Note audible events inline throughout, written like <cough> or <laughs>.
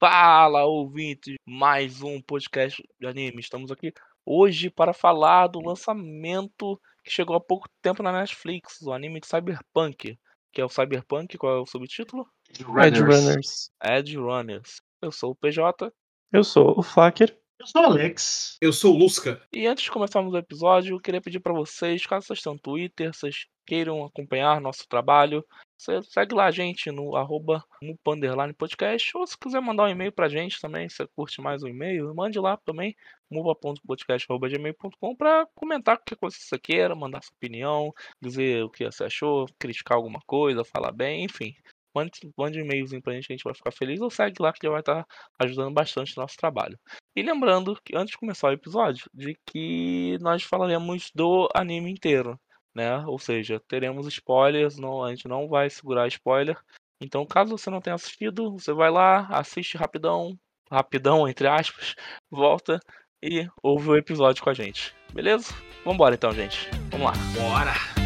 Fala, ouvinte! Mais um podcast de anime. Estamos aqui hoje para falar do lançamento que chegou há pouco tempo na Netflix, o anime de Cyberpunk. Que é o Cyberpunk, qual é o subtítulo? Edge Runners. Edge Runners. Eu sou o PJ. Eu sou o Flacker. Eu sou o Alex. Eu sou o Lusca. E antes de começarmos o episódio, eu queria pedir para vocês, caso vocês tenham Twitter, vocês queiram acompanhar nosso trabalho, você segue lá a gente no arroba ou se quiser mandar um e-mail pra gente também, se você curte mais um e-mail, mande lá também, mupa.podcast.gmail.com para comentar coisa que você queira, mandar sua opinião, dizer o que você achou, criticar alguma coisa, falar bem, enfim. Mande, mande e-mailzinho pra gente que a gente vai ficar feliz ou segue lá que já vai estar tá ajudando bastante no nosso trabalho. E lembrando que antes de começar o episódio, de que nós falaremos do anime inteiro, né? Ou seja, teremos spoilers, não, a gente não vai segurar spoiler. Então, caso você não tenha assistido, você vai lá, assiste rapidão, rapidão entre aspas, volta e ouve o episódio com a gente. Beleza? Vambora então, gente. Vamos lá. Bora!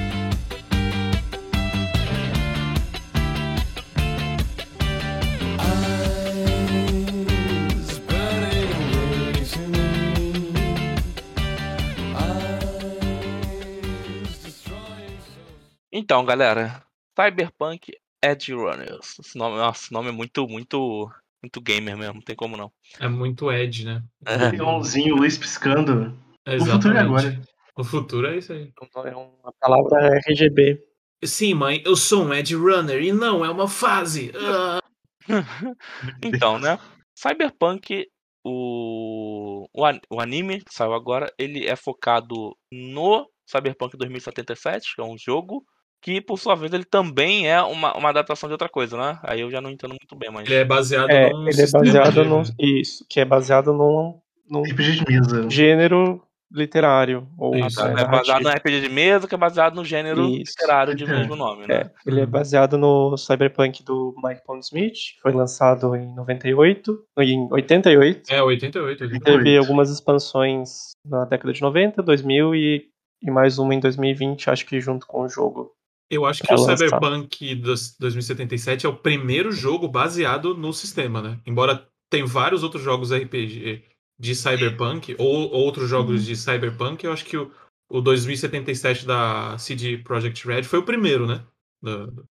Então, galera, Cyberpunk Edge Runners. Esse nome, nossa, esse nome é muito, muito, muito gamer mesmo, não tem como não. É muito Edge, né? É. Leãozinho, luz piscando. Exatamente. O futuro é agora. O futuro é isso aí. É uma palavra RGB. Sim, mãe, eu sou um Edge Runner e não é uma fase. Ah. <laughs> então, né? Cyberpunk, o, o, anime que saiu agora, ele é focado no Cyberpunk 2077, que é um jogo que por sua vez ele também é uma, uma adaptação de outra coisa, né? Aí eu já não entendo muito bem, mas. Ele é baseado é, num Ele é baseado no. Isso, que é baseado num. num RPG de mesa. Gênero literário. Ou ah, tá. é baseado no RPG de mesa, que é baseado no gênero isso. literário de mesmo nome, né? É, ele é baseado no Cyberpunk do Mike Pondsmith, foi lançado em 98, em 88. É, 88. 88. Teve algumas expansões na década de 90, 2000 e, e mais uma em 2020, acho que junto com o jogo. Eu acho que é o lançado. Cyberpunk 2077 é o primeiro jogo baseado no sistema, né? Embora tem vários outros jogos RPG de Cyberpunk ou outros jogos uhum. de Cyberpunk, eu acho que o, o 2077 da CD Projekt Red foi o primeiro, né?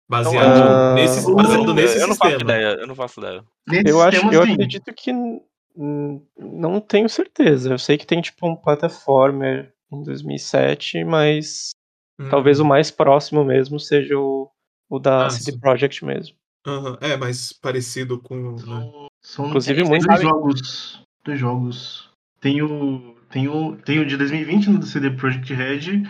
baseado uh, nesse, baseado eu, nesse eu sistema. Não faço ideia, eu não faço ideia. Nesse eu acho, eu acredito que não tenho certeza. Eu sei que tem tipo um plataformer em 2007, mas Hum. Talvez o mais próximo mesmo seja o, o da ah, CD Projekt mesmo. Uhum. É, mais parecido com. Né? São Inclusive, muitos dois jogos. Dois jogos. Tem o, tem, o, tem o de 2020 no CD Projekt Red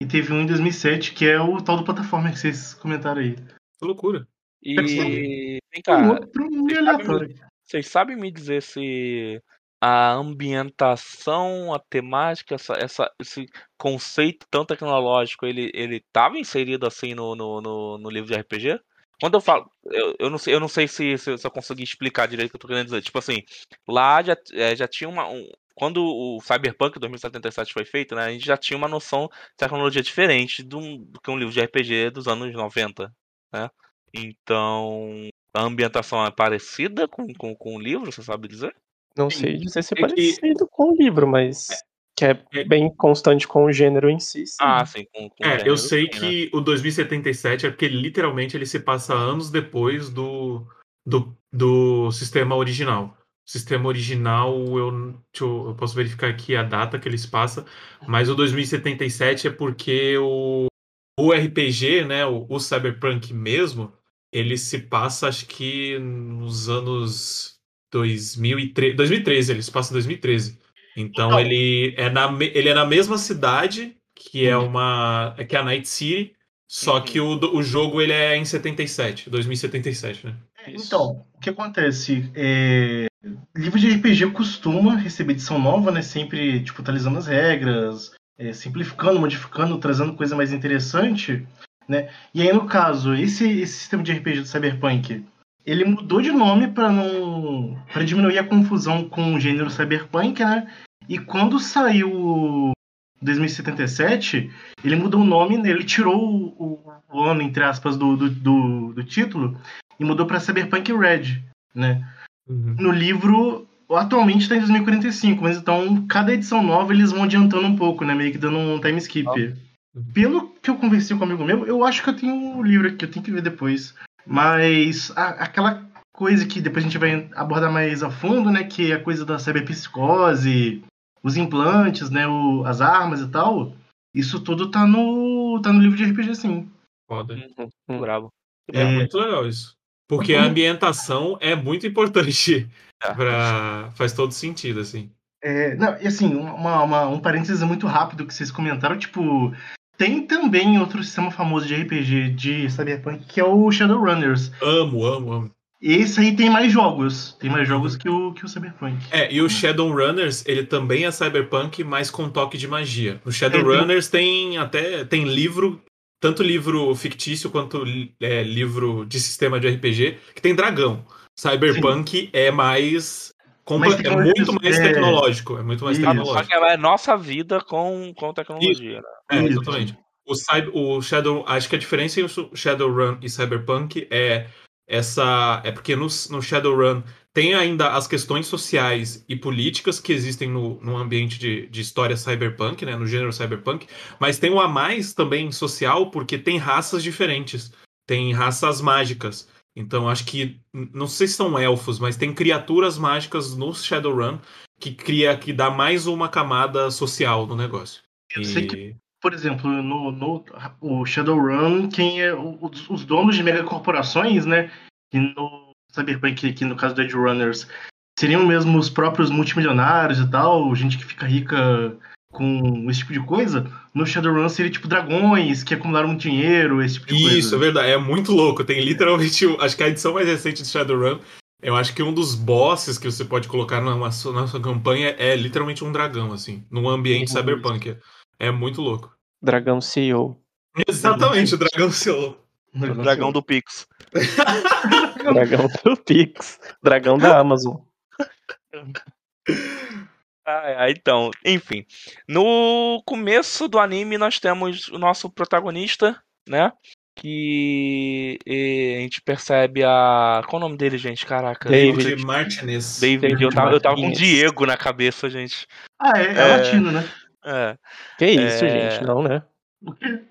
e teve um em 2007 que é o tal do plataforma que vocês comentaram aí. Que loucura. E. Vem cá. Vocês sabem, vocês sabem me dizer se a ambientação, a temática, essa, essa, esse conceito tão tecnológico, ele, ele tava inserido assim no, no, no, no livro de RPG? Quando eu falo, eu, eu não sei, eu não sei se, se, se eu consegui explicar direito o que eu tô querendo dizer. Tipo assim, lá já, é, já tinha uma. Um, quando o Cyberpunk 2077 foi feito, né, a gente já tinha uma noção de tecnologia diferente do, do que um livro de RPG dos anos 90, né? Então, a ambientação é parecida com, com, com o livro, você sabe dizer? Não sei dizer se é, é parecido que... com o livro, mas que é, é bem constante com o gênero em si. Sim. Ah, sim. Com, com é, eu sei sim, que né? o 2077 é porque literalmente ele se passa anos depois do, do, do sistema original. O sistema original, eu, eu, eu, posso verificar aqui a data que ele se passa, mas o 2077 é porque o, o RPG, né, o, o Cyberpunk mesmo, ele se passa acho que nos anos 2013, 2013, ele se passa em 2013. Então, então, ele, é na, ele é na mesma cidade que é uhum. uma que é a Night City, só que o, o jogo ele é em 77, 2077, né? É, então, o que acontece? É, livro de RPG costuma receber edição nova, né? Sempre tipo, atualizando as regras, é, simplificando, modificando, trazendo coisa mais interessante, né? E aí, no caso, esse, esse sistema de RPG do Cyberpunk ele mudou de nome para não para diminuir a confusão com o gênero cyberpunk, né? E quando saiu 2077, ele mudou o nome, ele tirou o, o ano entre aspas do, do, do, do título e mudou para Cyberpunk Red, né? Uhum. No livro, atualmente está em 2045, mas então cada edição nova eles vão adiantando um pouco, né? Meio que dando um time skip. Uhum. Pelo que eu conversei com um amigo meu, eu acho que eu tenho um livro aqui, eu tenho que ver depois. Mas a, aquela coisa que depois a gente vai abordar mais a fundo, né? Que é a coisa da cyberpsicose, os implantes, né? O, as armas e tal. Isso tudo tá no, tá no livro de RPG, sim. Foda. Uhum, bravo. É, é, muito legal isso. Porque a ambientação é muito importante. <laughs> É. Pra... Faz todo sentido, assim. É, não, e assim, uma, uma, um parênteses muito rápido que vocês comentaram, tipo, tem também outro sistema famoso de RPG de Cyberpunk, que é o Shadowrunners. Amo, amo, amo. Esse aí tem mais jogos. Tem mais jogos que o, que o Cyberpunk. É, e o Shadowrunners, ele também é Cyberpunk, mas com toque de magia. No Shadowrunners é, tem até tem livro tanto livro fictício quanto é, livro de sistema de RPG, que tem dragão. Cyberpunk Sim. é mais. Mais é muito mais é... tecnológico. É muito mais Isso. tecnológico. Só que é nossa vida com, com tecnologia. Né? É, exatamente. O, cyber, o Shadow. Acho que a diferença entre o Shadowrun e Cyberpunk é essa. É porque no, no Shadowrun tem ainda as questões sociais e políticas que existem no, no ambiente de, de história cyberpunk, né, no gênero cyberpunk, mas tem um a mais também social, porque tem raças diferentes, tem raças mágicas. Então acho que não sei se são elfos, mas tem criaturas mágicas no Shadowrun que cria que dá mais uma camada social no negócio. Eu e... sei que, por exemplo, no, no o Shadowrun, quem é os, os donos de megacorporações, né? E no Cyberpunk aqui, no caso do Edge Runners, seriam mesmo os próprios multimilionários e tal, gente que fica rica com esse tipo de coisa. No Shadowrun seria tipo dragões que acumularam dinheiro, esse tipo de Isso, coisa. Isso, é verdade. É muito louco. Tem literalmente, acho que a edição mais recente de Shadowrun, eu acho que um dos bosses que você pode colocar na, na sua campanha é literalmente um dragão, assim, num ambiente cyberpunk. É muito louco. Dragão CEO. Exatamente, o dragão CEO. O dragão do Pix. <laughs> dragão do Pix. Dragão da <laughs> Amazon. <laughs> Ah, então, enfim. No começo do anime nós temos o nosso protagonista, né? Que a gente percebe a. Qual o nome dele, gente? Caraca. David Martinez. David, David eu, tava, eu tava com Diego na cabeça, gente. Ah, é, é, é latino, né? É. Que isso, é... gente, não, né? <laughs>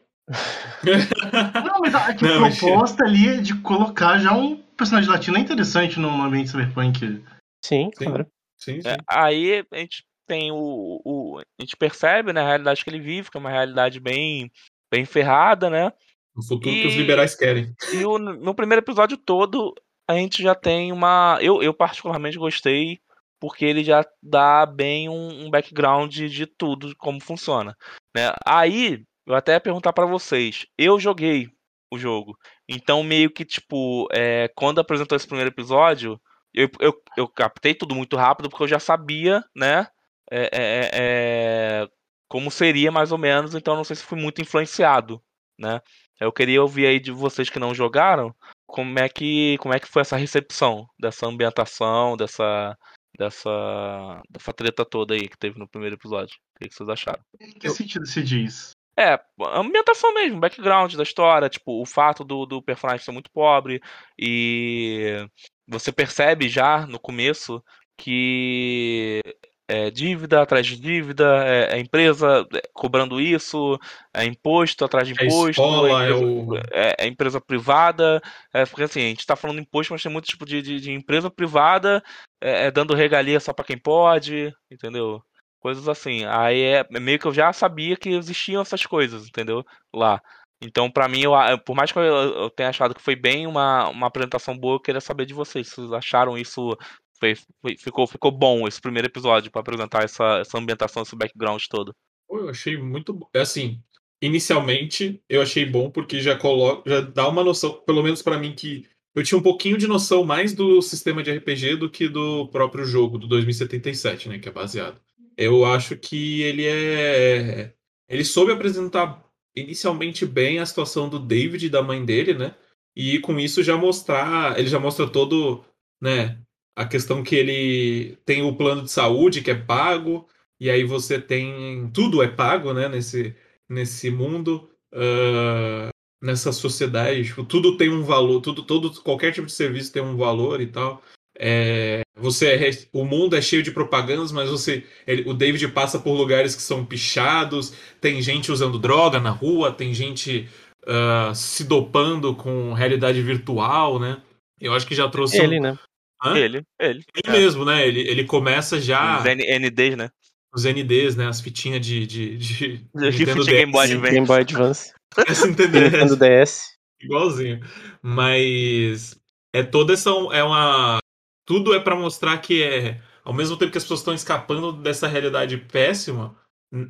não, mas a, a não, proposta ali é de colocar já um personagem latino é interessante no ambiente cyberpunk. Sim, sim, claro. Sim, sim. É, aí a gente tem o, o. A gente percebe né, a realidade que ele vive, que é uma realidade bem, bem ferrada, né? O futuro e, que os liberais querem. E o, no primeiro episódio todo, a gente já tem uma. Eu, eu particularmente gostei, porque ele já dá bem um, um background de tudo, como funciona. Né? Aí, eu até ia perguntar para vocês. Eu joguei o jogo. Então, meio que, tipo, é, quando apresentou esse primeiro episódio, eu, eu, eu captei tudo muito rápido, porque eu já sabia, né? É, é, é, como seria mais ou menos, então não sei se fui muito influenciado, né? Eu queria ouvir aí de vocês que não jogaram, como é que, como é que foi essa recepção dessa ambientação, dessa, dessa, dessa treta toda aí que teve no primeiro episódio. O que vocês acharam? Em que sentido se diz? É, ambientação mesmo, background da história, tipo, o fato do, do personagem ser muito pobre e você percebe já no começo que é dívida atrás de dívida, é, é empresa é, cobrando isso, é imposto atrás de é imposto, é, escola, é, empresa, o... é, é empresa privada, é, porque assim, a gente está falando de imposto, mas tem muito tipo de, de, de empresa privada é, dando regalia só para quem pode, entendeu? Coisas assim. Aí é meio que eu já sabia que existiam essas coisas, entendeu? Lá. Então, para mim, eu, por mais que eu, eu, tenha achado que foi bem uma, uma apresentação boa, eu queria saber de vocês. Se vocês acharam isso. Foi, foi, ficou, ficou bom esse primeiro episódio para apresentar essa, essa ambientação, esse background todo. Eu achei muito. É assim, inicialmente eu achei bom porque já coloca, já dá uma noção, pelo menos para mim que eu tinha um pouquinho de noção mais do sistema de RPG do que do próprio jogo do 2077, né, que é baseado. Eu acho que ele é. Ele soube apresentar inicialmente bem a situação do David e da mãe dele, né? E com isso já mostrar. Ele já mostra todo. né? A questão que ele tem o plano de saúde que é pago, e aí você tem. Tudo é pago, né? Nesse, nesse mundo. Uh, nessa sociedade, tipo, tudo tem um valor, tudo, todo, qualquer tipo de serviço tem um valor e tal. é, você é, o mundo é cheio de propagandas, mas você ele, o David passa por lugares que são pichados, tem gente usando droga na rua, tem gente uh, se dopando com realidade virtual, né? Eu acho que já trouxe ele, um... né? Hã? Ele, ele. Ele é. mesmo, né? Ele, ele começa já. Os NDs, né? Os NDs, né? As fitinhas de. de, de, de Game Boy Advance. Game Boy Advance. <laughs> Nintendo DS. Igualzinho. Mas é toda essa. É uma tudo é para mostrar que é ao mesmo tempo que as pessoas estão escapando dessa realidade péssima,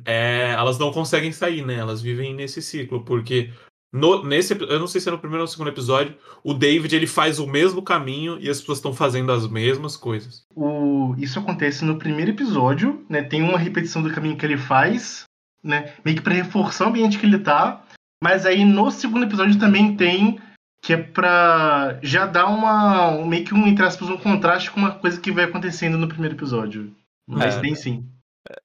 é, elas não conseguem sair, né? Elas vivem nesse ciclo, porque no, nesse, eu não sei se é no primeiro ou no segundo episódio, o David ele faz o mesmo caminho e as pessoas estão fazendo as mesmas coisas. O, isso acontece no primeiro episódio, né? Tem uma repetição do caminho que ele faz, né? Meio que para reforçar o ambiente que ele tá. Mas aí no segundo episódio também tem que é pra já dar uma. Um, meio que um, entre aspas, um contraste com uma coisa que vai acontecendo no primeiro episódio. Mas é, tem sim.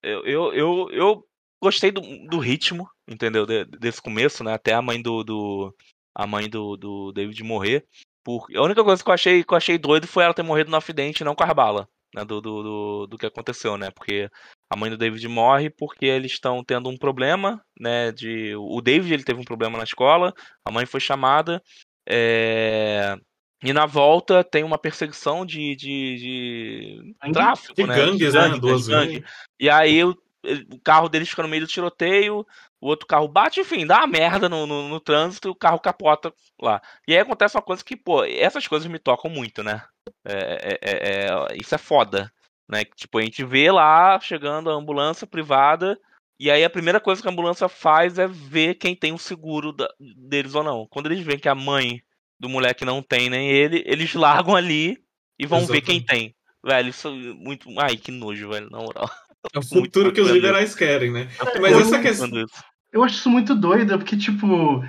Eu, eu, eu, eu gostei do, do ritmo, entendeu? De, desse começo, né? Até a mãe do. do a mãe do, do David morrer. Por, a única coisa que eu achei, que eu achei doido foi ela ter morrido no acidente não com a bala. Né, do, do, do, do, que aconteceu, né? Porque a mãe do David morre porque eles estão tendo um problema, né? De o David ele teve um problema na escola, a mãe foi chamada é... E na volta tem uma perseguição de, de, de tráfico, de né? gangues, de gangue, né? Duas gangue. E aí o, o, carro deles fica no meio do tiroteio, o outro carro bate, enfim, dá uma merda no, no, no, trânsito e o carro capota lá. E aí acontece uma coisa que, pô, essas coisas me tocam muito, né? É, é, é, é isso é foda. Né? Tipo, a gente vê lá chegando a ambulância privada e aí a primeira coisa que a ambulância faz é ver quem tem o seguro da, deles ou não. Quando eles veem que a mãe do moleque não tem nem ele, eles <laughs> largam ali e vão Exatamente. ver quem tem. Velho, isso é muito. Ai, que nojo, velho, na moral. É o futuro que os liberais querem, né? Mas eu, essa questão. Eu acho isso muito doido, porque, tipo.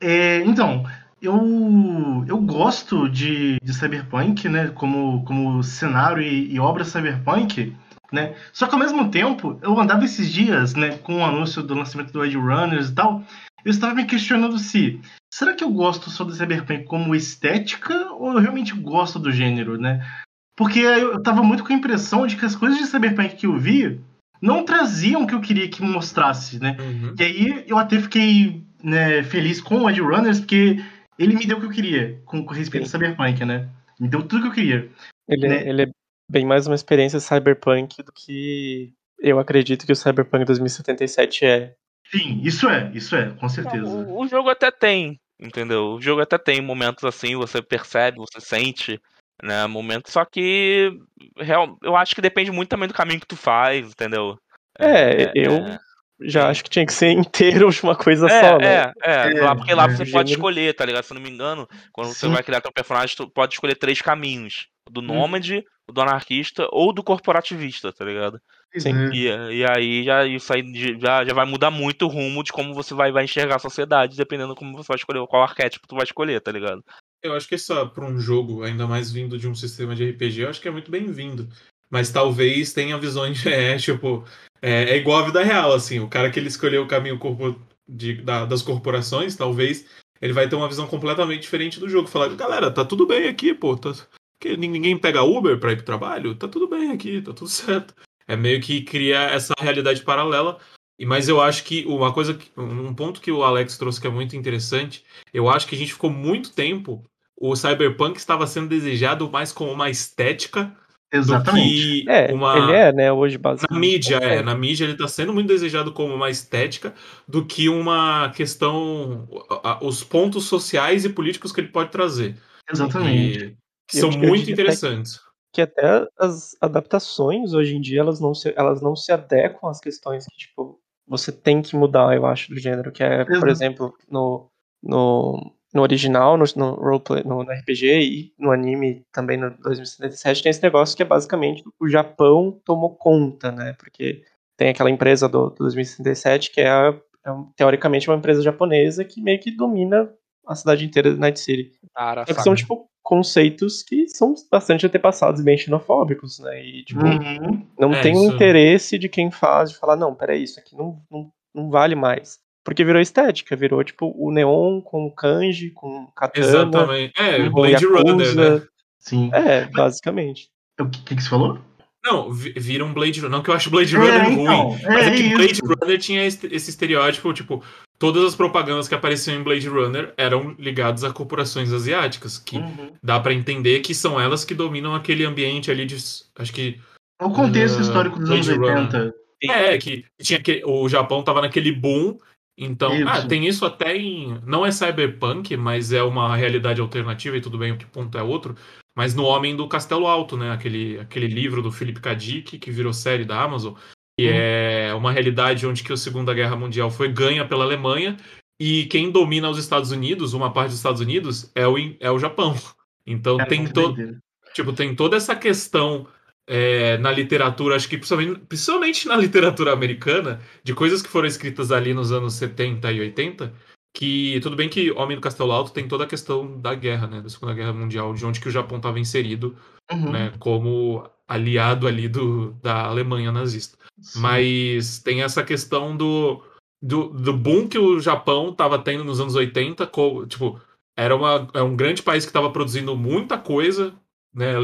É, então, eu, eu gosto de, de cyberpunk, né? Como, como cenário e, e obra cyberpunk. Né? Só que ao mesmo tempo, eu andava esses dias, né, com o anúncio do lançamento do Edge Runners e tal, eu estava me questionando se será que eu gosto só do Cyberpunk como estética ou eu realmente gosto do gênero, né? Porque eu estava muito com a impressão de que as coisas de Cyberpunk que eu vi não traziam o que eu queria que mostrasse, né? Uhum. E aí eu até fiquei né, feliz com o Edge Runners porque ele me deu o que eu queria com, com respeito Sim. ao Cyberpunk, né? Me deu tudo que eu queria. Ele, é, né? ele é bem mais uma experiência cyberpunk do que eu acredito que o Cyberpunk 2077 é. Sim, isso é, isso é, com certeza. O, o, jogo até tem, entendeu? O jogo até tem momentos assim, você percebe, você sente, né? Momentos, só que real, eu acho que depende muito também do caminho que tu faz, entendeu? É, é eu é, já é. acho que tinha que ser <laughs> inteiro uma coisa é, só, né? É, é, lá, porque lá você pode escolher, tá ligado? Se eu não me engano, quando Sim. você vai criar teu personagem, tu pode escolher três caminhos do hum. nômade, do anarquista ou do corporativista, tá ligado? Sim. E, e aí já isso aí já, já vai mudar muito o rumo de como você vai, vai enxergar a sociedade, dependendo como você vai escolher, qual arquétipo tu vai escolher, tá ligado? Eu acho que isso para um jogo, ainda mais vindo de um sistema de RPG, eu acho que é muito bem-vindo. Mas talvez tenha visões, <laughs> é, tipo, é, é, igual a vida real, assim, o cara que ele escolheu o caminho corpo de, da, das corporações, talvez ele vai ter uma visão completamente diferente do jogo. Falar, galera, tá tudo bem aqui, pô, tá, que ninguém pega Uber para ir pro trabalho, tá tudo bem aqui, tá tudo <laughs> certo. É meio que cria essa realidade paralela. Mas eu acho que uma coisa, um ponto que o Alex trouxe que é muito interessante, eu acho que a gente ficou muito tempo o Cyberpunk estava sendo desejado mais como uma estética Exatamente. é, uma... ele é, né, hoje basicamente. Na mídia, é. Na mídia ele está sendo muito desejado como uma estética do que uma questão. Os pontos sociais e políticos que ele pode trazer. Exatamente. E que são muito interessantes. Que, que até as adaptações hoje em dia elas não se, elas não se adequam às questões que tipo você tem que mudar, eu acho, do gênero, que é, por exemplo, no, no, no original, no, no roleplay, no, no, RPG e no anime também no 2077 tem esse negócio que é basicamente o Japão tomou conta, né? Porque tem aquela empresa do, do 2077 que é, a, é teoricamente uma empresa japonesa que meio que domina a cidade inteira de Night City. Cara, é que são, tipo, conceitos que são bastante antepassados e bem xenofóbicos, né? E, tipo, uhum. não é tem o interesse de quem faz de falar, não, peraí, isso aqui não, não, não vale mais. Porque virou estética, virou, tipo, o neon com kanji, com katana. Exatamente. É, com Blade Yakuza, Runner, né? Sim. É, basicamente. O que, que você falou? Não, vira um Blade Runner. Não que eu acho Blade Runner é, então, ruim, é, mas é que Blade Runner tinha esse estereótipo, tipo, todas as propagandas que apareciam em Blade Runner eram ligadas a corporações asiáticas, que uhum. dá para entender que são elas que dominam aquele ambiente ali de. Acho que. O contexto uh, histórico dos Blade anos 80. Runner. É, que tinha que o Japão tava naquele boom. Então, isso. ah, tem isso até em. Não é cyberpunk, mas é uma realidade alternativa, e tudo bem, o que ponto é outro. Mas no Homem do Castelo Alto, né? Aquele, aquele livro do Philip K. Dick, que virou série da Amazon, que hum. é uma realidade onde que a Segunda Guerra Mundial foi ganha pela Alemanha e quem domina os Estados Unidos, uma parte dos Estados Unidos, é o, é o Japão. Então é, tem, to tipo, tem toda essa questão é, na literatura, acho que principalmente, principalmente na literatura americana, de coisas que foram escritas ali nos anos 70 e 80, que tudo bem que Homem do Castelo Alto tem toda a questão da guerra, né, da Segunda Guerra Mundial, de onde que o Japão estava inserido, uhum. né, como aliado ali do, da Alemanha nazista. Sim. Mas tem essa questão do, do, do boom que o Japão estava tendo nos anos 80, co, tipo, era, uma, é um grande país que estava produzindo muita coisa, né,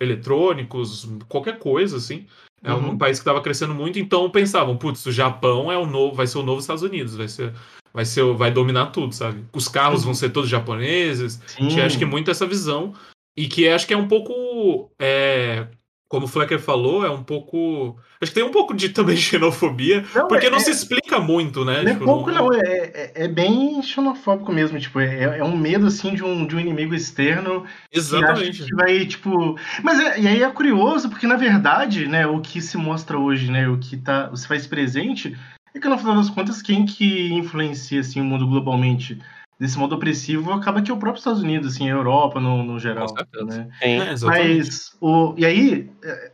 eletrônicos, qualquer coisa, assim. É uhum. um país que estava crescendo muito, então pensavam, putz, o Japão é o novo, vai ser o novo Estados Unidos, vai ser vai ser vai dominar tudo, sabe? Os carros Sim. vão ser todos japoneses. Sim. Acho que muito essa visão e que acho que é um pouco é, como o Flecker falou, é um pouco. Acho que tem um pouco de <laughs> também xenofobia, não, porque é, não se explica muito, né? Não é tipo, é pouco, não, é, é, é, bem xenofóbico mesmo. Tipo, é, é um medo assim de um, de um inimigo externo. Exatamente. Que, vai, tipo. Mas é, e aí é curioso, porque na verdade, né, o que se mostra hoje, né, o que tá, se faz presente, é que no final das contas, quem que influencia assim, o mundo globalmente desse modo opressivo acaba que é o próprio Estados Unidos, assim, a Europa no, no geral. Né? É, Mas, o, e aí, é,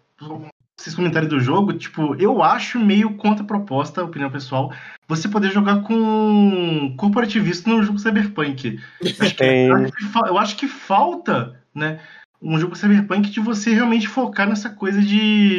esses comentários do jogo, tipo, eu acho meio contra proposta, opinião pessoal, você poder jogar com corporativista no jogo Cyberpunk. Acho que, eu, acho que, eu acho que falta, né, um jogo Cyberpunk de você realmente focar nessa coisa de,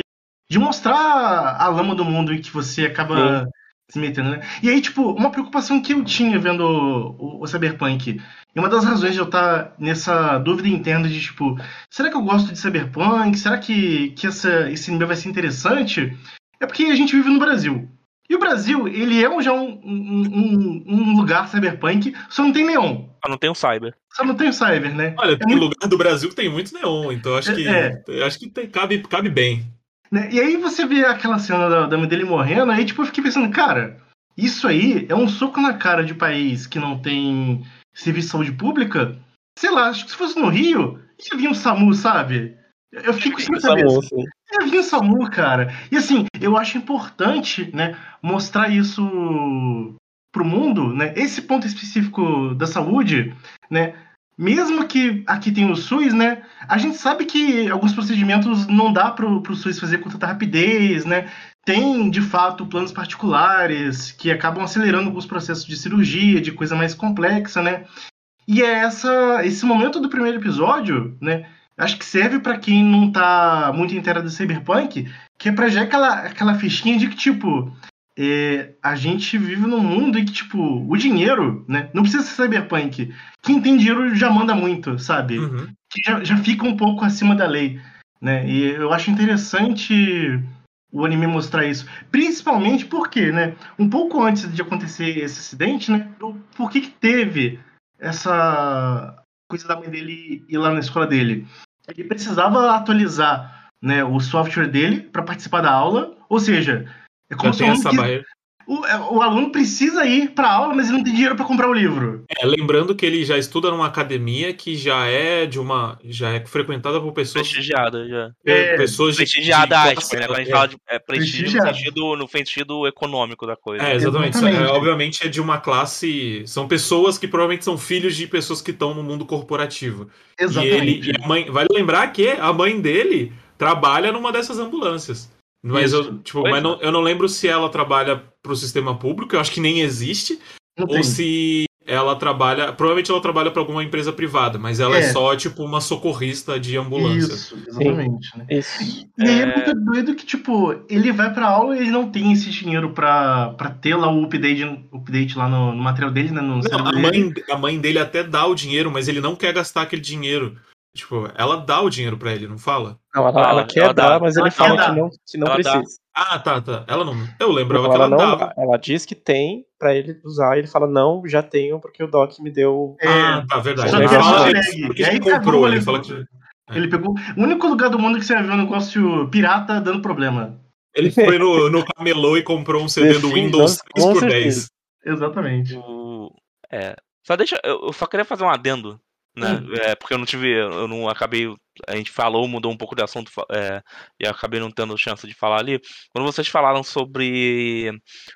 de mostrar a lama do mundo e que você acaba Sim se metendo, né? E aí, tipo, uma preocupação que eu tinha vendo o, o, Cyberpunk, e uma das razões de eu estar tá nessa dúvida interna de, tipo, será que eu gosto de Cyberpunk? Será que, que essa, esse anime vai ser interessante? É porque a gente vive no Brasil. E o Brasil, ele é já um, um, um lugar cyberpunk, só não tem neon. Só não tem o cyber. Só não tem o cyber, né? Olha, é tem muito... lugar do Brasil que tem muito neon, então acho é, que, é. acho que tem, cabe, cabe bem. Né? E aí você vê aquela cena da, da mãe dele morrendo, aí tipo, eu fiquei pensando, cara, isso aí é um soco na cara de país que não tem serviço de saúde pública. Sei lá, acho que se fosse no Rio, ia vir um SAMU, sabe? Eu fico sem saber. Ia vir um SAMU, cara. E assim, eu acho importante, né, mostrar isso pro mundo, né? Esse ponto específico da saúde, né? Mesmo que aqui tem o SUS, né? A gente sabe que alguns procedimentos não dá para o SUS fazer com tanta rapidez, né? Tem, de fato, planos particulares que acabam acelerando alguns processos de cirurgia, de coisa mais complexa, né? E é essa, esse momento do primeiro episódio, né? Acho que serve para quem não tá muito inteira do Cyberpunk, que é pra já aquela, aquela fichinha de que, tipo, é, a gente vive num mundo em que, tipo, o dinheiro, né? Não precisa ser cyberpunk. Quem tem dinheiro já manda muito, sabe? Uhum. Que já, já fica um pouco acima da lei, né? E eu acho interessante o anime mostrar isso. Principalmente porque, né? Um pouco antes de acontecer esse acidente, né? Por que, que teve essa coisa da mãe dele ir lá na escola dele? Ele precisava atualizar né, o software dele para participar da aula, ou seja, é como se essa barreira. O, é, o, aluno precisa ir para aula, mas ele não tem dinheiro para comprar o livro. É, lembrando que ele já estuda numa academia que já é de uma, já é frequentada por pessoas prestigiada, já. É, pessoas prestigiada, de, aspas, né? Quando a gente é. fala de é, prestígio no sentido, no sentido econômico da coisa. É, exatamente. É, obviamente é de uma classe, são pessoas que provavelmente são filhos de pessoas que estão no mundo corporativo. Exatamente. E ele, e a mãe, vale lembrar que a mãe dele trabalha numa dessas ambulâncias. Mas, eu, tipo, mas não, eu não lembro se ela trabalha para o sistema público, eu acho que nem existe, não ou tem. se ela trabalha. Provavelmente ela trabalha para alguma empresa privada, mas ela é. é. só, tipo, uma socorrista de ambulância. Isso, exatamente. Né? Isso. E aí é... é muito doido que, tipo, ele vai pra aula e ele não tem esse dinheiro pra, pra ter lá o update, update lá no, no material dele, né? No não, a, mãe, a mãe dele até dá o dinheiro, mas ele não quer gastar aquele dinheiro. Tipo, ela dá o dinheiro pra ele, não fala? Não, ela, ela quer ela dar, dá. mas ele fala que não, que não precisa. Dá. Ah, tá, tá. Ela não. Eu lembrava que ela, ela não dava. Ela diz que tem pra ele usar, e ele fala, não, já tenho, porque o Doc me deu. É, ah, tá, verdade. Ele fala porque ele comprou, ele fala que. É. Ele pegou o único lugar do mundo que você vai ver um negócio pirata dando problema. Ele foi no, no camelô e comprou um CD do Windows 3 por 10. Exatamente. O... É. Só deixa. Eu só queria fazer um adendo né? Hum. É, porque eu não tive, eu não acabei, a gente falou, mudou um pouco de assunto é, e acabei não tendo chance de falar ali. Quando vocês falaram sobre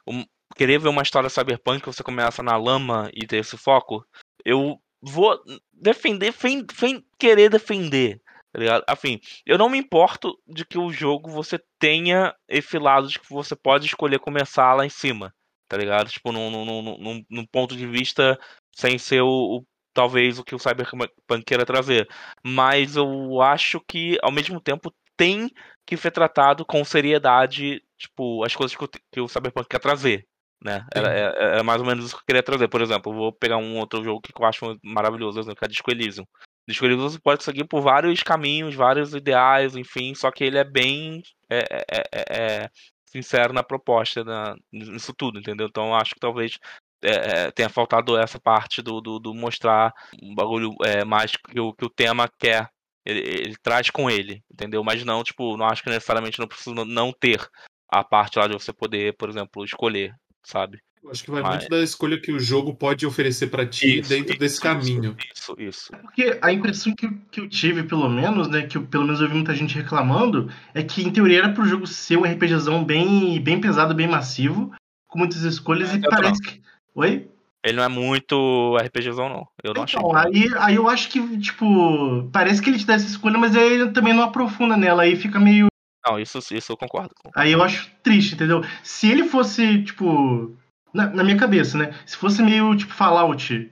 um, querer ver uma história cyberpunk, você começa na lama e ter esse foco, eu vou defender, sem, sem querer defender, tá? Afim, eu não me importo de que o jogo você tenha esse lado de que você pode escolher começar lá em cima, tá ligado? Tipo, num, num, num, num ponto de vista sem ser o, o talvez o que o Cyberpunk queira trazer. Mas eu acho que, ao mesmo tempo, tem que ser tratado com seriedade, tipo, as coisas que o, que o Cyberpunk quer trazer. Né? Era, é, é, é, mais ou menos isso que eu queria trazer. Por exemplo, vou pegar um outro jogo que eu acho maravilhoso, exemplo, que é Disco Elysium. Disco Elysium você pode seguir por vários caminhos, vários ideais, enfim, só que ele é bem é, é, é, sincero na proposta, na, nisso tudo, entendeu? Então eu acho que talvez é, é, tenha faltado essa parte do, do, do mostrar um bagulho é, mais que o, que o tema quer. Ele, ele, traz com ele, entendeu? Mas não, tipo, não acho que necessariamente não precisa não ter a parte lá de você poder, por exemplo, escolher, sabe? Eu acho que vai Mas... muito da escolha que o jogo pode oferecer para ti isso, dentro isso, desse caminho. Isso, isso. É porque a impressão que, que eu tive, pelo menos, né, que eu, pelo menos eu vi muita gente reclamando, é que em teoria era pro jogo ser um RPGzão bem, bem pesado, bem massivo, com muitas escolhas, é, e parece que Oi? Ele não é muito RPGzão, não. Eu não então, achei. Aí, aí eu acho que, tipo, parece que ele te dá essa escolha, mas aí ele também não aprofunda nela, aí fica meio. Não, isso, isso eu concordo. Aí eu acho triste, entendeu? Se ele fosse, tipo. Na, na minha cabeça, né? Se fosse meio tipo Fallout,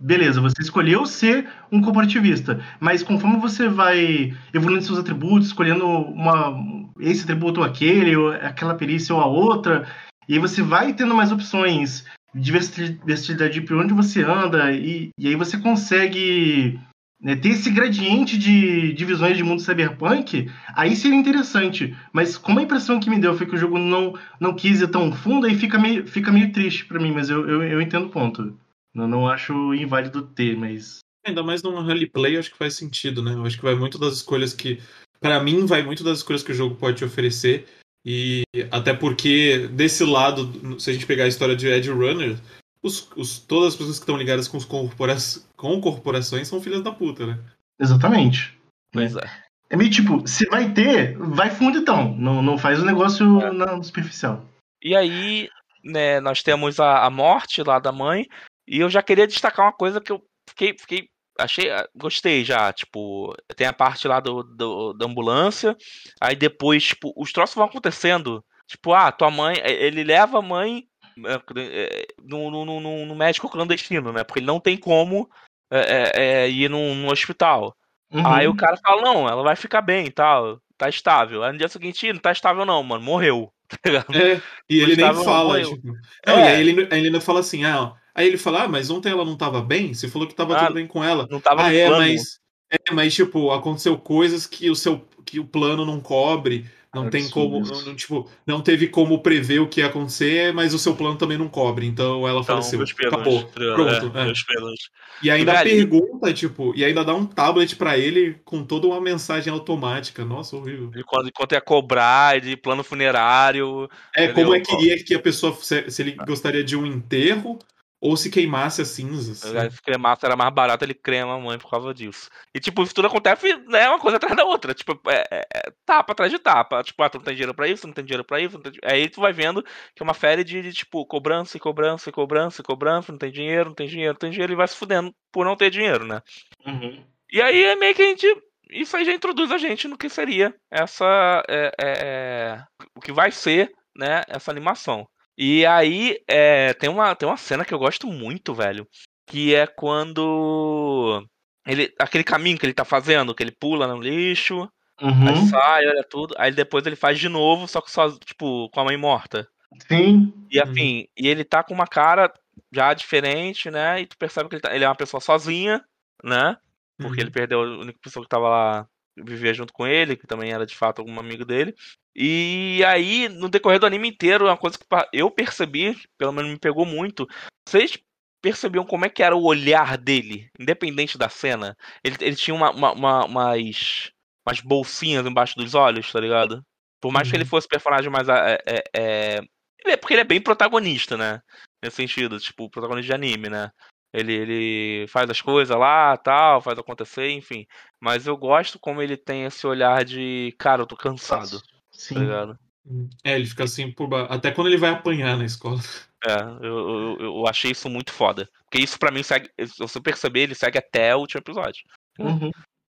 beleza, você escolheu ser um corporativista, mas conforme você vai evoluindo seus atributos, escolhendo uma, esse atributo ou aquele, ou aquela perícia ou a outra, e aí você vai tendo mais opções diversidade por onde você anda, e, e aí você consegue né, ter esse gradiente de divisões de mundo cyberpunk, aí seria interessante. Mas como a impressão que me deu foi que o jogo não, não quis ir tão fundo, aí fica meio, fica meio triste para mim, mas eu, eu, eu, entendo o ponto. Eu não acho inválido ter, mas. Ainda mais num rally play, acho que faz sentido, né? Eu acho que vai muito das escolhas que. para mim, vai muito das escolhas que o jogo pode te oferecer. E até porque, desse lado, se a gente pegar a história de Edge Runner, os, os, todas as pessoas que estão ligadas com, os corpora com corporações são filhas da puta, né? Exatamente. Pois é. É meio tipo, se vai ter, vai fundo então. Não, não faz o negócio é. na superficial. E aí, né, nós temos a, a morte lá da mãe. E eu já queria destacar uma coisa que eu fiquei, fiquei achei, ah, gostei já, tipo, tem a parte lá do, do, da ambulância, aí depois, tipo, os troços vão acontecendo, tipo, ah, tua mãe, ele leva a mãe é, é, no, no, no, no médico clandestino, né, porque ele não tem como é, é, é ir num, num hospital. Uhum. Aí o cara fala, não, ela vai ficar bem e tal, tá estável. Aí no dia seguinte, não tá estável não, mano, morreu. <laughs> Tá é, e ele nem fala, tipo... Não, e aí ele, ele ainda fala assim, ah, Aí ele fala: Ah, mas ontem ela não tava bem? Você falou que tava ah, tudo bem com ela. Não tava ah, é, plano. mas. É, mas, tipo, aconteceu coisas que o seu que o plano não cobre. Não tem como. Não, tipo, não teve como prever o que ia acontecer, mas o seu plano também não cobre. Então ela então, faleceu. Acabou. Pronto. É, é. E ainda pergunta, tipo, e ainda dá um tablet para ele com toda uma mensagem automática. Nossa, horrível. E quando, enquanto ia cobrar, de plano funerário. É, entendeu? como é que iria que a pessoa. Se, se ele gostaria de um enterro ou se queimasse as cinzas. Se cremasse era mais barato, ele crema a mãe por causa disso. E, tipo, isso tudo acontece, né, uma coisa atrás da outra. Tipo, é, é, é tapa atrás de tapa. Tipo, ah, tu não tem dinheiro pra isso, não tem dinheiro pra isso. Tem... Aí tu vai vendo que é uma série de, de, tipo, cobrança e cobrança e cobrança e cobrança, não tem dinheiro, não tem dinheiro, não tem dinheiro, e vai se fudendo por não ter dinheiro, né? Uhum. E aí é meio que a gente. Isso aí já introduz a gente no que seria essa. É, é, é o que vai ser, né, essa animação. E aí, é, tem, uma, tem uma cena que eu gosto muito, velho. Que é quando. Ele, aquele caminho que ele tá fazendo, que ele pula no lixo, uhum. aí sai, olha tudo. Aí depois ele faz de novo, só que só, tipo, com a mãe morta. Sim. E assim, uhum. e ele tá com uma cara já diferente, né? E tu percebe que ele, tá, ele é uma pessoa sozinha, né? Porque uhum. ele perdeu a única pessoa que tava lá, vivia junto com ele, que também era de fato algum amigo dele. E aí, no decorrer do anime inteiro, uma coisa que eu percebi, pelo menos me pegou muito, vocês percebiam como é que era o olhar dele, independente da cena? Ele, ele tinha uma, uma, uma, umas, umas bolsinhas embaixo dos olhos, tá ligado? Por mais uhum. que ele uhum. fosse personagem mais. É, é, é... é... porque ele é bem protagonista, né? Nesse sentido, tipo, protagonista de anime, né? Ele, ele faz as coisas lá, tal, faz acontecer, enfim. Mas eu gosto como ele tem esse olhar de, cara, eu tô cansado. Tá Sim. Tá ligado? É, ele fica assim por ba... até quando ele vai apanhar na escola. <laughs> É, eu, eu, eu achei isso muito foda. Porque isso para mim segue. Se você perceber, ele segue até o último episódio. Uhum.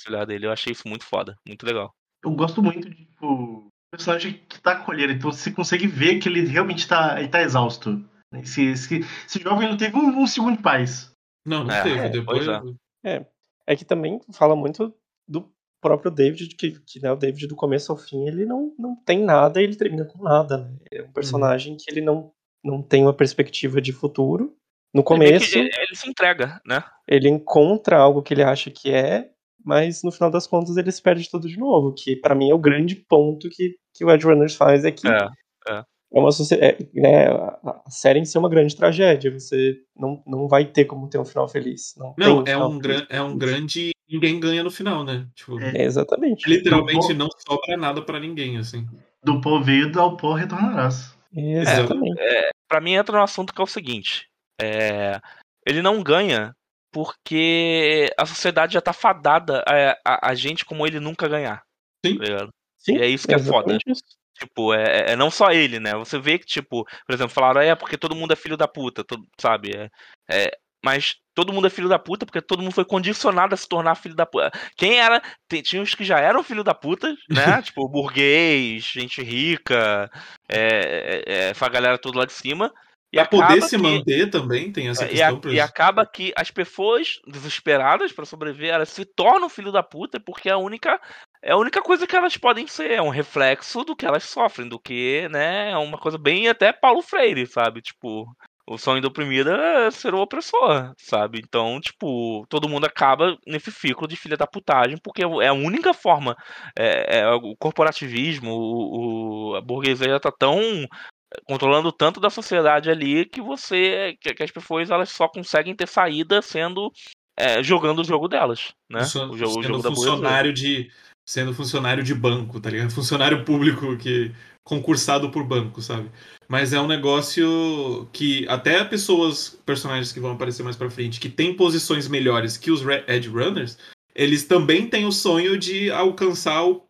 olhar dele, eu achei isso muito foda, muito legal. Eu gosto muito de, tipo, personagem que tá colhendo, então você consegue ver que ele realmente tá, ele tá exausto. Esse, esse, esse jovem não teve um, um segundo de paz. Não, não é, teve. Depois. É. é. é. que também fala muito do próprio David, que, que né, o David do começo ao fim, ele não, não tem nada e ele termina com nada, né? É um personagem uhum. que ele não, não tem uma perspectiva de futuro. No começo. Ele, ele, se entrega, né? Ele encontra algo que ele acha que é, mas no final das contas ele se perde tudo de novo. Que para mim é o grande ponto que, que o Edge Runners faz é que é, é. É uma é, né, a série em si é uma grande tragédia. Você não, não vai ter como ter um final feliz. Não, não um é, um gran, é um grande. Ninguém ganha no final, né? Tipo, é, exatamente. Literalmente não sobra nada para ninguém, assim. Do pó veio, ao pó retornarás. Exatamente. É, é, pra mim entra no assunto que é o seguinte. É, ele não ganha porque a sociedade já tá fadada a, a, a gente como ele nunca ganhar. Sim. Tá Sim, e é isso que é foda. Isso. Tipo, é, é, é não só ele, né? Você vê que, tipo, por exemplo, falaram, é porque todo mundo é filho da puta, todo, sabe? É, é, mas todo mundo é filho da puta porque todo mundo foi condicionado a se tornar filho da puta. Quem era. Tinha os que já eram filho da puta, né? <laughs> tipo, burguês, gente rica, é, é, é, a galera toda lá de cima. E pra poder se que, manter também, tem essa questão. E, a, e acaba que as pessoas desesperadas para sobreviver, elas se tornam filho da puta porque é a única é a única coisa que elas podem ser, é um reflexo do que elas sofrem, do que, né, é uma coisa bem até Paulo Freire, sabe? Tipo, o sonho do oprimido é ser o opressor, sabe? Então, tipo, todo mundo acaba nesse ciclo de filha da putagem, porque é a única forma. É, é o corporativismo, o, o, a burguesia tá tão controlando tanto da sociedade ali que você que, que as pessoas elas só conseguem ter saída sendo é, jogando o jogo delas, né? o jogo, o jogo funcionário de sendo funcionário de banco, tá ligado? <laughs> Funcionário público que concursado por banco, sabe? Mas é um negócio que até pessoas, personagens que vão aparecer mais para frente, que têm posições melhores que os Edge Runners, eles também têm o sonho de alcançar o,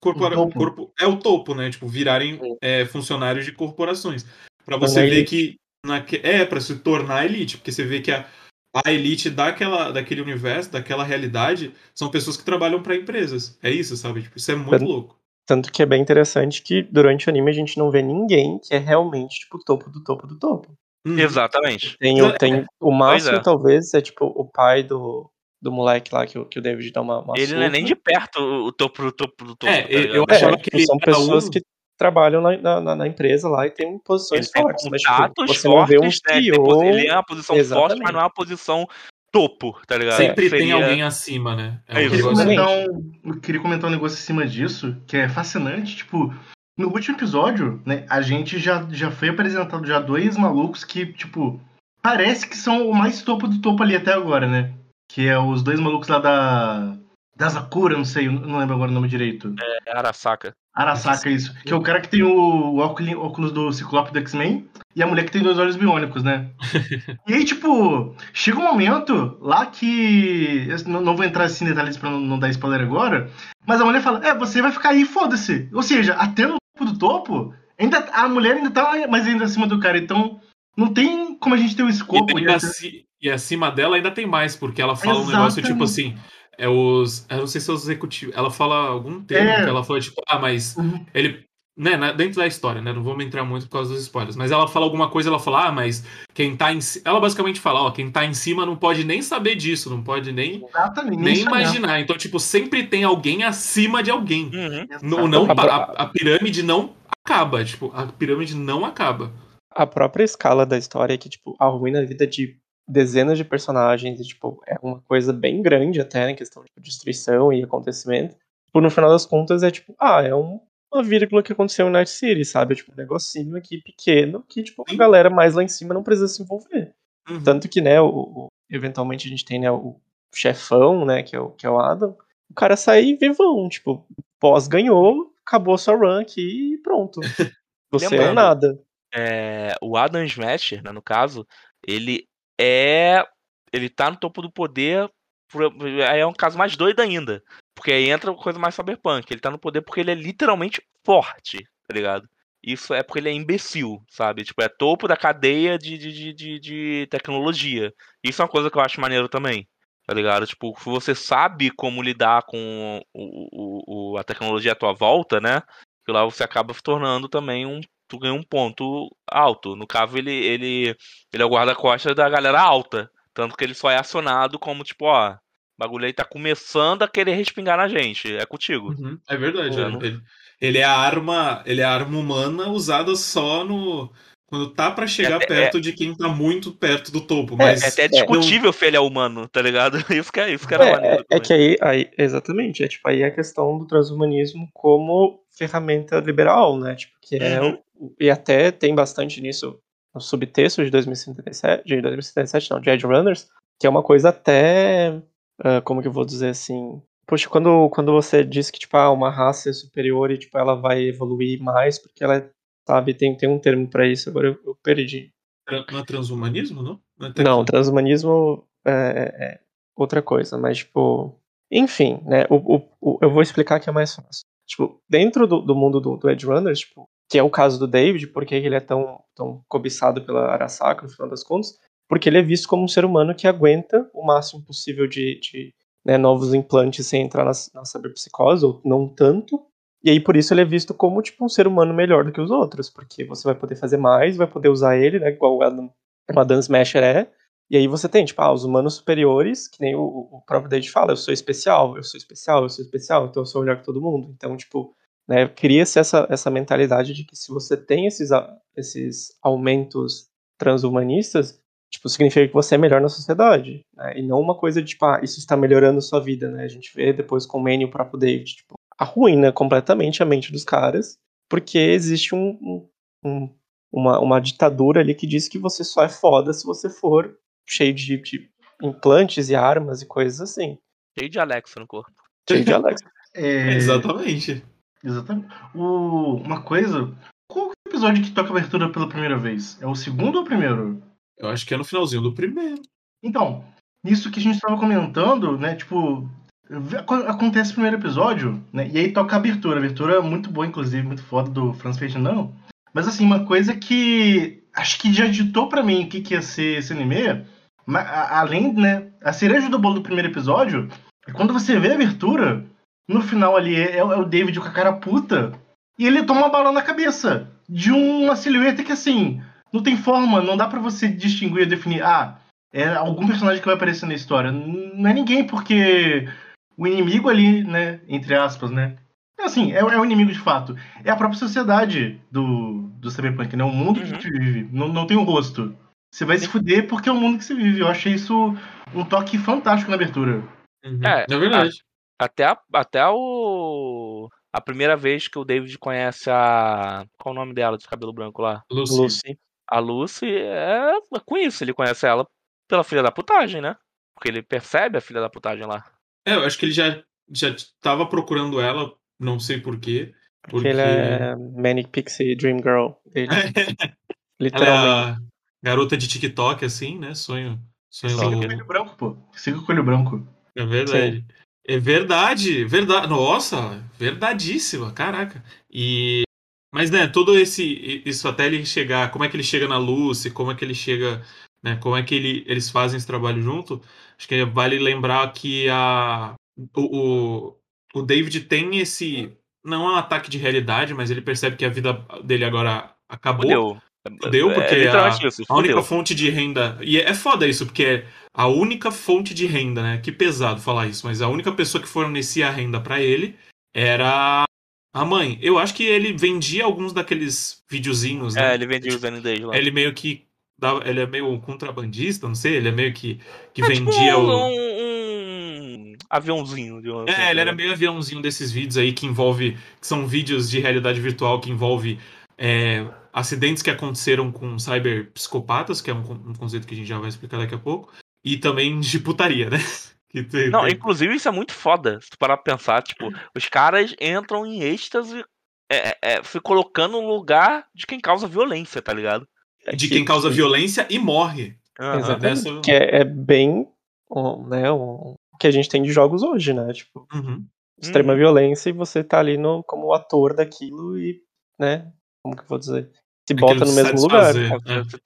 corpora... o corpo é o topo, né? Tipo, virarem é, funcionários de corporações. Para você ver que naque... é para se tornar elite, porque você vê que a, a elite daquela, daquele universo, daquela realidade, são pessoas que trabalham para empresas. É isso, sabe? Tipo, isso é muito tanto, louco. Tanto que é bem interessante que durante o anime a gente não vê ninguém que é realmente tipo o topo do topo do topo. Hum. Exatamente. Tem, o, tem o máximo, é. talvez, é tipo o pai do, do moleque lá que, o, que o David dá uma, uma Ele não é nem de perto o topo do topo do topo. É, tá eu achava é, que são pessoas um... que trabalham na, na, na, empresa lá e tem posições ele fortes. Mas, tipo, você não vê um CEO... Né? Ele é uma posição Exatamente. forte, mas não é uma posição topo, tá ligado? Sempre Seria... tem alguém acima, né? É um eu, queria comentar um, eu queria comentar um negócio acima disso, que é fascinante, tipo... No último episódio, né, a gente já, já foi apresentado já dois malucos que, tipo, parece que são o mais topo do topo ali até agora, né? Que é os dois malucos lá da. Da Zakura, não sei, não lembro agora o nome direito. É Arasaka. Arasaka, isso. Que é o cara que tem o, óculos do Ciclope do X-Men e a mulher que tem dois olhos biônicos, né? <laughs> e aí, tipo, chega um momento lá que. Eu não, vou entrar assim em detalhes pra não, dar spoiler agora. Mas a mulher fala: É, você vai ficar aí, foda-se. Ou seja, até no topo do topo, ainda, a mulher ainda tá mais ainda acima do cara. Então, não tem como a gente ter o um escopo. E, e acima dela ainda tem mais, porque ela fala Exatamente. um negócio tipo assim. É os. Eu não sei se é os executivos. Ela fala algum termo é. que ela fala, tipo, ah, mas uhum. ele. Né, dentro da história, né? Não vamos entrar muito por causa dos spoilers. Mas ela fala alguma coisa, ela fala, ah, mas quem tá em Ela basicamente fala, ó, quem tá em cima não pode nem saber disso, não pode nem, nem imaginar. Então, tipo, sempre tem alguém acima de alguém. Uhum. Não, não, a, a pirâmide não acaba, tipo, a pirâmide não acaba a própria escala da história é que, tipo, arruina a vida de dezenas de personagens e, tipo, é uma coisa bem grande até em questão de destruição e acontecimento. Tipo, no final das contas é tipo, ah, é um, uma vírgula que aconteceu em Night City, sabe? Tipo, um negocinho aqui pequeno que, tipo, a galera mais lá em cima não precisa se envolver. Uhum. Tanto que, né, o, o, eventualmente a gente tem, né, o chefão, né, que é o, que é o Adam, o cara sai vivão, tipo, pós ganhou, acabou sua run aqui e pronto. <laughs> Você é Lembrando, é nada. É, o Adam Smasher, né, no caso, ele é. Ele tá no topo do poder. Aí é um caso mais doido ainda. Porque aí entra coisa mais cyberpunk. Ele tá no poder porque ele é literalmente forte, tá ligado? Isso é porque ele é imbecil, sabe? Tipo, é topo da cadeia de, de, de, de tecnologia. Isso é uma coisa que eu acho maneiro também. Tá ligado? Tipo, você sabe como lidar com o, o, a tecnologia à tua volta, né? Que lá você acaba se tornando também um. Tu ganha um ponto alto. No caso, ele, ele, ele é o guarda-costas da galera alta. Tanto que ele só é acionado como, tipo, ó, bagulho aí tá começando a querer respingar na gente. É contigo. Uhum, é verdade. Ele, ele, é a arma. Ele é a arma humana usada só no. Quando tá para chegar é, perto é, de quem tá muito perto do topo. É, mas é, até discutível não... se ele é humano, tá ligado? <laughs> Isso que, é, isso que era é, maneiro. É, que aí, aí, exatamente, é tipo aí a questão do transhumanismo como ferramenta liberal, né? Tipo, que é uhum. o, e até tem bastante nisso no subtexto de 2077, de 2077 não, de Edge Runners, que é uma coisa até uh, como que eu vou dizer assim, poxa, quando, quando você diz que tipo, ah, uma raça é superior e tipo, ela vai evoluir mais porque ela, sabe, tem, tem um termo para isso, agora eu, eu perdi. Não é transhumanismo, não? Não, é não transhumanismo é, é, é, outra coisa, mas tipo, enfim, né, o, o, o, eu vou explicar que é mais fácil. Tipo, dentro do, do mundo do, do Edge Runners, tipo, que é o caso do David, porque ele é tão, tão cobiçado pela Arasaka, no final das contas, porque ele é visto como um ser humano que aguenta o máximo possível de, de né, novos implantes sem entrar na, na cyberpsicose, ou não tanto. E aí, por isso, ele é visto como tipo um ser humano melhor do que os outros, porque você vai poder fazer mais, vai poder usar ele, né, igual o Adam, o Adam Smasher é. E aí você tem, tipo, ah, os humanos superiores, que nem o, o próprio David fala, eu sou especial, eu sou especial, eu sou especial, então eu sou melhor que todo mundo. Então, tipo, né, cria-se essa, essa mentalidade de que se você tem esses, esses aumentos transhumanistas, tipo, significa que você é melhor na sociedade, né? E não uma coisa de, tipo, ah, isso está melhorando sua vida, né? A gente vê depois com o Manny e o próprio David, tipo, arruína completamente a mente dos caras, porque existe um, um, uma, uma ditadura ali que diz que você só é foda se você for cheio de, de implantes e armas e coisas assim. Cheio de Alexa no corpo. Cheio de <laughs> Alexa. É... Exatamente. Exatamente. O... Uma coisa. Qual é o episódio que toca a abertura pela primeira vez? É o segundo ou o primeiro? Eu acho que é no finalzinho do primeiro. Então, nisso que a gente estava comentando, né? Tipo, acontece o primeiro episódio, né? E aí toca a abertura. A abertura é muito boa, inclusive, muito foda do Franz Ferdinand. Mas assim, uma coisa que acho que já ditou para mim o que, que ia ser esse anime, além, né? A cereja do bolo do primeiro episódio é quando você vê a abertura, no final ali é, é o David com a cara puta, e ele toma uma bala na cabeça de uma silhueta que assim não tem forma, não dá para você distinguir, definir, ah, é algum personagem que vai aparecer na história. Não é ninguém, porque o inimigo ali, né, entre aspas, né, é assim, é, é o inimigo de fato. É a própria sociedade do, do Cyberpunk, né, o mundo uhum. que a gente vive. Não, não tem um rosto. Você vai se fuder porque é o mundo que você vive. Eu achei isso um toque fantástico na abertura. Uhum. É, é verdade. A, até, a, até o a primeira vez que o David conhece a. Qual o nome dela de cabelo branco lá? Lucy. Lucy. A Lucy é com isso, ele conhece ela pela filha da putagem, né? Porque ele percebe a filha da putagem lá. É, eu acho que ele já, já tava procurando ela, não sei porquê. Porque, porque ele é Manic Pixie Dream Girl. Ele, literalmente. <laughs> Ela é garota de TikTok, assim, né? Sonho. sonho Siga o coelho branco, pô. Siga o coelho branco. É verdade. Sim. É verdade, verdade. Nossa, verdadíssima, caraca. E mas, né, todo esse isso até ele chegar, como é que ele chega na Lucy, como é que ele chega, né, como é que ele, eles fazem esse trabalho junto, acho que vale lembrar que a o, o, David tem esse não é um ataque de realidade, mas ele percebe que a vida dele agora acabou. Fudeu. Fudeu, é, porque é, a, isso, a, única fonte de renda. E é foda isso, porque é a única fonte de renda, né? Que pesado falar isso, mas a única pessoa que fornecia a renda para ele era a mãe, eu acho que ele vendia alguns daqueles videozinhos, né? É, ele vendia os NDs lá. Ele meio que ele é meio contrabandista, não sei, ele é meio que, que é tipo vendia tipo um, o. Um, um aviãozinho. De uma, é, ele era meio aviãozinho desses vídeos aí que envolve. que são vídeos de realidade virtual que envolve é, acidentes que aconteceram com cyberpsicopatas, que é um, um conceito que a gente já vai explicar daqui a pouco, e também de putaria, né? <laughs> Tem, não, tem... inclusive isso é muito foda. Se tu parar pra pensar, tipo, os caras entram em êxtase é, é, é se colocando no lugar de quem causa violência, tá ligado? É de quem causa violência e morre. Uhum. Exatamente. Dessa... Que é, é bem né, o que a gente tem de jogos hoje, né? Tipo, uhum. extrema uhum. violência e você tá ali no, como ator daquilo e, né? Como que eu vou dizer? Se bota no mesmo lugar. Né?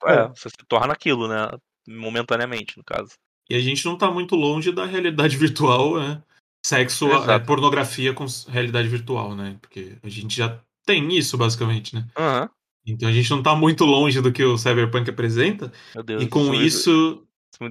É, você se torna aquilo, né? Momentaneamente, no caso. E a gente não tá muito longe da realidade <laughs> virtual, né? Sexo, é, pornografia com realidade virtual, né? Porque a gente já tem isso, basicamente, né? Uhum. Então a gente não tá muito longe do que o Cyberpunk apresenta. Deus, e com isso.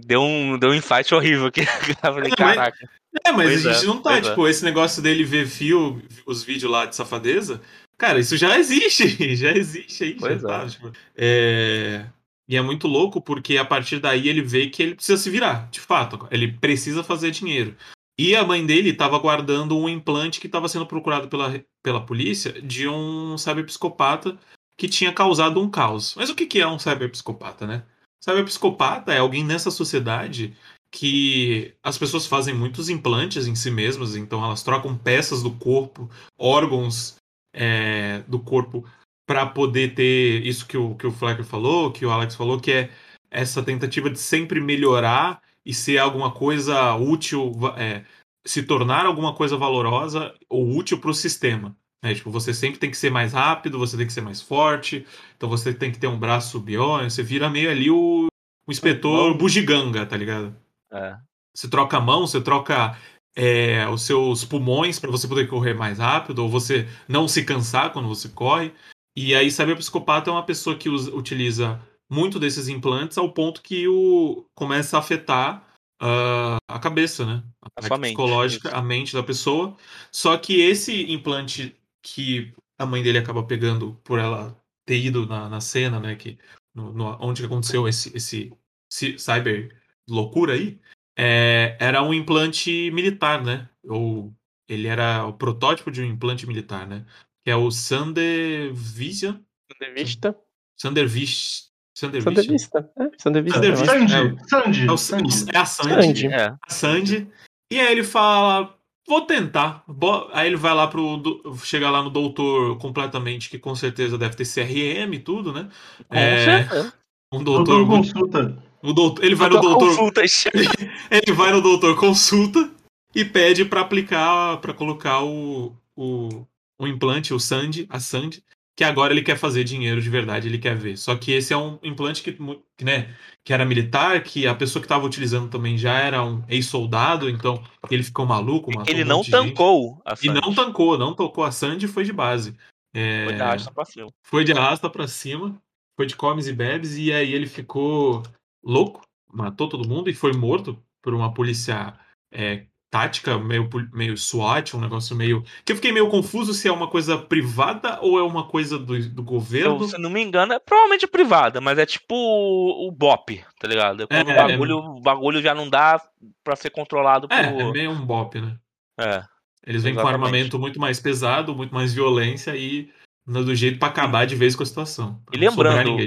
Deu um, deu um insight horrível aqui. <laughs> falei, é, caraca. Mas, é, mas pois a gente é, não tá, tipo, é. esse negócio dele ver fio, os vídeos lá de safadeza. Cara, isso já existe. <laughs> Já existe aí. Pois já, é. Tá, tipo, é... E é muito louco porque a partir daí ele vê que ele precisa se virar, de fato. Ele precisa fazer dinheiro. E a mãe dele estava guardando um implante que estava sendo procurado pela, pela polícia de um cyberpsicopata que tinha causado um caos. Mas o que, é um cyberpsicopata, né? Cyberpsicopata é alguém nessa sociedade que as pessoas fazem muitos implantes em si mesmas, então elas trocam peças do corpo, órgãos é, do corpo para poder ter isso que o, que o Flecker falou, que o Alex falou, que é essa tentativa de sempre melhorar e ser alguma coisa útil, é, se tornar alguma coisa valorosa ou útil para o sistema. Né? Tipo, você sempre tem que ser mais rápido, você tem que ser mais forte, então você tem que ter um braço biônico, você vira meio ali o, o inspetor é bugiganga, tá ligado? É. Você troca a mão, você troca é, os seus pulmões para você poder correr mais rápido, ou você não se cansar quando você corre. E aí, cyberpsicopata é uma pessoa que usa, utiliza muito desses implantes ao ponto que o começa a afetar uh, a cabeça, né? A, a psicológica, isso. a mente da pessoa. Só que esse implante que a mãe dele acaba pegando por ela ter ido na, na cena, né? Que, no, no, onde aconteceu esse, esse, esse cyber loucura aí, é, era um implante militar, né? Ou ele era o protótipo de um implante militar, né? que é o Sander Vision. Sandervista. Sandervista. Sandervista. É, Sandervista. Sandy. É, Sandy. É, a Sandy. É. A Sandy. E aí ele fala, vou tentar. Aí ele vai lá pro. Chega lá no doutor completamente, que com certeza deve ter CRM e tudo, né? Com é, certeza. Um doutor. doutor consulta. O doutor, ele vai doutor no doutor. Consulta. <laughs> ele vai no doutor consulta e pede para aplicar, para colocar o, o, um implante, o Sandy, a Sandy, que agora ele quer fazer dinheiro de verdade, ele quer ver. Só que esse é um implante que, né, que era militar, que a pessoa que estava utilizando também já era um ex-soldado, então ele ficou maluco. ele um não tancou a Sandy. E não tancou, não tocou a Sandy foi de base. É... Foi de arrasta pra cima. Foi de arrasta pra cima, foi de comes e bebes, e aí ele ficou louco, matou todo mundo e foi morto por uma polícia é, tática, meio, meio SWAT, um negócio meio. Que eu fiquei meio confuso se é uma coisa privada ou é uma coisa do, do governo. Então, se não me engano, é provavelmente privada, mas é tipo o, o BOP, tá ligado? É quando é, o, bagulho, é... o bagulho já não dá pra ser controlado é, por. É, é meio um BOP, né? É. Eles vêm com armamento muito mais pesado, muito mais violência e do jeito para acabar de vez com a situação. E lembrando,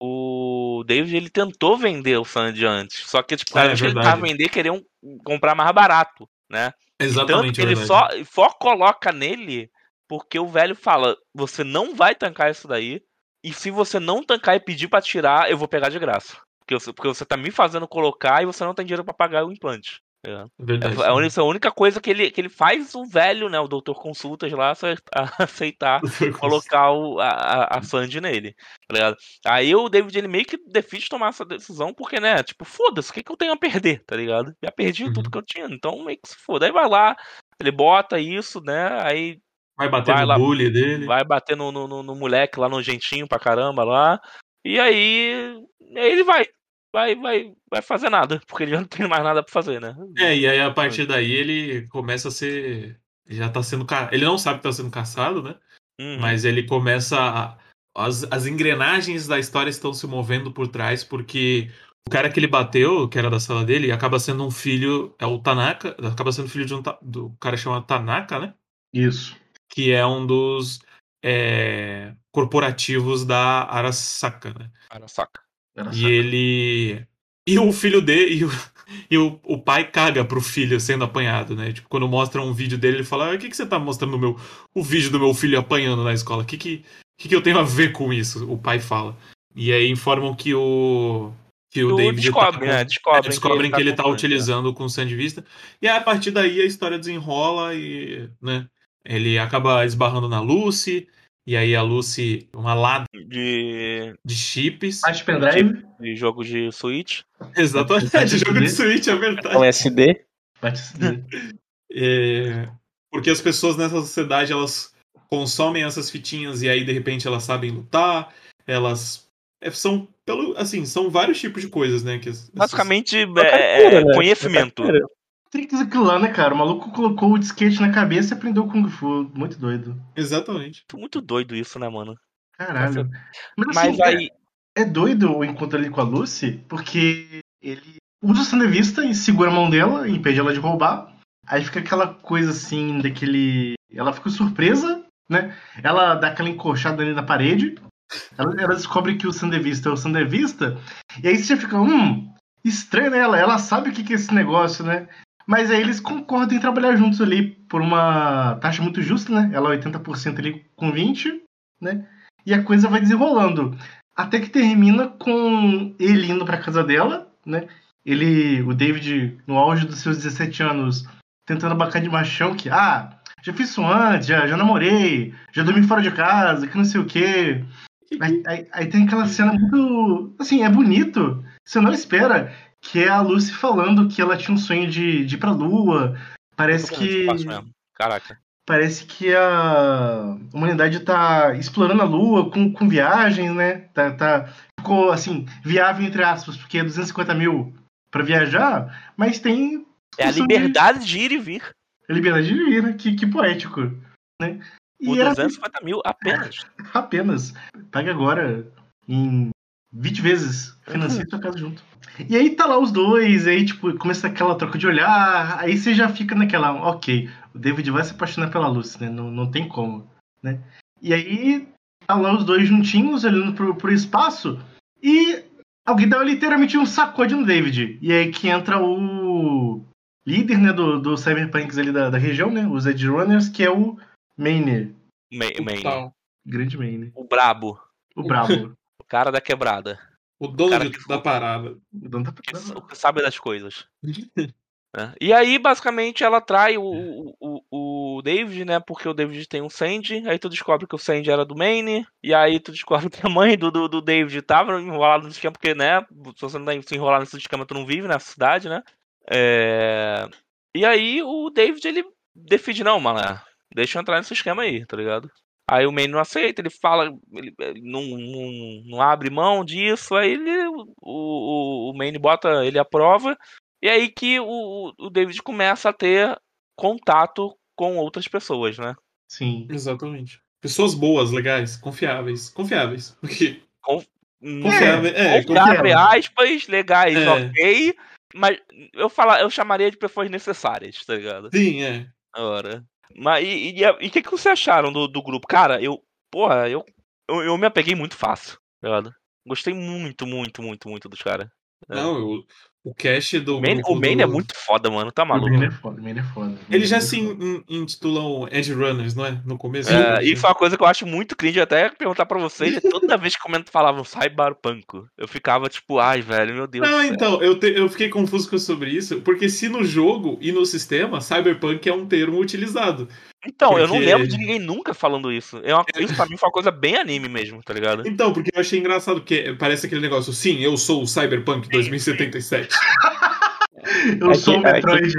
o David ele tentou vender o Sandy antes, só que tipo, é, é ele tava vender queriam comprar mais barato, né? Exatamente. Ele só, só coloca nele porque o velho fala: você não vai tancar isso daí, e se você não tancar e pedir para tirar, eu vou pegar de graça. Porque você, porque você tá me fazendo colocar e você não tem dinheiro para pagar o implante. É. Verdade, é, a, única, a única coisa que ele, que ele faz o velho, né, o doutor consultas lá, <laughs> aceitar colocar o, a, a Sandy nele, tá ligado? Aí o David, ele meio que decide tomar essa decisão, porque, né, tipo, foda-se, o que, que eu tenho a perder, tá ligado? Já perdi uhum. tudo que eu tinha, então meio que se foda. Aí vai lá, ele bota isso, né, aí... Vai bater vai no lá, bully dele. Vai bater no, no, no, no moleque lá, nojentinho pra caramba lá, e aí, aí ele vai, vai, vai, vai fazer nada, porque ele já não tem mais nada para fazer, né? É, e aí a partir daí ele começa a ser. Já tá sendo. Ele não sabe que tá sendo caçado, né? Uhum. Mas ele começa a, as, as engrenagens da história estão se movendo por trás, porque o cara que ele bateu, que era da sala dele, acaba sendo um filho, é o Tanaka, acaba sendo filho de um do cara chamado Tanaka, né? Isso. Que é um dos é, corporativos da Arasaka, né? Arasaka. E ele. E o filho dele. E o, e o, o pai caga pro filho sendo apanhado, né? Tipo, quando mostra um vídeo dele, ele fala: ah, O que, que você tá mostrando no meu. O vídeo do meu filho apanhando na escola? O que, que, que, que eu tenho a ver com isso? O pai fala. E aí informam que o. Que o, o David descobre, tá, né? Descobrem, é, descobrem que ele tá, ele tá utilizando com o Sandvista. E aí, a partir daí a história desenrola e, né? Ele acaba esbarrando na Lucy, e aí a Lucy, uma lada de, de chips. de pendrive. De, de jogo de Switch. Exatamente, de jogo de Switch, é verdade. Com SD. <laughs> é, porque as pessoas nessa sociedade, elas consomem essas fitinhas e aí de repente elas sabem lutar, elas é, são pelo assim, são vários tipos de coisas, né, que basicamente é, é, né? conhecimento. Tricks aquilo lá, né, cara? O maluco colocou o disquete na cabeça e aprendeu Kung Fu. Muito doido. Exatamente. Muito doido isso, né, mano? Caralho. Mas, assim, Mas aí. É, é, doido o encontro ali com a Lucy, porque ele usa o Sanevista e segura a mão dela, impede ela de roubar. Aí fica aquela coisa assim, daquele. Ela fica surpresa, né? Ela dá aquela encoxada ali na parede. Ela, ela descobre que o Sandevista é o Sandevista. E aí você já fica, hum, estranho, né? Ela, ela sabe o que, que é esse negócio, né? Mas aí eles concordam em trabalhar juntos ali por uma taxa muito justa, né? Ela 80% ali com 20, né? E a coisa vai desenrolando. Até que termina com ele indo para casa dela, né? Ele, o David, no auge dos seus 17 anos, tentando bancar de machão que, ah, já fiz isso antes, já, já namorei, já dormi fora de casa, que não sei o quê. Aí, aí, aí, tem aquela cena muito. Assim, é bonito. Você não espera que é a Lucy falando que ela tinha um sonho de, de ir pra Lua. Parece que. Caraca. Parece que a humanidade tá explorando a Lua com, com viagens, né? Tá, tá, ficou, assim, viável entre aspas, porque é 250 mil pra viajar, mas tem. É a liberdade de... de ir e vir. É a liberdade de ir, né? Que, que poético, né? E Por 250 era... mil apenas. <laughs> apenas. Paga agora em 20 vezes. Financia uhum. sua casa junto. E aí tá lá os dois, aí tipo, começa aquela troca de olhar, aí você já fica naquela, ok, o David vai se apaixonar pela Lucy, né? Não, não tem como, né? E aí tá lá os dois juntinhos, olhando pro, pro espaço, e alguém dá literalmente um sacode no David. E aí que entra o líder, né, do, do Cyberpunks ali da, da região, né? Os Edge Runners, que é o Mainer. Mainer. Grande Mainer. O brabo. O brabo. <laughs> o cara da quebrada. O dono de, da parada. O dono da <laughs> parada. Que sabe das coisas. <laughs> né? E aí, basicamente, ela trai o, o, o, David, né? Porque o David tem um Sandy. Aí tu descobre que o Sandy era do Maine. E aí tu descobre que a mãe do, do, do David tava enrolada no esquema, porque, né? Se você não tá se enrolar nesse esquema, tu não vive na cidade, né? É... E aí o David, ele decide, não, mano, deixa eu entrar nesse esquema aí, tá ligado? Aí o Maine não aceita, ele fala, ele, não, não, não, abre mão disso, aí ele, o, o, o Maine bota ele à prova, e aí que o, o David começa a ter contato com outras pessoas, né? Sim. Exatamente. Pessoas boas, legais, confiáveis. Confiáveis. Porque. Confiáveis, é, é, confiáveis, aspas, legais, é. ok. Mas eu, falar, eu chamaria de pessoas necessárias, tá ligado? Sim, é. Ora. Mas e o que, que vocês acharam do, do grupo? Cara, eu. Porra, eu, eu, eu me apeguei muito fácil, tá ligado? Gostei muito, muito, muito, muito dos caras. É. Não, eu, o cast do. O Main, o Main do... é muito foda, mano. Tá maluco. O Main é foda, o Main é foda. Eles já é se intitulam Edge Runners, não é? No começo. É, e foi uma coisa que eu acho muito cringe até perguntar pra vocês. toda vez que comento falavam Cyberpunk, eu ficava tipo, ai, velho, meu Deus. Não, então, eu, te, eu fiquei confuso sobre isso, porque se no jogo e no sistema, Cyberpunk é um termo utilizado. Então, porque... eu não lembro de ninguém nunca falando isso. É uma, isso pra mim foi uma coisa bem anime mesmo, tá ligado? Então, porque eu achei engraçado, que parece aquele negócio, sim, eu sou o Cyberpunk 2077. Eu é sou o é Metroid.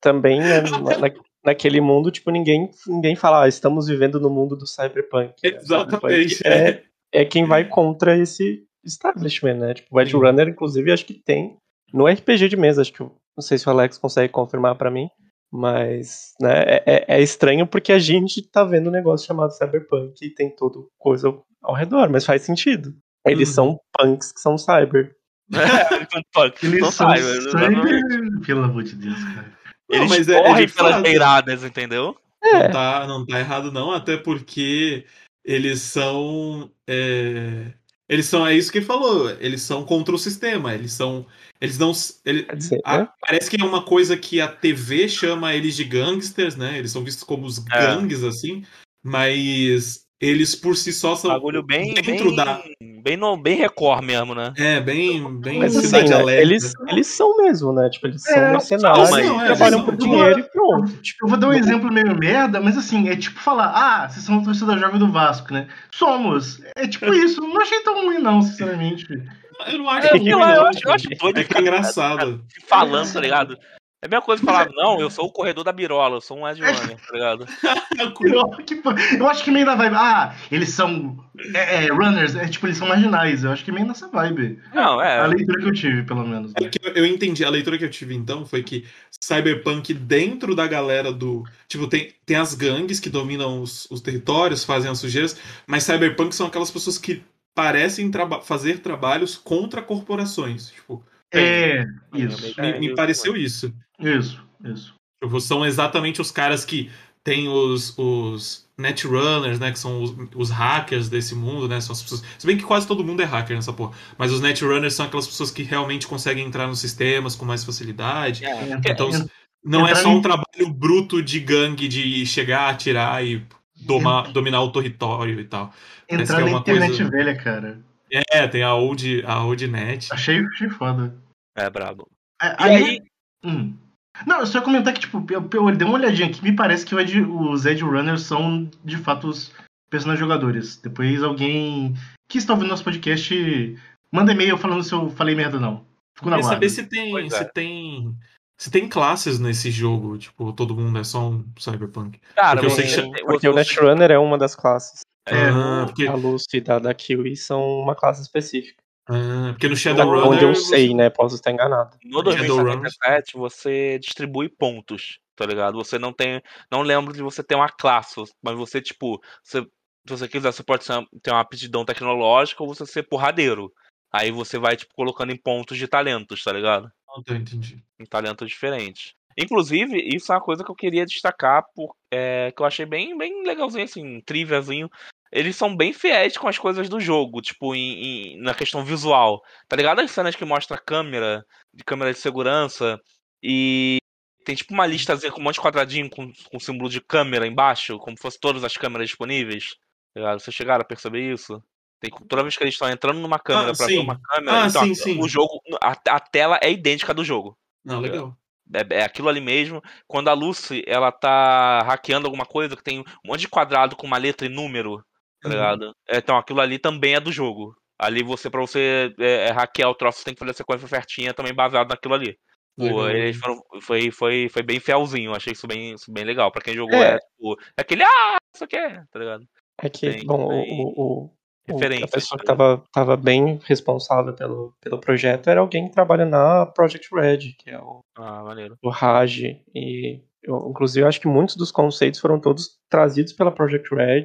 também, né, na, naquele mundo, tipo, ninguém, ninguém fala, ah, estamos vivendo no mundo do Cyberpunk. <laughs> Exatamente. É, é quem vai contra esse establishment, né? Tipo, o Edge Runner, inclusive, acho que tem no RPG de mesa, acho que não sei se o Alex consegue confirmar para mim, mas né, é, é, é, estranho porque a gente tá vendo um negócio chamado Cyberpunk e tem todo coisa ao redor, mas faz sentido. Eles uhum. são punks que são cyber. É, eles cyber. cyber... Pelo amor de Deus, cara. Eles não, mas é, correm é pelas beiradas, entendeu? É. Não, tá, não tá errado, não, até porque eles são. É, eles são, é isso que ele falou, eles são contra o sistema, eles são. Eles não. Ele, ser, a, né? Parece que é uma coisa que a TV chama eles de gangsters, né? Eles são vistos como os é. gangues, assim, mas eles por si só são bagulho bem dentro bem, da bem no bem Record mesmo, né? É, bem bem Mas, assim, cidade assim, Eles eles são mesmo, né? Tipo, eles são é, mercenários, não, mas, trabalham por dinheiro e pronto. Tipo, eu vou dar um exemplo meio merda, mas assim, é tipo falar: "Ah, vocês são torcida jovem do Vasco, né?" Somos. É tipo isso, não achei tão ruim não, sinceramente. Eu não acho é, ruim, eu, eu, acho, eu acho doido, é que é engraçado. <laughs> Falando, tá ligado? É a mesma coisa que falar, não, eu sou o corredor da birola, eu sou um Ed Runner, tá ligado? <laughs> eu acho que meio na vibe. Ah, eles são é, é, runners, é tipo, eles são marginais. Eu acho que meio nessa vibe. Não, é. A leitura que eu tive, pelo menos. Né? É eu entendi. A leitura que eu tive então foi que Cyberpunk, dentro da galera do. Tipo, tem, tem as gangues que dominam os, os territórios, fazem as sujeiras, mas Cyberpunk são aquelas pessoas que parecem traba fazer trabalhos contra corporações. Tipo, é, isso. Me, me pareceu isso. Isso, isso. São exatamente os caras que tem os, os netrunners, né? Que são os, os, hackers desse mundo, né? São as pessoas. Se bem que quase todo mundo é hacker nessa porra. Mas os netrunners são aquelas pessoas que realmente conseguem entrar nos sistemas com mais facilidade. É, então, é, não é só um trabalho bruto de gangue de chegar, atirar e domar, dominar o território e tal. Entrar é na internet coisa... velha, cara. É, tem a old, a old net. Achei, achei foda. É brabo. É, aí, aí... Hum. Não, eu só ia comentar que, tipo, eu, eu dei uma olhadinha aqui, me parece que Ed, os Edge Runners são, de fato, os personagens jogadores. Depois alguém que está ouvindo nosso podcast, manda e-mail falando se eu falei merda ou não. Fico na saber se tem, se é. tem se tem classes nesse jogo, tipo, todo mundo é só um cyberpunk. Cara, porque, eu sei que... porque o Netrunner é uma das classes. É, ah, porque... a Lucy da, da Kiwi são uma classe específica. Ah, porque no Shadowrunner... Onde eu sei, você... né? Posso estar enganado. No 2077 você distribui pontos, tá ligado? Você não tem... Não lembro de você ter uma classe, mas você, tipo... Você, se você quiser, você pode ter uma aptidão tecnológica ou você ser porradeiro. Aí você vai, tipo, colocando em pontos de talentos, tá ligado? Não, ah, entendi. Em talentos diferentes. Inclusive, isso é uma coisa que eu queria destacar, por, é, que eu achei bem, bem legalzinho, assim, triviazinho eles são bem fiéis com as coisas do jogo, tipo, em, em, na questão visual. Tá ligado? As cenas que mostra a câmera, de câmera de segurança, e tem tipo uma listazinha com um monte de quadradinho com, com símbolo de câmera embaixo, como se fosse todas as câmeras disponíveis. Tá Vocês chegaram a perceber isso? Tem, toda vez que eles estão entrando numa câmera ah, pra sim. ver uma câmera, ah, então, sim, sim. o jogo, a, a, tela é idêntica do jogo. Não, legal. É, é, aquilo ali mesmo. Quando a Lucy ela tá hackeando alguma coisa que tem um monte de quadrado com uma letra e número, tá uhum. ligado? Então aquilo ali também é do jogo. Ali você, pra você é, é, hackear o troço, você tem que fazer a sequência certinha também baseado naquilo ali. Pô, eles foram, foi, foi, foi bem fielzinho, achei isso bem, isso bem legal. Pra quem jogou, é, é, tipo, é aquele, ah, isso aqui é, tá ligado? É que, bom, o, o, referência, a pessoa que tava, tava bem responsável pelo, pelo projeto era alguém que trabalha na Project Red, que é o, ah, o Raj. E eu, inclusive, eu acho que muitos dos conceitos foram todos trazidos pela Project Red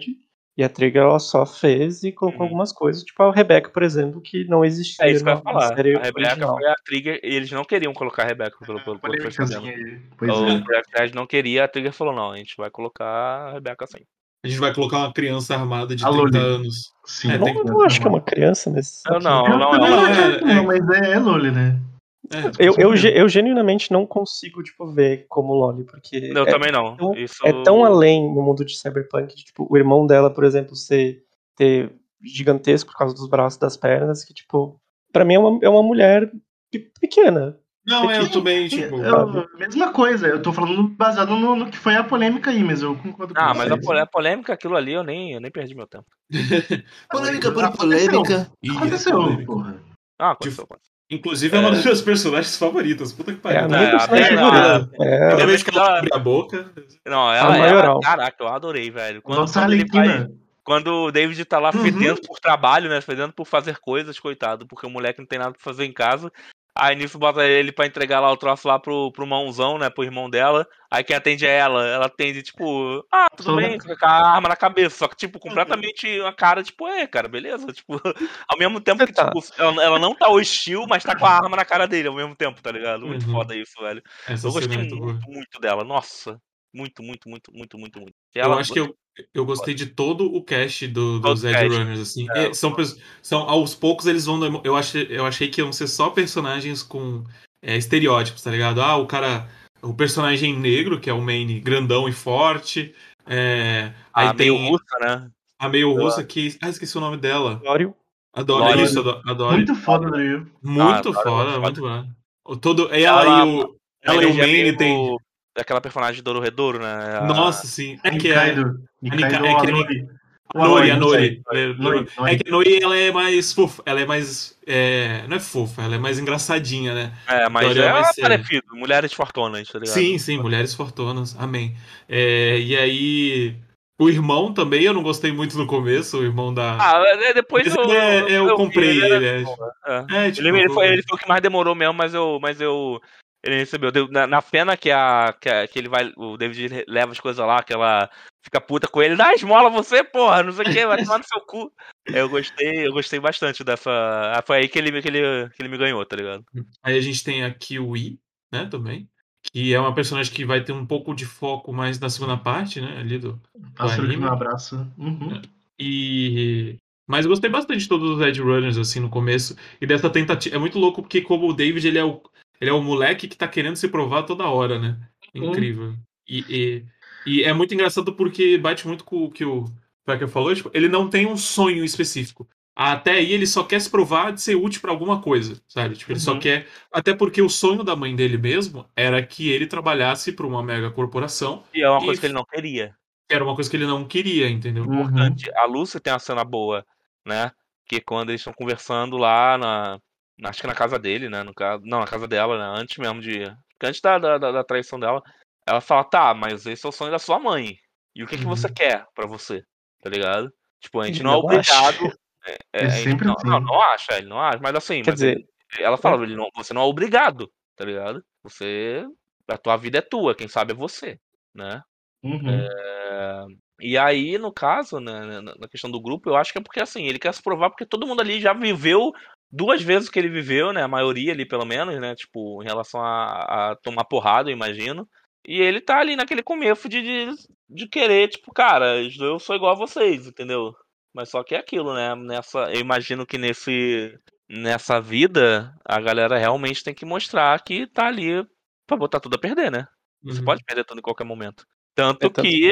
e a Trigger ela só fez e colocou uhum. algumas coisas, tipo a Rebecca, por exemplo, que não existia é isso que eu ia falar. a Rebecca original. foi a Trigger e eles não queriam colocar a Rebecca pelo, pelo, pelo que foi fazendo. O Project não queria, a Trigger falou, não, a gente vai colocar a Rebecca assim. A gente vai colocar uma criança armada de a 30 Loli. anos. Sim. É, não, eu não acho que é uma criança, mas... Não, não, não, não, não, é, é, é, mas é, é Loli, né? É, eu, eu, eu, genuinamente não consigo, tipo, ver como Loli, porque. Eu é, também não. Tão, Isso... É tão além no mundo de Cyberpunk, de, tipo, o irmão dela, por exemplo, ser ter gigantesco por causa dos braços e das pernas, que, tipo, pra mim é uma, é uma mulher pequena. Não, é, eu também, tipo. Eu, mesma coisa, eu tô falando baseado no, no, que foi a polêmica aí, mas eu concordo com Ah, mas a, a, polêmica, aquilo ali, eu nem, eu nem perdi meu tempo. <laughs> polêmica por polêmica. Aconteceu, porra. Ah, aconteceu, aconteceu. Inclusive é uma das minhas personagens favoritas. Puta que pariu. É, a é, personagem favorita. É, Toda vez que ela abre a boca. Não, ela, ela caraca, eu adorei, velho. Quando, Nossa, quando, ele faz, quando o David tá lá uhum. fedendo por trabalho, né? Fedendo por fazer coisas, coitado, porque o moleque não tem nada pra fazer em casa. Aí nisso bota ele pra entregar lá o troço lá pro, pro mãozão, né? Pro irmão dela. Aí quem atende é ela. Ela atende, tipo, ah, tudo bem, com a arma na cabeça. Só que, tipo, completamente uma cara, tipo, é, cara, beleza. Tipo, <laughs> ao mesmo tempo que, tipo, ela, ela, não tá hostil, mas tá com a arma na cara dele ao mesmo tempo, tá ligado? Muito uhum. foda isso, velho. Essa eu gostei é muito, muito, muito dela. Nossa. Muito, muito, muito, muito, muito, muito. Ela, eu acho que eu, eu gostei de todo o cast do, dos Edge Runners, assim. É, são, são, aos poucos eles vão. Eu achei, eu achei que iam ser só personagens com é, estereótipos, tá ligado? Ah, o cara. O personagem negro, que é o main grandão e forte. É, a aí meio russa, né? A meio russa que. Ah, esqueci o nome dela. Dório. Adoro isso, adoro. Muito foda, Dario. Muito ah, foda, muito bom. Todo, ela, ela e o. Ela e o Maine tem daquela personagem do Redouro, né? A... Nossa, sim. É que é. Nikaido, é que nem... A Nori, a Nori. É que a Nori ela é mais fofa, ela é mais. É, não é fofa, ela é mais engraçadinha, né? É, mas é, é parecido, mulheres fortonas, tá ligado? Sim, sim, mulheres fortonas, amém. É, e aí. O irmão também eu não gostei muito no começo, o irmão da. Ah, é, depois eu, é, eu, eu, comprei ele. ele, é, é, tipo, ele, ele, foi, ele foi o que mais demorou mesmo, mas eu, mas eu, ele recebeu. Na, na cena que, a, que, a, que ele vai. O David leva as coisas lá, que ela fica puta com ele, dá esmola você, porra, não sei o que, vai tomar no seu cu. Eu gostei, eu gostei bastante dessa. Ah, foi aí que ele, que, ele, que ele me ganhou, tá ligado? Aí a gente tem a Kiwi, né, também. Que é uma personagem que vai ter um pouco de foco mais na segunda parte, né? Ali do. Pássaro de um abraço. Uhum. É. E. Mas eu gostei bastante de todos os Edge Runners, assim, no começo. E dessa tentativa. É muito louco, porque como o David, ele é o ele é o moleque que tá querendo se provar toda hora, né? Uhum. Incrível. E, e, e, é muito engraçado porque bate muito com o que o Becker falou. Tipo, ele não tem um sonho específico. Até aí ele só quer se provar de ser útil para alguma coisa, sabe? Tipo, ele uhum. só quer. Até porque o sonho da mãe dele mesmo era que ele trabalhasse para uma mega corporação. E é uma coisa que ele não queria. Era uma coisa que ele não queria, entendeu? Importante. Uhum. A Lúcia tem uma cena boa, né? Que quando eles estão conversando lá na, Acho que na casa dele, né? No caso, não, na casa dela, né? Antes mesmo de. Antes da, da, da traição dela. Ela fala, tá, mas esse é o sonho da sua mãe. E o que, uhum. que você quer para você? Tá ligado? Tipo, a gente não é obrigado. É, é, é sempre não, não, não, acha, ele não acha, mas assim, Quer mas dizer, ele, ela fala, ele não, você não é obrigado, tá ligado? Você. A tua vida é tua, quem sabe é você, né? Uhum. É, e aí, no caso, né, na questão do grupo, eu acho que é porque assim, ele quer se provar porque todo mundo ali já viveu duas vezes que ele viveu, né? A maioria ali, pelo menos, né? Tipo, em relação a, a tomar porrada, eu imagino. E ele tá ali naquele começo de, de, de, querer, tipo, cara, eu sou igual a vocês, entendeu? Mas só que é aquilo, né? Nessa, eu imagino que nesse, nessa vida, a galera realmente tem que mostrar que tá ali pra botar tudo a perder, né? Você uhum. pode perder tudo em qualquer momento. Tanto, é tanto que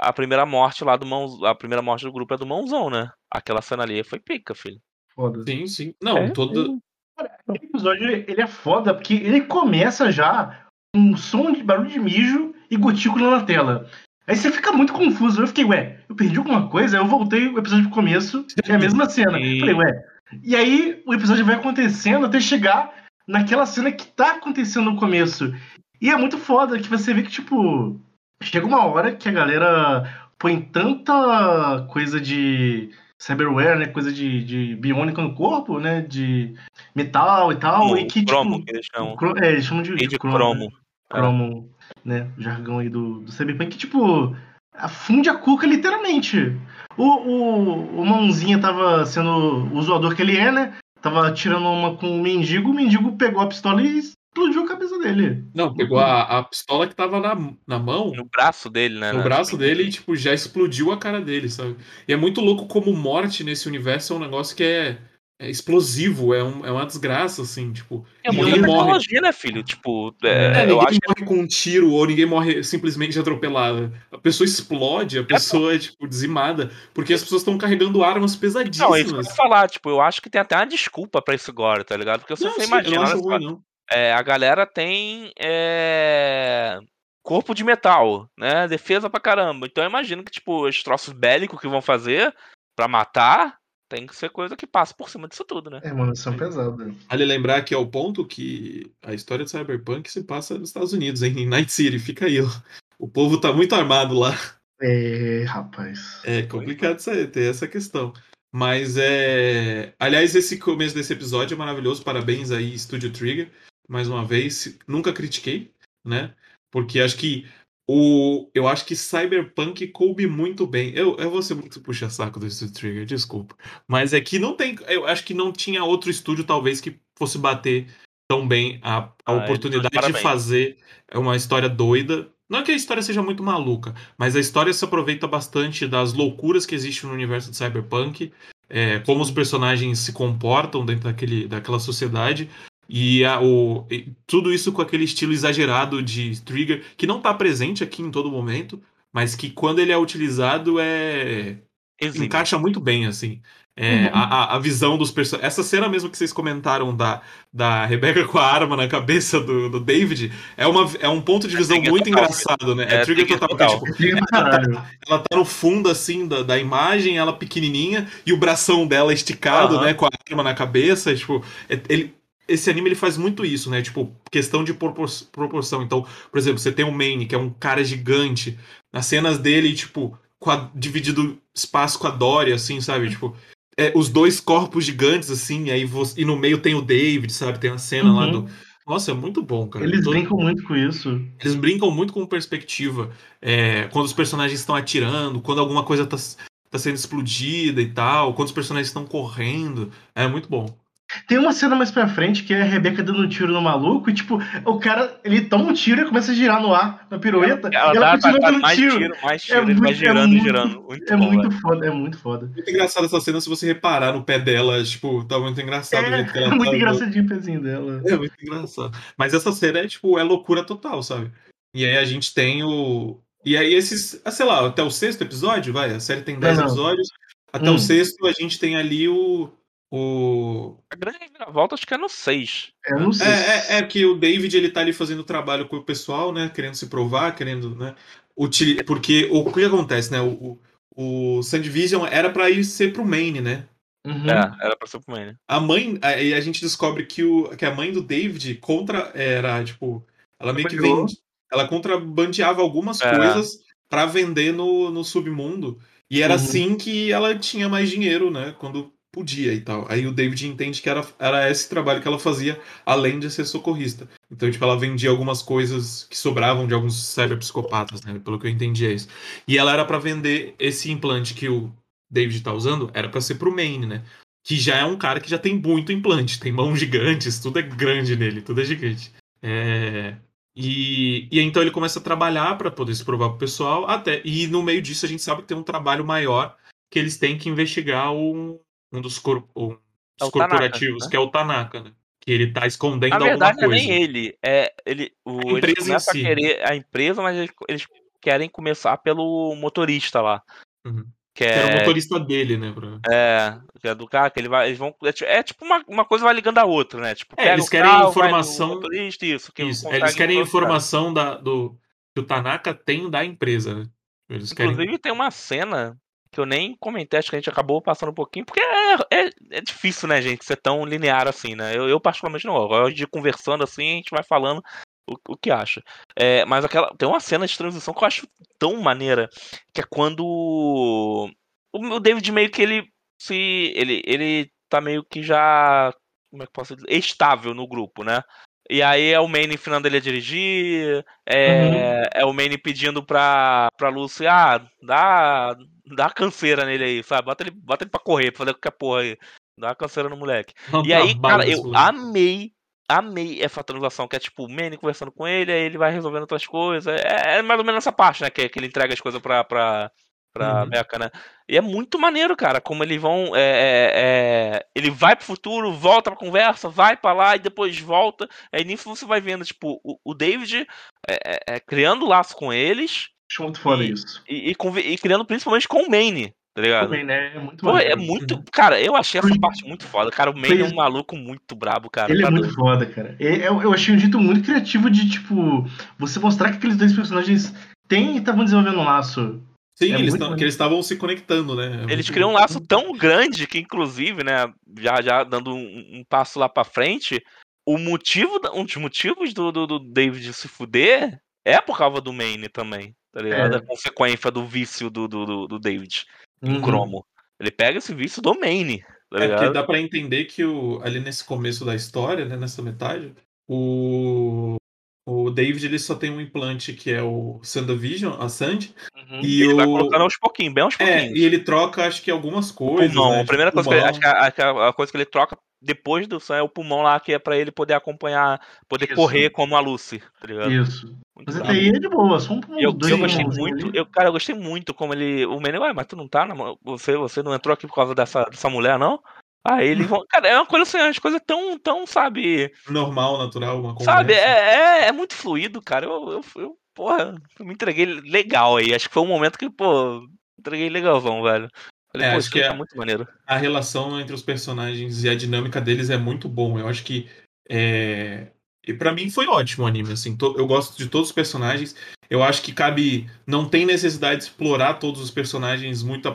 a primeira morte lá do mão, a primeira morte do grupo é do mãozão, né? Aquela cena ali foi pica, filho. Foda. Sim, sim. Não, é, todo. Aquele episódio ele é foda porque ele começa já com um som de barulho de mijo e gotícula na tela. Aí você fica muito confuso. Eu fiquei, ué, eu perdi alguma coisa? Aí eu voltei o episódio pro começo, <laughs> é a mesma cena. E... Falei, ué. E aí o episódio vai acontecendo até chegar naquela cena que tá acontecendo no começo. E é muito foda que você vê que, tipo, chega uma hora que a galera põe tanta coisa de cyberware, né? Coisa de, de biônica no corpo, né? De metal e tal. O e que, cromo, tipo, que eles chamam. É, eles chamam de, de, de cromo. Cromo, né? cromo né? O jargão aí do, do cyberpunk, que, tipo, afunde a cuca literalmente. O, o, o Mãozinha tava sendo o zoador que ele é, né? Tava tirando uma com o mendigo, o mendigo pegou a pistola e explodiu a cabeça dele. Não, pegou a, a pistola que tava na, na mão. No braço dele, né? No braço dele e, tipo, já explodiu a cara dele, sabe? E é muito louco como morte nesse universo é um negócio que é é explosivo, é, um, é uma desgraça, assim, tipo. É muita tecnologia, morre... né, filho? Tipo, é, é, ninguém morre com um tiro ou ninguém morre simplesmente atropelada. A pessoa explode, a é, pessoa é, tipo, dizimada, porque as pessoas estão carregando armas pesadíssimas. Não, é isso que eu ia falar, tipo, eu acho que tem até uma desculpa pra isso agora, tá ligado? Porque não. Eu não acho ruim, não. É, a galera tem é, corpo de metal, né? Defesa pra caramba. Então eu imagino que, tipo, os troços bélicos que vão fazer pra matar tem que ser coisa que passa por cima disso tudo, né? É, mano, são pesadas. Vale lembrar que é o ponto que a história de Cyberpunk se passa nos Estados Unidos, hein? em Night City. Fica aí, ó. O povo tá muito armado lá. É, rapaz. É complicado isso aí, ter essa questão. Mas é. Aliás, esse começo desse episódio é maravilhoso. Parabéns aí, Studio Trigger. Mais uma vez. Nunca critiquei, né? Porque acho que o, eu acho que Cyberpunk coube muito bem. Eu, eu vou ser muito puxa-saco do Studio Trigger, desculpa. Mas é que não tem. Eu acho que não tinha outro estúdio, talvez, que fosse bater tão bem a, a ah, oportunidade de fazer uma história doida. Não é que a história seja muito maluca, mas a história se aproveita bastante das loucuras que existem no universo de Cyberpunk, é, como os personagens se comportam dentro daquele, daquela sociedade, e, a, o, e tudo isso com aquele estilo exagerado de Trigger, que não está presente aqui em todo momento, mas que quando ele é utilizado é. Encaixa muito bem, assim. É, uhum. a, a visão dos personagens. Essa cena mesmo que vocês comentaram da, da Rebecca com a arma na cabeça do, do David é, uma, é um ponto de é visão é muito total. engraçado, né? É, é trigger, total. total. Tipo, ela, tá, ela, tá, no fundo, assim, da, da imagem, ela pequenininha, e o bração dela esticado, uhum. né? Com a arma na cabeça. Tipo, é, ele, esse anime ele faz muito isso, né? Tipo, questão de proporção. Então, por exemplo, você tem o Maine, que é um cara gigante. Nas cenas dele, tipo, a, dividido espaço com a Dory, assim, sabe? Tipo, é, os dois corpos gigantes, assim, aí você, e no meio tem o David, sabe? Tem a cena uhum. lá do. Nossa, é muito bom, cara. Eles Todo... brincam muito com isso. Eles brincam muito com perspectiva. É, quando os personagens estão atirando, quando alguma coisa tá, tá sendo explodida e tal, quando os personagens estão correndo. É muito bom. Tem uma cena mais pra frente que é a Rebeca dando um tiro no maluco e, tipo, o cara, ele toma um tiro e começa a girar no ar, na pirueta. Ela, ela, ela continua dando mais tiro. tiro. Mais tiro, é ele muito, vai girando, é muito, girando. Muito é bom, muito foda, é muito foda. Muito engraçado essa cena se você reparar no pé dela, tipo, tá muito engraçado é, que ela É <laughs> muito tá, engraçadinho o pezinho dela. É muito engraçado. Mas essa cena é, tipo, é loucura total, sabe? E aí a gente tem o. E aí esses, ah, sei lá, até o sexto episódio, vai, a série tem 10 episódios. Até hum. o sexto a gente tem ali o o... A grande reviravolta acho que é no 6. É, no 6. É, é, é, que o David ele tá ali fazendo trabalho com o pessoal, né? Querendo se provar, querendo, né? Util... Porque o que acontece, né? O, o, o Sandvision era para ir ser pro Maine, né? Uhum. É, era pra ser pro Maine. A mãe, aí a gente descobre que, o, que a mãe do David contra era, tipo, ela meio que vende, ela contrabandeava algumas é. coisas para vender no, no submundo. E era uhum. assim que ela tinha mais dinheiro, né? Quando podia e tal. Aí o David entende que era, era esse trabalho que ela fazia, além de ser socorrista. Então, tipo, ela vendia algumas coisas que sobravam de alguns cyberpsicopatas, né? Pelo que eu entendi é isso. E ela era para vender esse implante que o David tá usando, era para ser pro Maine, né? Que já é um cara que já tem muito implante, tem mãos gigantes, tudo é grande nele, tudo é gigante. É... E, e então ele começa a trabalhar para poder se provar pro pessoal, até e no meio disso a gente sabe que tem um trabalho maior que eles têm que investigar um, um dos, cor, um dos é corporativos, Tanaka, né? que é o Tanaka, né? Que ele tá escondendo Na verdade, alguma coisa. não é nem ele. É, ele o, a empresa em si. a querer a empresa, mas eles, eles, querem começar pelo motorista lá. Uhum. Que é... Era o motorista dele, né? Pra... É, que é do carro, que ele vai. Eles vão, é, é tipo uma, uma coisa vai ligando a outra, né? Tipo, é, eles querem carro, informação. Motorista, isso, isso. Eles querem informação da, do, que o Tanaka tem da empresa, né? Eles Inclusive querem... tem uma cena que eu nem comentei, acho que a gente acabou passando um pouquinho, porque é, é, é difícil, né, gente, ser tão linear assim, né? Eu, eu particularmente não. De conversando assim, a gente vai falando o, o que acha. É, mas aquela tem uma cena de transição que eu acho tão maneira, que é quando o, o David meio que ele se ele ele tá meio que já como é que posso dizer, estável no grupo, né? E aí é o Manny ensinando ele a dirigir, é, uhum. é o Manny pedindo pra, pra Lucy, ah, dá, dá canseira nele aí, sabe? Bota ele, bota ele pra correr, pra fazer qualquer porra aí. Dá uma canseira no moleque. <laughs> Não e aí, cara, eu amei, amei essa transação, que é tipo o Manny conversando com ele, aí ele vai resolvendo outras coisas. É, é mais ou menos essa parte, né? Que, que ele entrega as coisas pra, pra, pra uhum. Becca, né? E é muito maneiro, cara, como eles vão. É, é, é, ele vai pro futuro, volta pra conversa, vai pra lá e depois volta. Aí nisso você vai vendo, tipo, o, o David é, é, criando laço com eles. Acho muito foda e, isso. E, e, e, criando principalmente com o Maine. Tá ligado? O Maine é muito Pô, é muito. Cara, eu achei essa parte muito foda. Cara, o Maine é um maluco muito brabo, cara. Ele é tá muito foda, cara. Eu, eu achei um dito muito criativo de, tipo, você mostrar que aqueles dois personagens têm e estavam desenvolvendo um laço Sim, é eles que eles estavam se conectando, né? É eles criam um laço tão grande que, inclusive, né, já, já dando um, um passo lá para frente, o motivo, um dos motivos do, do, do, David se fuder é por causa do Maine também, tá ligado? É. A consequência do vício do, do, do David uhum. em cromo. Ele pega esse vício do Maine. Tá é porque dá para entender que o, ali nesse começo da história, né, nessa metade, o, o David ele só tem um implante que é o Sandovision, a Sand. Uhum. E ele o... vai colocando aos pouquinhos, bem aos pouquinhos. É, e ele troca, acho que algumas coisas. Pulmão. Né, a primeira coisa que ele, acho que a, a, coisa que ele troca depois do é o pulmão lá, que é pra ele poder acompanhar, poder Isso. correr como a Lucy, tá ligado? Isso. Muito mas até aí é de boa, só um eu, eu gostei muito, eu, cara, eu gostei muito como ele. O Manny, ué, mas tu não tá na, você, você não entrou aqui por causa dessa, dessa mulher, não? Aí eles vão. Cara, é uma coisa assim, as coisas tão, tão, sabe. Normal, natural, uma conversa. Sabe, é, é, é muito fluido, cara. Eu, eu, eu, porra, eu me entreguei legal aí. Acho que foi um momento que, pô, entreguei legalzão, velho. Falei, é, acho que é, muito maneiro. A relação entre os personagens e a dinâmica deles é muito bom. Eu acho que. É... E para mim foi ótimo o anime, assim. To... Eu gosto de todos os personagens. Eu acho que cabe. Não tem necessidade de explorar todos os personagens muito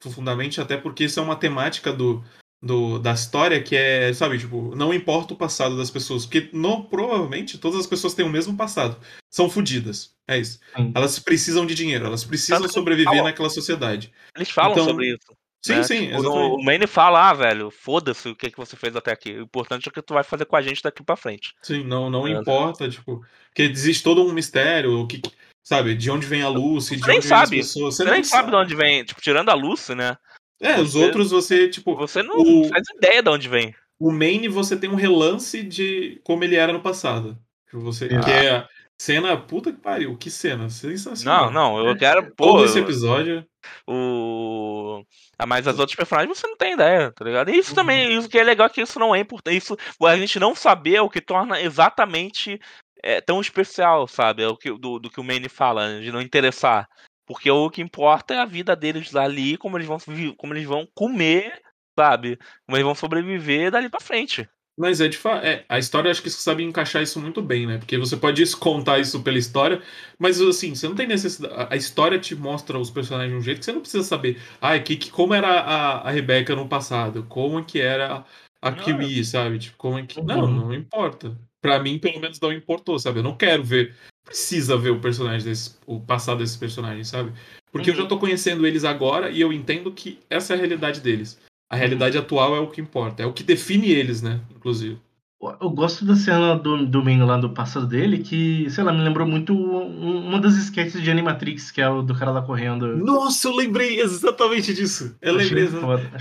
profundamente, até porque isso é uma temática do, do, da história que é, sabe, tipo, não importa o passado das pessoas, porque não, provavelmente todas as pessoas têm o mesmo passado. São fodidas. É isso. Sim. Elas precisam de dinheiro, elas precisam sobreviver naquela sociedade. Eles falam então, sobre isso. Sim, né? sim. Tipo, o Manny fala, ah, velho, foda-se o que, que você fez até aqui. O importante é o que tu vai fazer com a gente daqui pra frente. Sim, não, não é. importa, tipo, porque existe todo um mistério, o que, sabe, de onde vem a luz, de onde sabe. vem as pessoas. Você, você nem sabe de onde vem, tipo, tirando a Lucy, né? É, você, os outros você, tipo. Você não o, faz ideia de onde vem. O main você tem um relance de como ele era no passado. Você ah. que é cena. Puta que pariu, que cena. Sensacional. Não, não, eu quero. Pô, Todo esse episódio. O. Ah, mas as outras personagens você não tem ideia, tá ligado? E isso uhum. também, isso que é legal é que isso não é importante. Isso, a gente não saber é o que torna exatamente é, tão especial, sabe? É o que, do, do que o Manny fala, de não interessar. Porque o que importa é a vida deles ali, como eles vão, como eles vão comer, sabe? Como eles vão sobreviver dali para frente. Mas é de fato. É, a história acho que sabe encaixar isso muito bem, né? Porque você pode contar isso pela história, mas assim, você não tem necessidade. A história te mostra os personagens de um jeito que você não precisa saber. Ah, que, que, como era a, a Rebecca no passado? Como que era a Kiwi, sabe? Tipo, como é que. Não, uhum. não importa. Pra mim, pelo menos, não importou, sabe? Eu não quero ver precisa ver o personagem desse, o passado desses personagens, sabe? Porque uhum. eu já uhum. tô conhecendo eles agora e eu entendo que essa é a realidade deles. A realidade uhum. atual é o que importa, é o que define eles, né? Inclusive. Eu gosto da cena do domingo lá do passado dele, que, sei lá, me lembrou muito uma das sketches de Animatrix, que é o do cara lá correndo. Nossa, eu lembrei exatamente disso. Eu lembrei.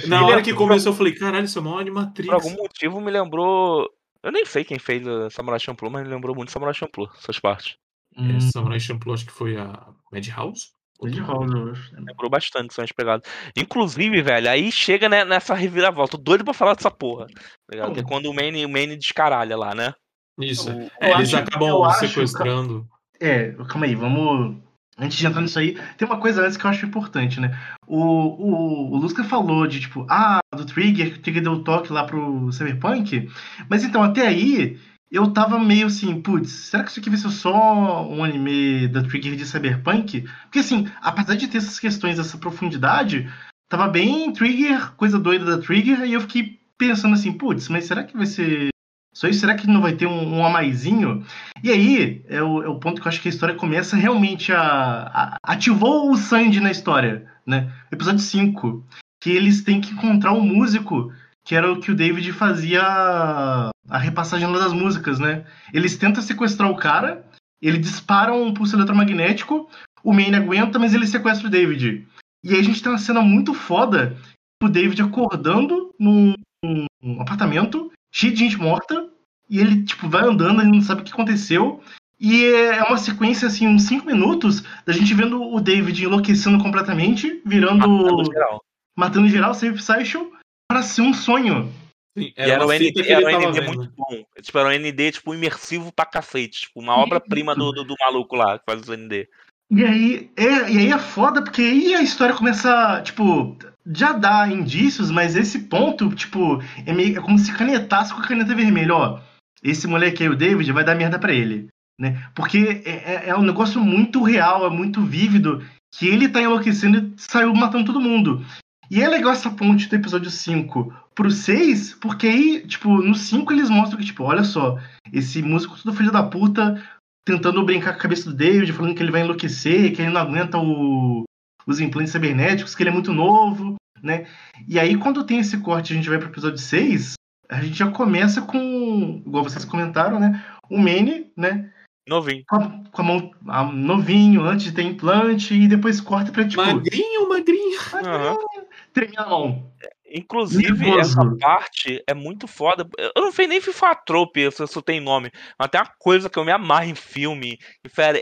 Na hora que começou, eu falei, caralho, isso é uma Animatrix. Por algum motivo me lembrou. Eu nem sei quem fez o Samurai Champloo, mas me lembrou muito Samurai Champloo, essas partes. Hum. É, Samurai Champloo acho que foi a Madhouse? Madhouse, eu acho. Lembrou bastante, são as pegadas. Inclusive, velho, aí chega né, nessa reviravolta. Tô doido pra falar dessa porra. Tá que é quando o Manny, o Manny descaralha lá, né? Isso. Eu, é, eles acho, acabam sequestrando. É, calma aí, vamos. Antes de entrar nisso aí, tem uma coisa antes que eu acho importante, né? O, o, o Lusca falou de, tipo, ah, do Trigger, que o Trigger deu toque lá pro Cyberpunk. Mas então, até aí, eu tava meio assim, putz, será que isso aqui vai ser só um anime da Trigger de Cyberpunk? Porque assim, apesar de ter essas questões, essa profundidade, tava bem Trigger, coisa doida da Trigger, e eu fiquei pensando assim, putz, mas será que vai ser só isso? Será que não vai ter um, um amaizinho? E aí é o, é o, ponto que eu acho que a história começa realmente a, a ativou o Sandy na história, né? Episódio 5, que eles têm que encontrar um músico que era o que o David fazia a repassagem das músicas, né? Eles tentam sequestrar o cara, ele dispara um pulso eletromagnético, o Maine aguenta, mas ele sequestra o David. E aí a gente tem uma cena muito foda, o David acordando num, num apartamento, cheio de gente morta, e ele, tipo, vai andando, ele não sabe o que aconteceu, e é uma sequência, assim, uns 5 minutos da gente vendo o David enlouquecendo completamente, virando. Matando geral. Matando geral, Save Psycho, para ser um sonho. Sim, era, era, um ND, era um ND muito bom. Tipo, era um ND, tipo, imersivo pra cacete. Tipo, uma obra-prima do, do, do, maluco lá que faz o ND. E aí, é, e aí é foda, porque aí a história começa, tipo, já dá indícios, mas esse ponto, tipo, é, meio, é como se canetasse com a caneta vermelha, ó. Esse moleque aí, o David, vai dar merda pra ele. Né? Porque é, é, é um negócio muito real, é muito vívido, que ele tá enlouquecendo e saiu matando todo mundo. E é legal essa ponte do episódio 5 pro 6, porque aí, tipo, no 5 eles mostram que, tipo, olha só, esse músico todo filho da puta tentando brincar com a cabeça do David, falando que ele vai enlouquecer, que ele não aguenta o, os implantes cibernéticos, que ele é muito novo. né? E aí, quando tem esse corte, a gente vai pro episódio 6, a gente já começa com, igual vocês comentaram, né? O Manny, né? Novinho. Com a, com a mão a, novinho, antes de ter implante, e depois corta pra tipo. Magrinho, magrinho. magrinho uhum. Treme a mão. Inclusive, Nervoso. essa parte é muito foda. Eu não sei nem FIFA Trope, se isso tem nome. Mas tem uma coisa que eu me amarro em filme.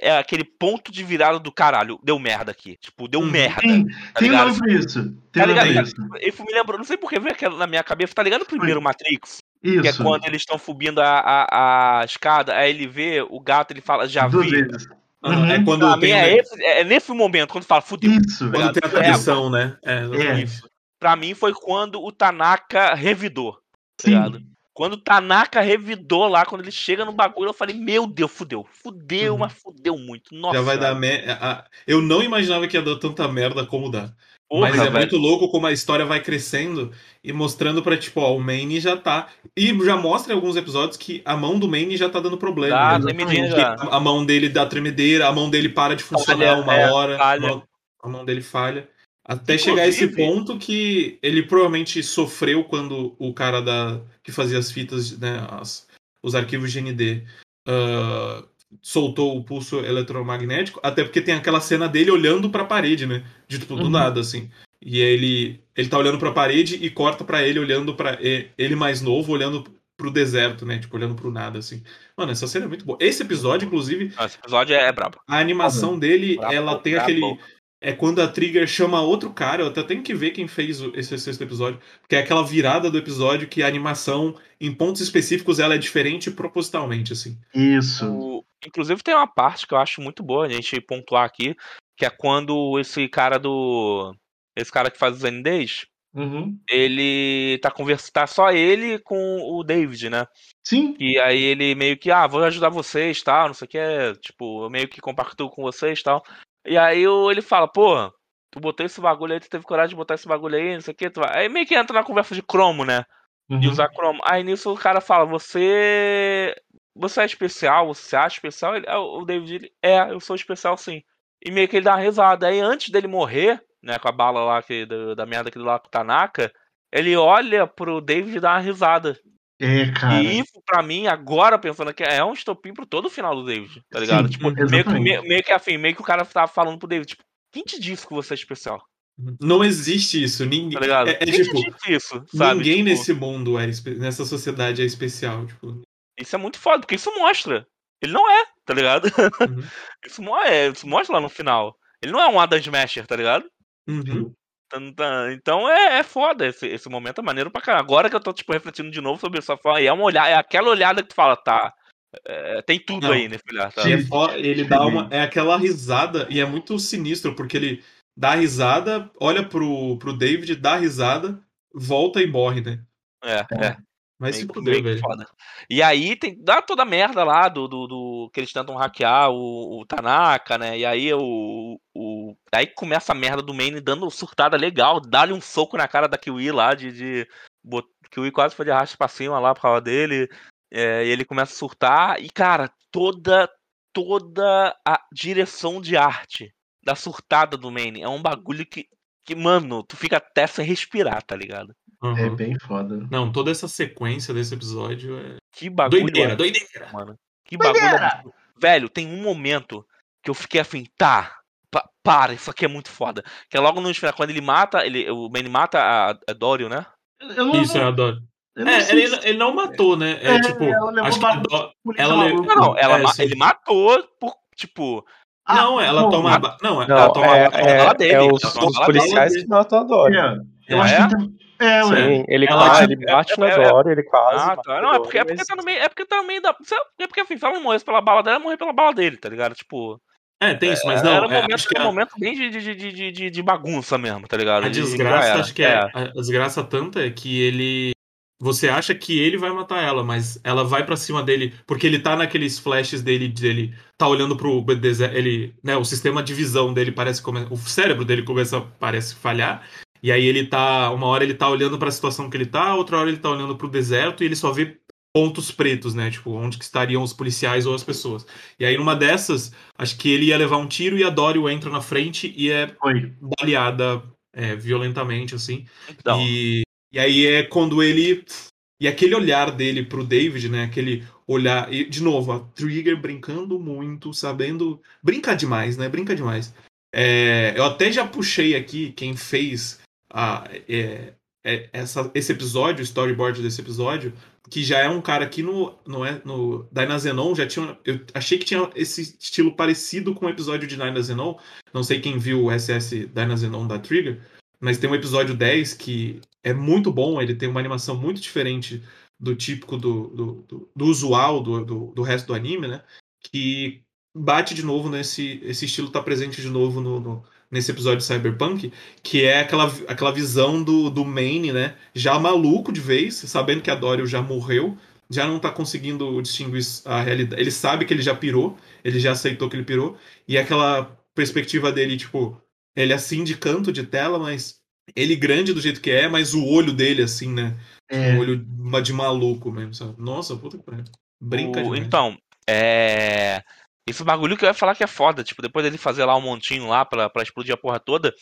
É aquele ponto de virada do caralho. Deu merda aqui. Tipo, deu hum, merda. Tem, tá tem nome pra isso. Tem tá ligado? Isso. Eu me lembro, não sei porque veio aquela na minha cabeça. Tá ligado o primeiro Matrix? Isso. Que é quando eles estão subindo a, a, a, escada, aí ele vê o gato, ele fala, já Duas vi. Vezes. Uhum. É quando tem, é, esse, é, nesse momento, quando fala, fudeu. Isso. Quando tem a tradição, né? É, é. Isso pra mim foi quando o Tanaka revidou. Tá ligado? Quando o Tanaka revidou lá, quando ele chega no bagulho, eu falei, meu Deus, fudeu. Fudeu, uhum. mas fudeu muito. Nossa. Já vai dar merda. Eu não imaginava que ia dar tanta merda como dá. Porra, mas é velho. muito louco como a história vai crescendo e mostrando pra, tipo, ó, o Maine já tá. E já mostra em alguns episódios que a mão do Maine já tá dando problema. Dá, né? já. A mão dele dá tremedeira, a mão dele para de funcionar falha, uma é, hora. A mão, a mão dele falha. Até Inclusive, chegar a esse ponto que ele provavelmente sofreu quando o cara da que fazia as fitas, né, as, os arquivos GND, uh, soltou o pulso eletromagnético, até porque tem aquela cena dele olhando para a parede, né, de tipo, do uhum. nada, assim. E ele ele tá olhando para a parede e corta para ele olhando para ele mais novo, olhando pro deserto, né, tipo, olhando pro nada, assim. Mano, essa cena é muito boa. Esse episódio, inclusive... Esse episódio é brabo. A animação dele, brabo, ela tem brabo. aquele é quando a Trigger chama outro cara. Eu até tenho que ver quem fez esse sexto episódio. Porque é aquela virada do episódio que a animação, em pontos específicos, ela é diferente propositalmente, assim. Isso. O... Inclusive tem uma parte que eu acho muito boa a gente pontuar aqui, que é quando esse cara do. Esse cara que faz os NDs, uhum. ele tá conversando. Tá só ele com o David, né? Sim. E aí ele meio que, ah, vou ajudar vocês, tal, não sei o que, tipo, eu meio que compactuo com vocês, tal. E aí ele fala, pô, tu botou esse bagulho aí, tu teve coragem de botar esse bagulho aí, não sei o que. Tu vai... Aí meio que entra na conversa de cromo, né? Uhum. De usar cromo. Aí nisso o cara fala, você. Você é especial, você se acha especial? Ele, o David, ele, é, eu sou especial sim. E meio que ele dá uma risada. Aí antes dele morrer, né, com a bala lá que, da, da merda que ele lá com o Tanaka, ele olha pro David e dá uma risada. É, cara. E isso, pra mim, agora pensando aqui, é um estopim pro todo o final do David, tá ligado? Sim, tipo, meio que, meio, meio, que assim, meio que o cara tava falando pro David, tipo, quem te disse que você é especial? Não existe isso. Ninguém. Tá? É, é tipo, isso, sabe? Ninguém tipo... nesse mundo é nessa sociedade é especial. Tipo. Isso é muito foda, porque isso mostra. Ele não é, tá ligado? Uhum. <laughs> isso, é, isso mostra lá no final. Ele não é um Adam Smasher, tá ligado? Uhum. Então é, é foda, esse, esse momento é maneiro pra caralho. Agora que eu tô, tipo, refletindo de novo sobre essa forma, é uma olhada, é aquela olhada que tu fala, tá. É, tem tudo Não, aí nesse olhar, tá? Ele dá uma. É aquela risada, e é muito sinistro, porque ele dá risada, olha pro, pro David, dá risada, volta e morre, né? É, é. Mas se puder, velho. Foda. E aí tem dá toda a merda lá do, do, do, que eles tentam hackear o, o, Tanaka, né? E aí o, o aí começa a merda do Maine dando surtada legal, dá-lhe um soco na cara da Kiwi lá de, de Kiwi quase foi de arrasto pra cima lá por causa dele. É, e ele começa a surtar e cara, toda toda a direção de arte da surtada do Maine é um bagulho que que mano, tu fica até sem respirar, tá ligado? Uhum. É bem foda. Não, toda essa sequência desse episódio é. Que bagulho. Doideira, doideira. Mano. Que doideira. bagulho. Velho, tem um momento que eu fiquei assim, tá. Para, isso aqui é muito foda. Que é logo no final, quando ele mata, ele, o Manny mata a, a Dorio, né? Não, isso, é a Dorio. É, ele, ele, não matou, né? É, é tipo, acho que a Do... ela Não, não, ela, é, ele matou por, tipo, ah, não, ela não, toma. Não, ela toma é, é, é, dele. É os, os policiais que matam a Dory. Eu acho é? que é, Sim, ele, ela, ele bate é, na é, Dora, ele quase. Ah, tá. Não, é porque, é porque tá no meio. É porque tá no meio da. É porque, enfim, se ela não morresse pela bala dela, ela morrer pela bala dele, tá ligado? Tipo. É, tem isso, mas não. Era um momento, acho que um momento bem de, de, de, de, de, bagunça mesmo, tá ligado? A desgraça, acho que é. A desgraça tanta é que ele. Você acha que ele vai matar ela, mas ela vai para cima dele, porque ele tá naqueles flashes dele, dele tá olhando pro ele, né, o sistema de visão dele parece o cérebro dele começa parece falhar, e aí ele tá. Uma hora ele tá olhando para a situação que ele tá, outra hora ele tá olhando para o deserto e ele só vê pontos pretos, né? Tipo, onde que estariam os policiais ou as pessoas. E aí, numa dessas, acho que ele ia levar um tiro e a Dory entra na frente e é Oi. baleada é, violentamente, assim. Então. E, e aí é quando ele. E aquele olhar dele pro David, né? Aquele olhar. E, de novo, a Trigger brincando muito, sabendo. Brinca demais, né? Brinca demais. É, eu até já puxei aqui quem fez a, é, é, essa, esse episódio, o storyboard desse episódio, que já é um cara aqui no, no, é, no Dynazenon, já tinha. Eu achei que tinha esse estilo parecido com o episódio de Dynazenon. Não sei quem viu o SS Dynazenon da Trigger, mas tem um episódio 10 que é muito bom, ele tem uma animação muito diferente do típico do, do, do, do usual do, do, do, resto do anime, né? Que bate de novo nesse. Esse estilo tá presente de novo no, no nesse episódio de Cyberpunk, que é aquela, aquela visão do, do Maine, né? Já maluco de vez, sabendo que a Dorio já morreu, já não tá conseguindo distinguir a realidade. Ele sabe que ele já pirou, ele já aceitou que ele pirou, e é aquela perspectiva dele, tipo, ele assim de canto de tela, mas ele grande do jeito que é, mas o olho dele, assim, né? É. Um olho de maluco mesmo, sabe? Nossa, puta que pariu. Brinca o, Então, é. Esse bagulho que eu ia falar que é foda, tipo, depois dele fazer lá um montinho lá pra, pra explodir a porra toda,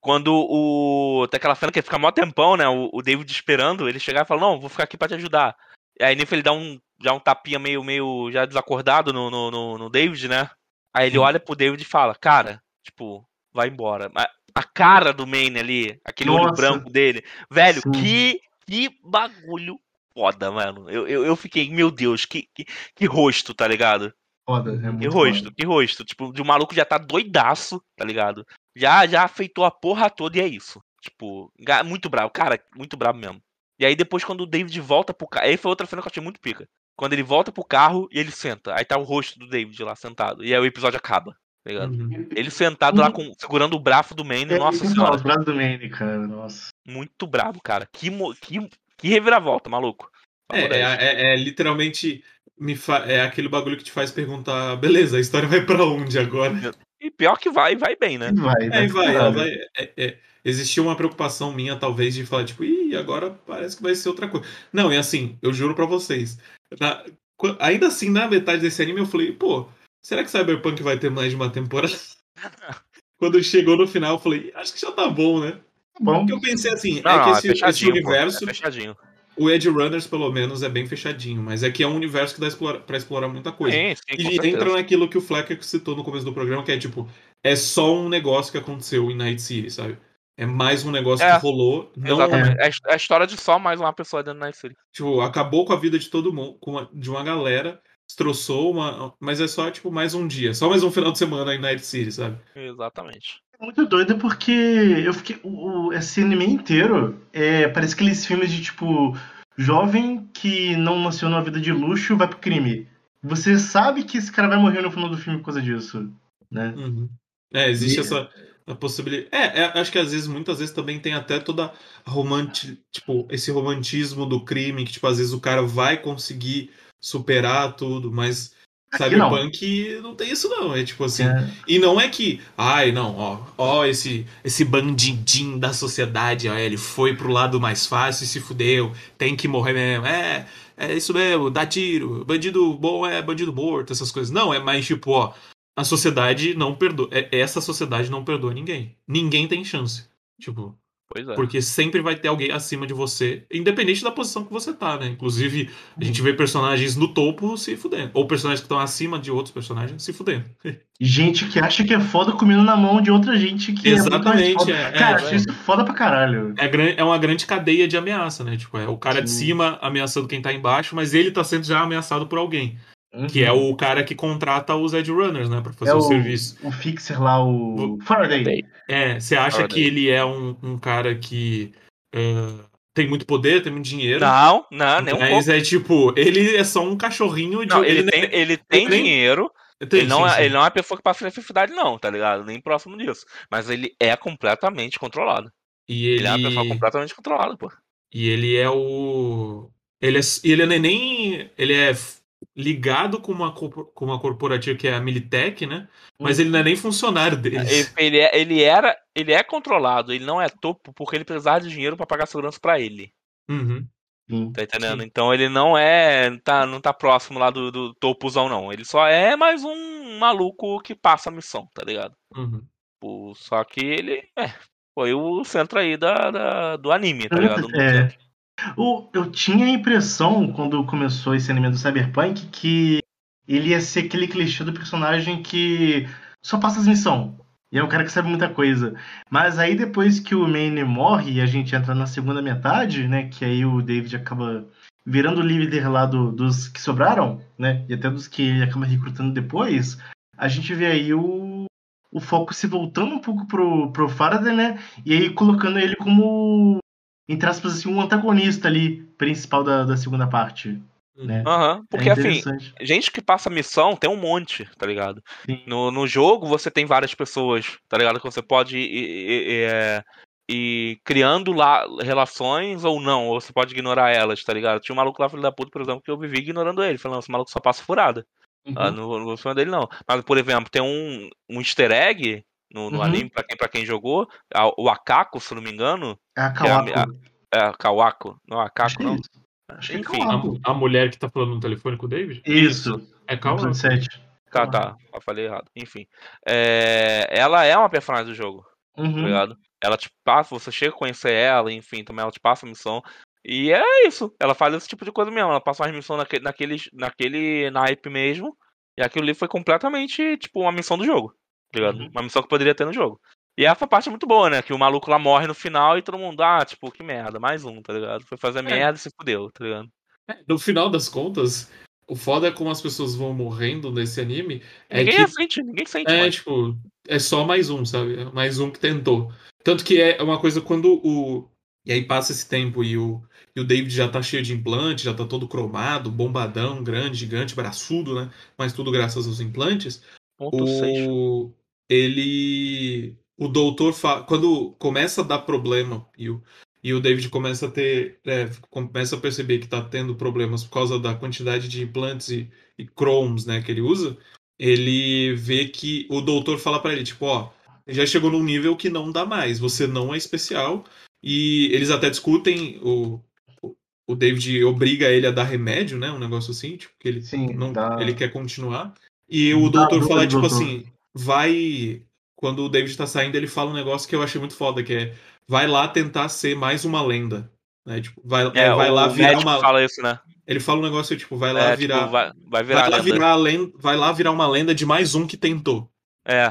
quando o. Tem aquela cena que ele fica mó tempão, né? O, o David esperando, ele chegar e fala, não, vou ficar aqui pra te ajudar. E aí nisso ele dá um. Já um tapinha meio, meio já desacordado no, no, no, no David, né? Aí ele olha pro David e fala, cara, tipo, vai embora. A cara do Maine ali, aquele Nossa. olho branco dele. Velho, que, que bagulho foda, mano. Eu, eu, eu fiquei, meu Deus, que, que, que rosto, tá ligado? Foda, é muito Que rosto, foda. que rosto. Tipo, de um maluco já tá doidaço, tá ligado? Já, já afeitou a porra toda e é isso. Tipo, muito bravo, cara, muito bravo mesmo. E aí depois quando o David volta pro carro, aí foi outra cena que eu achei muito pica. Quando ele volta pro carro e ele senta, aí tá o rosto do David lá sentado. E aí o episódio acaba. Tá uhum. Ele sentado uhum. lá com, segurando o braço do Maine, é, nossa senhora. O braço do Maine, cara, nossa. Muito bravo, cara. Que, que, que reviravolta, maluco. É, é, é, é, literalmente me fa... é aquele bagulho que te faz perguntar, beleza, a história vai para onde agora? <laughs> E pior que vai, vai bem, né? Vai, né? É, vai, vai. É, é, existia uma preocupação minha, talvez, de falar, tipo, ih, agora parece que vai ser outra coisa. Não, e assim, eu juro para vocês. Na... ainda assim, na metade desse anime, eu falei, pô, será que Cyberpunk vai ter mais de uma temporada? Quando chegou no final, eu falei, acho que já tá bom, né? Bom. Porque eu pensei assim, não, é que esse, esse universo. Pô, é o Edge Runners, pelo menos, é bem fechadinho, mas é que é um universo que dá explora, pra explorar muita coisa. Sim, sim, e entra naquilo que o Flecker citou no começo do programa, que é tipo, é só um negócio que aconteceu em Night City, sabe? É mais um negócio é, que rolou. Não... Exatamente. É, é a história de só mais uma pessoa dentro da Night City. Tipo, acabou com a vida de todo mundo, de uma galera, destroçou uma. Mas é só, tipo, mais um dia. Só mais um final de semana em Night City, sabe? Exatamente. É muito doido porque eu fiquei. O, esse anime inteiro é, parece aqueles filmes de tipo. Jovem que não nasceu numa vida de luxo vai pro crime. Você sabe que esse cara vai morrer no final do filme por causa disso, né? Uhum. É, existe e... essa possibilidade. É, é, acho que às vezes, muitas vezes também tem até toda romanti... tipo, esse romantismo do crime, que tipo, às vezes o cara vai conseguir superar tudo, mas Cyberpunk não. não tem isso não, é tipo assim. É. E não é que, ai, não, ó, ó esse esse bandidinho da sociedade, ó, ele foi pro lado mais fácil e se fudeu, tem que morrer mesmo. É, é isso mesmo, dá tiro, bandido bom é bandido morto, essas coisas. Não, é mais tipo, ó, a sociedade não perdoa, é, essa sociedade não perdoa ninguém. Ninguém tem chance. Tipo, Pois é. Porque sempre vai ter alguém acima de você, independente da posição que você tá, né? Inclusive, a gente vê personagens no topo se fudendo. Ou personagens que estão acima de outros personagens se fudendo. <laughs> Gente que acha que é foda comendo na mão de outra gente que é Exatamente, é. é cara, é, isso foda pra caralho. É, é uma grande cadeia de ameaça, né? Tipo, é o cara Sim. de cima ameaçando quem tá embaixo, mas ele tá sendo já ameaçado por alguém. Uhum. Que é o cara que contrata os Edge Runners, né? Pra fazer é o, o, serviço. O Fixer lá, o. o Faraday. É, você acha Faraday. que ele é um, um cara que. Uh, tem muito poder, tem muito dinheiro. Não, não, nem um Mas pouco. é tipo, ele é só um cachorrinho de. Não, ele, ele, tem, ele tem ele dinheiro. Tem, ele, não sim, é, sim. ele não é uma pessoa que passa necessidade, não, tá ligado? Nem próximo disso. Mas ele é completamente controlado. E ele... ele é uma pessoa completamente controlada, pô. E ele é o. Ele é, ele é nem. Ele é ligado com uma, com uma corporativa que é a Militech, né? Mas ele não é nem funcionário deles. Ele, é, ele era, ele é controlado, ele não é topo porque ele precisava de dinheiro para pagar segurança para ele. Uhum. Tá entendendo? Sim. Então ele não é. Tá, não tá próximo lá do, do topozão, não. Ele só é mais um maluco que passa a missão, tá ligado? Uhum. Só que ele. É, foi o centro aí da, da do anime, tá ligado? É. O, eu tinha a impressão, quando começou esse anime do Cyberpunk, que ele ia ser aquele clichê do personagem que só passa as missões. E é um cara que sabe muita coisa. Mas aí depois que o Maine morre e a gente entra na segunda metade, né? Que aí o David acaba virando o líder lá do, dos que sobraram, né? E até dos que ele acaba recrutando depois, a gente vê aí o, o foco se voltando um pouco pro, pro Faraday, né? E aí colocando ele como, entre aspas, assim, um antagonista ali, principal da, da segunda parte. Né? Uhum, porque é assim, gente que passa missão tem um monte, tá ligado? No, no jogo você tem várias pessoas, tá ligado? Que você pode ir, ir, ir, é, ir, criando lá relações ou não, ou você pode ignorar elas, tá ligado? Tinha um maluco lá, filho da puta, por exemplo, que eu vivi ignorando ele, falando, esse maluco só passa furada. Uhum. Ah, no, no filme dele não. Mas, por exemplo, tem um, um easter egg no, no uhum. anime, pra quem, pra quem jogou, o Akako, se não me engano. É a Kawako. É, a, é a Kawako, não é Akako, não. Acho Enfim, que é a, a, mulher que tá falando no telefone com o David? Isso. É Kawako. Tá, tá. Eu falei errado. Enfim. É... Ela é uma personagem do jogo. Tá uhum. Tá ligado? Ela te passa, você chega a conhecer ela, enfim, também ela te passa a missão. E é isso. Ela faz esse tipo de coisa mesmo. Ela passa uma missão naquele, naquele, naquele naipe mesmo. E aquilo ali foi completamente, tipo, uma missão do jogo. Tá ligado? Uhum. Uma missão que poderia ter no jogo. E essa parte é muito boa, né? Que o maluco lá morre no final e todo mundo, ah, tipo, que merda, mais um, tá ligado? Foi fazer é. merda e se fudeu, tá ligado? É, no final das contas, o foda é como as pessoas vão morrendo nesse anime. É ninguém que... sente, ninguém sente. É, mais. tipo, é só mais um, sabe? É mais um que tentou. Tanto que é uma coisa quando o. E aí passa esse tempo e o, e o David já tá cheio de implante, já tá todo cromado, bombadão, grande, gigante, braçudo, né? Mas tudo graças aos implantes. Ponto o... Ele. O doutor. Fa... Quando começa a dar problema e o, e o David começa a ter. É, começa a perceber que tá tendo problemas por causa da quantidade de implantes e, e chromes, né, que ele usa. Ele vê que o doutor fala para ele, tipo, ó, já chegou num nível que não dá mais, você não é especial. E eles até discutem, o, o David obriga ele a dar remédio, né? Um negócio assim, tipo, que ele, Sim, não, dá... ele quer continuar. E o doutor fala, tipo doutor. assim, vai. Quando o David tá saindo, ele fala um negócio que eu achei muito foda, que é vai lá tentar ser mais uma lenda. Né? Tipo, vai, é, vai lá virar uma. Fala isso, né? Ele fala um negócio tipo, vai lá é, virar. Tipo, vai, vai, virar vai lá virar lenda, vai lá virar uma lenda de mais um que tentou. É. é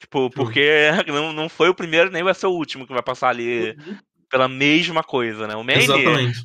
tipo, porque <laughs> não, não foi o primeiro nem vai ser o último que vai passar ali uhum pela mesma coisa, né? O Manny.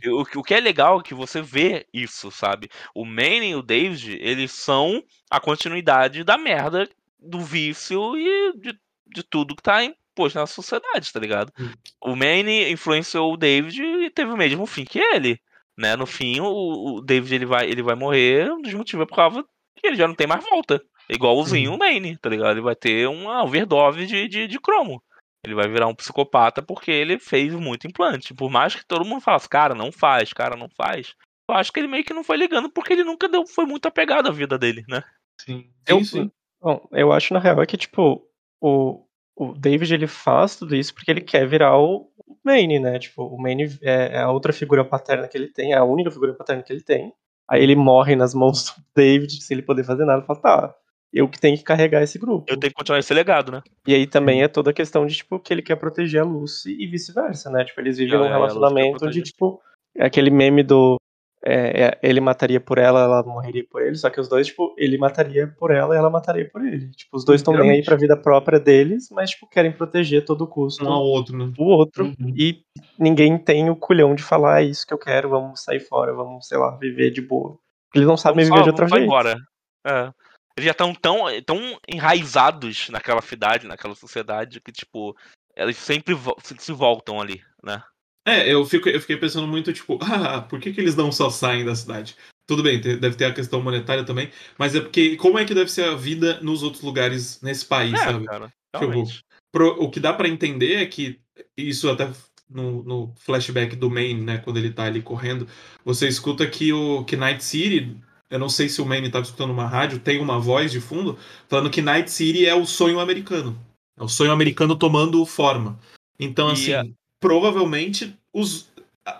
O, o que é legal é que você vê isso, sabe? O Manny e o David, eles são a continuidade da merda, do vício e de, de tudo que tá imposto na sociedade, tá ligado? Hum. O Manny influenciou o David e teve o mesmo fim que ele, né? No fim, o, o David ele vai, ele vai morrer, um dos motivos é por causa que ele já não tem mais volta. Igualzinho hum. o Manny, tá ligado? Ele vai ter uma overdose de, de, de cromo. Ele vai virar um psicopata porque ele fez muito implante. Por mais que todo mundo falasse, cara, não faz, cara, não faz. Eu acho que ele meio que não foi ligando porque ele nunca deu, foi muito apegado à vida dele, né? Sim. Eu, sim. Bom, eu acho na real é que, tipo, o, o David ele faz tudo isso porque ele quer virar o Maine, né? Tipo, o Maine é, é a outra figura paterna que ele tem, é a única figura paterna que ele tem. Aí ele morre nas mãos do <laughs> David sem ele poder fazer nada. Ele fala, tá, eu que tenho que carregar esse grupo. Eu tenho que continuar esse legado, né? E aí também é toda a questão de, tipo, que ele quer proteger a Lucy e vice-versa, né? Tipo, eles vivem num é, relacionamento de, tipo, é aquele meme do é, é, ele mataria por ela, ela morreria por ele, só que os dois, tipo, ele mataria por ela e ela mataria por ele. Tipo, os dois estão bem aí pra vida própria deles, mas, tipo, querem proteger a todo custo um ao outro, né? o outro. Uhum. E ninguém tem o culhão de falar, é isso que eu quero, vamos sair fora, vamos, sei lá, viver de boa. Eles não sabem vamos viver só, de outra jeito. Embora. É. Eles já estão tão, tão enraizados naquela cidade, naquela sociedade, que, tipo, eles sempre se voltam ali, né? É, eu, fico, eu fiquei pensando muito, tipo, <laughs> ah, por que, que eles não só saem da cidade? Tudo bem, deve ter a questão monetária também, mas é porque como é que deve ser a vida nos outros lugares nesse país, é, sabe? Cara, tipo, pro, o que dá para entender é que isso até no, no, flashback do Main, né, quando ele tá ali correndo, você escuta que o que Night City eu não sei se o Manny estava escutando uma rádio, tem uma voz de fundo falando que Night City é o sonho americano. É o sonho americano tomando forma. Então, assim. Provavelmente os,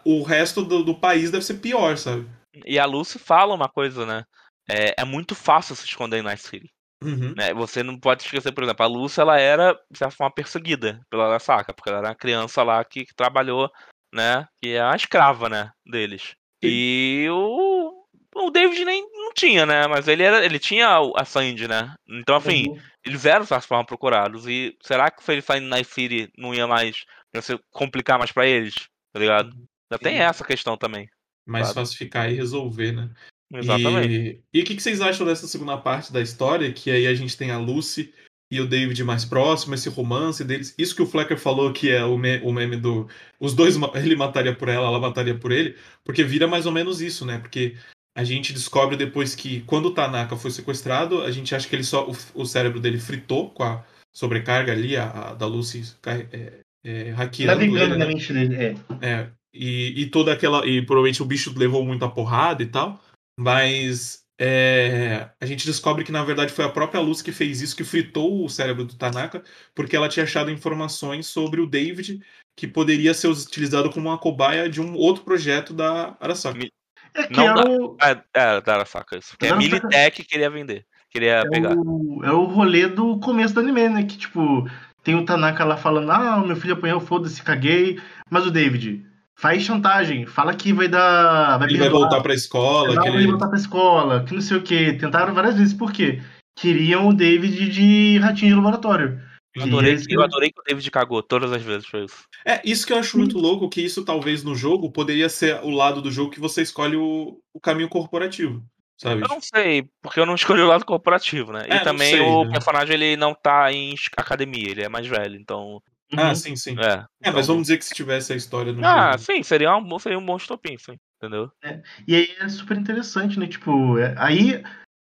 o resto do, do, país deve ser pior, sabe? E a Lucy fala uma coisa, né? É, é muito fácil se esconder em Night City. Uhum. Né? Você não pode esquecer, por exemplo, a Lúcia, ela era, de certa forma, perseguida pela Arasaka, porque ela era uma criança lá que, que trabalhou, né? Que é a escrava, né? Deles. E o, o David nem não tinha, né? Mas ele era, ele tinha a Sandy, né? Então, enfim, uhum. Eles eram, de certa forma, procurados. E será que ele saindo na City não ia mais ia se complicar mais para eles? Tá ligado? Uhum. Já tem essa questão também. Mais sabe? fácil ficar e resolver, né? Exatamente. E, e o que, que vocês acham dessa segunda parte da história? Que aí a gente tem a Lucy e o David mais próximo, esse romance deles. Isso que o Flecker falou que é o, me, o meme do. Os dois, ele mataria por ela, ela mataria por ele, porque vira mais ou menos isso, né? Porque a gente descobre depois que, quando o Tanaka foi sequestrado, a gente acha que ele só. O, o cérebro dele fritou com a sobrecarga ali, a, a da Lucy é, é, hackeando. Navegando ele, na né? mente dele, é. é. E, e toda aquela. E provavelmente o bicho levou muita porrada e tal. Mas é, a gente descobre que na verdade foi a própria Luz que fez isso, que fritou o cérebro do Tanaka, porque ela tinha achado informações sobre o David que poderia ser utilizado como uma cobaia de um outro projeto da Arasaka. <laughs> É que Não é, o... é, é da Arasaka, isso. Que é a Militech que queria vender. Queria é pegar. O, é o rolê do começo do anime, né? Que tipo, tem o Tanaka lá falando: Ah, meu filho apanhou, foda-se, caguei. Mas o David, faz chantagem, fala que vai dar. Vai ele vai voltar pra escola. Que ele... voltar pra escola, que não sei o que. Tentaram várias vezes, por quê? Queriam o David de ratinho de laboratório. Eu adorei, esse... eu adorei que o David cagou todas as vezes, foi isso. É, isso que eu acho muito louco, que isso talvez no jogo poderia ser o lado do jogo que você escolhe o, o caminho corporativo. Sabe? Eu não sei, porque eu não <laughs> escolhi o lado corporativo, né? É, e também sei, o né? personagem ele não tá em academia, ele é mais velho, então ah, uhum. sim, sim. É, é mas vamos dizer que se tivesse a história no Ah, jogo. sim, seria um, seria um bom estopim, sim. Entendeu? É, e aí é super interessante, né? Tipo, é, aí.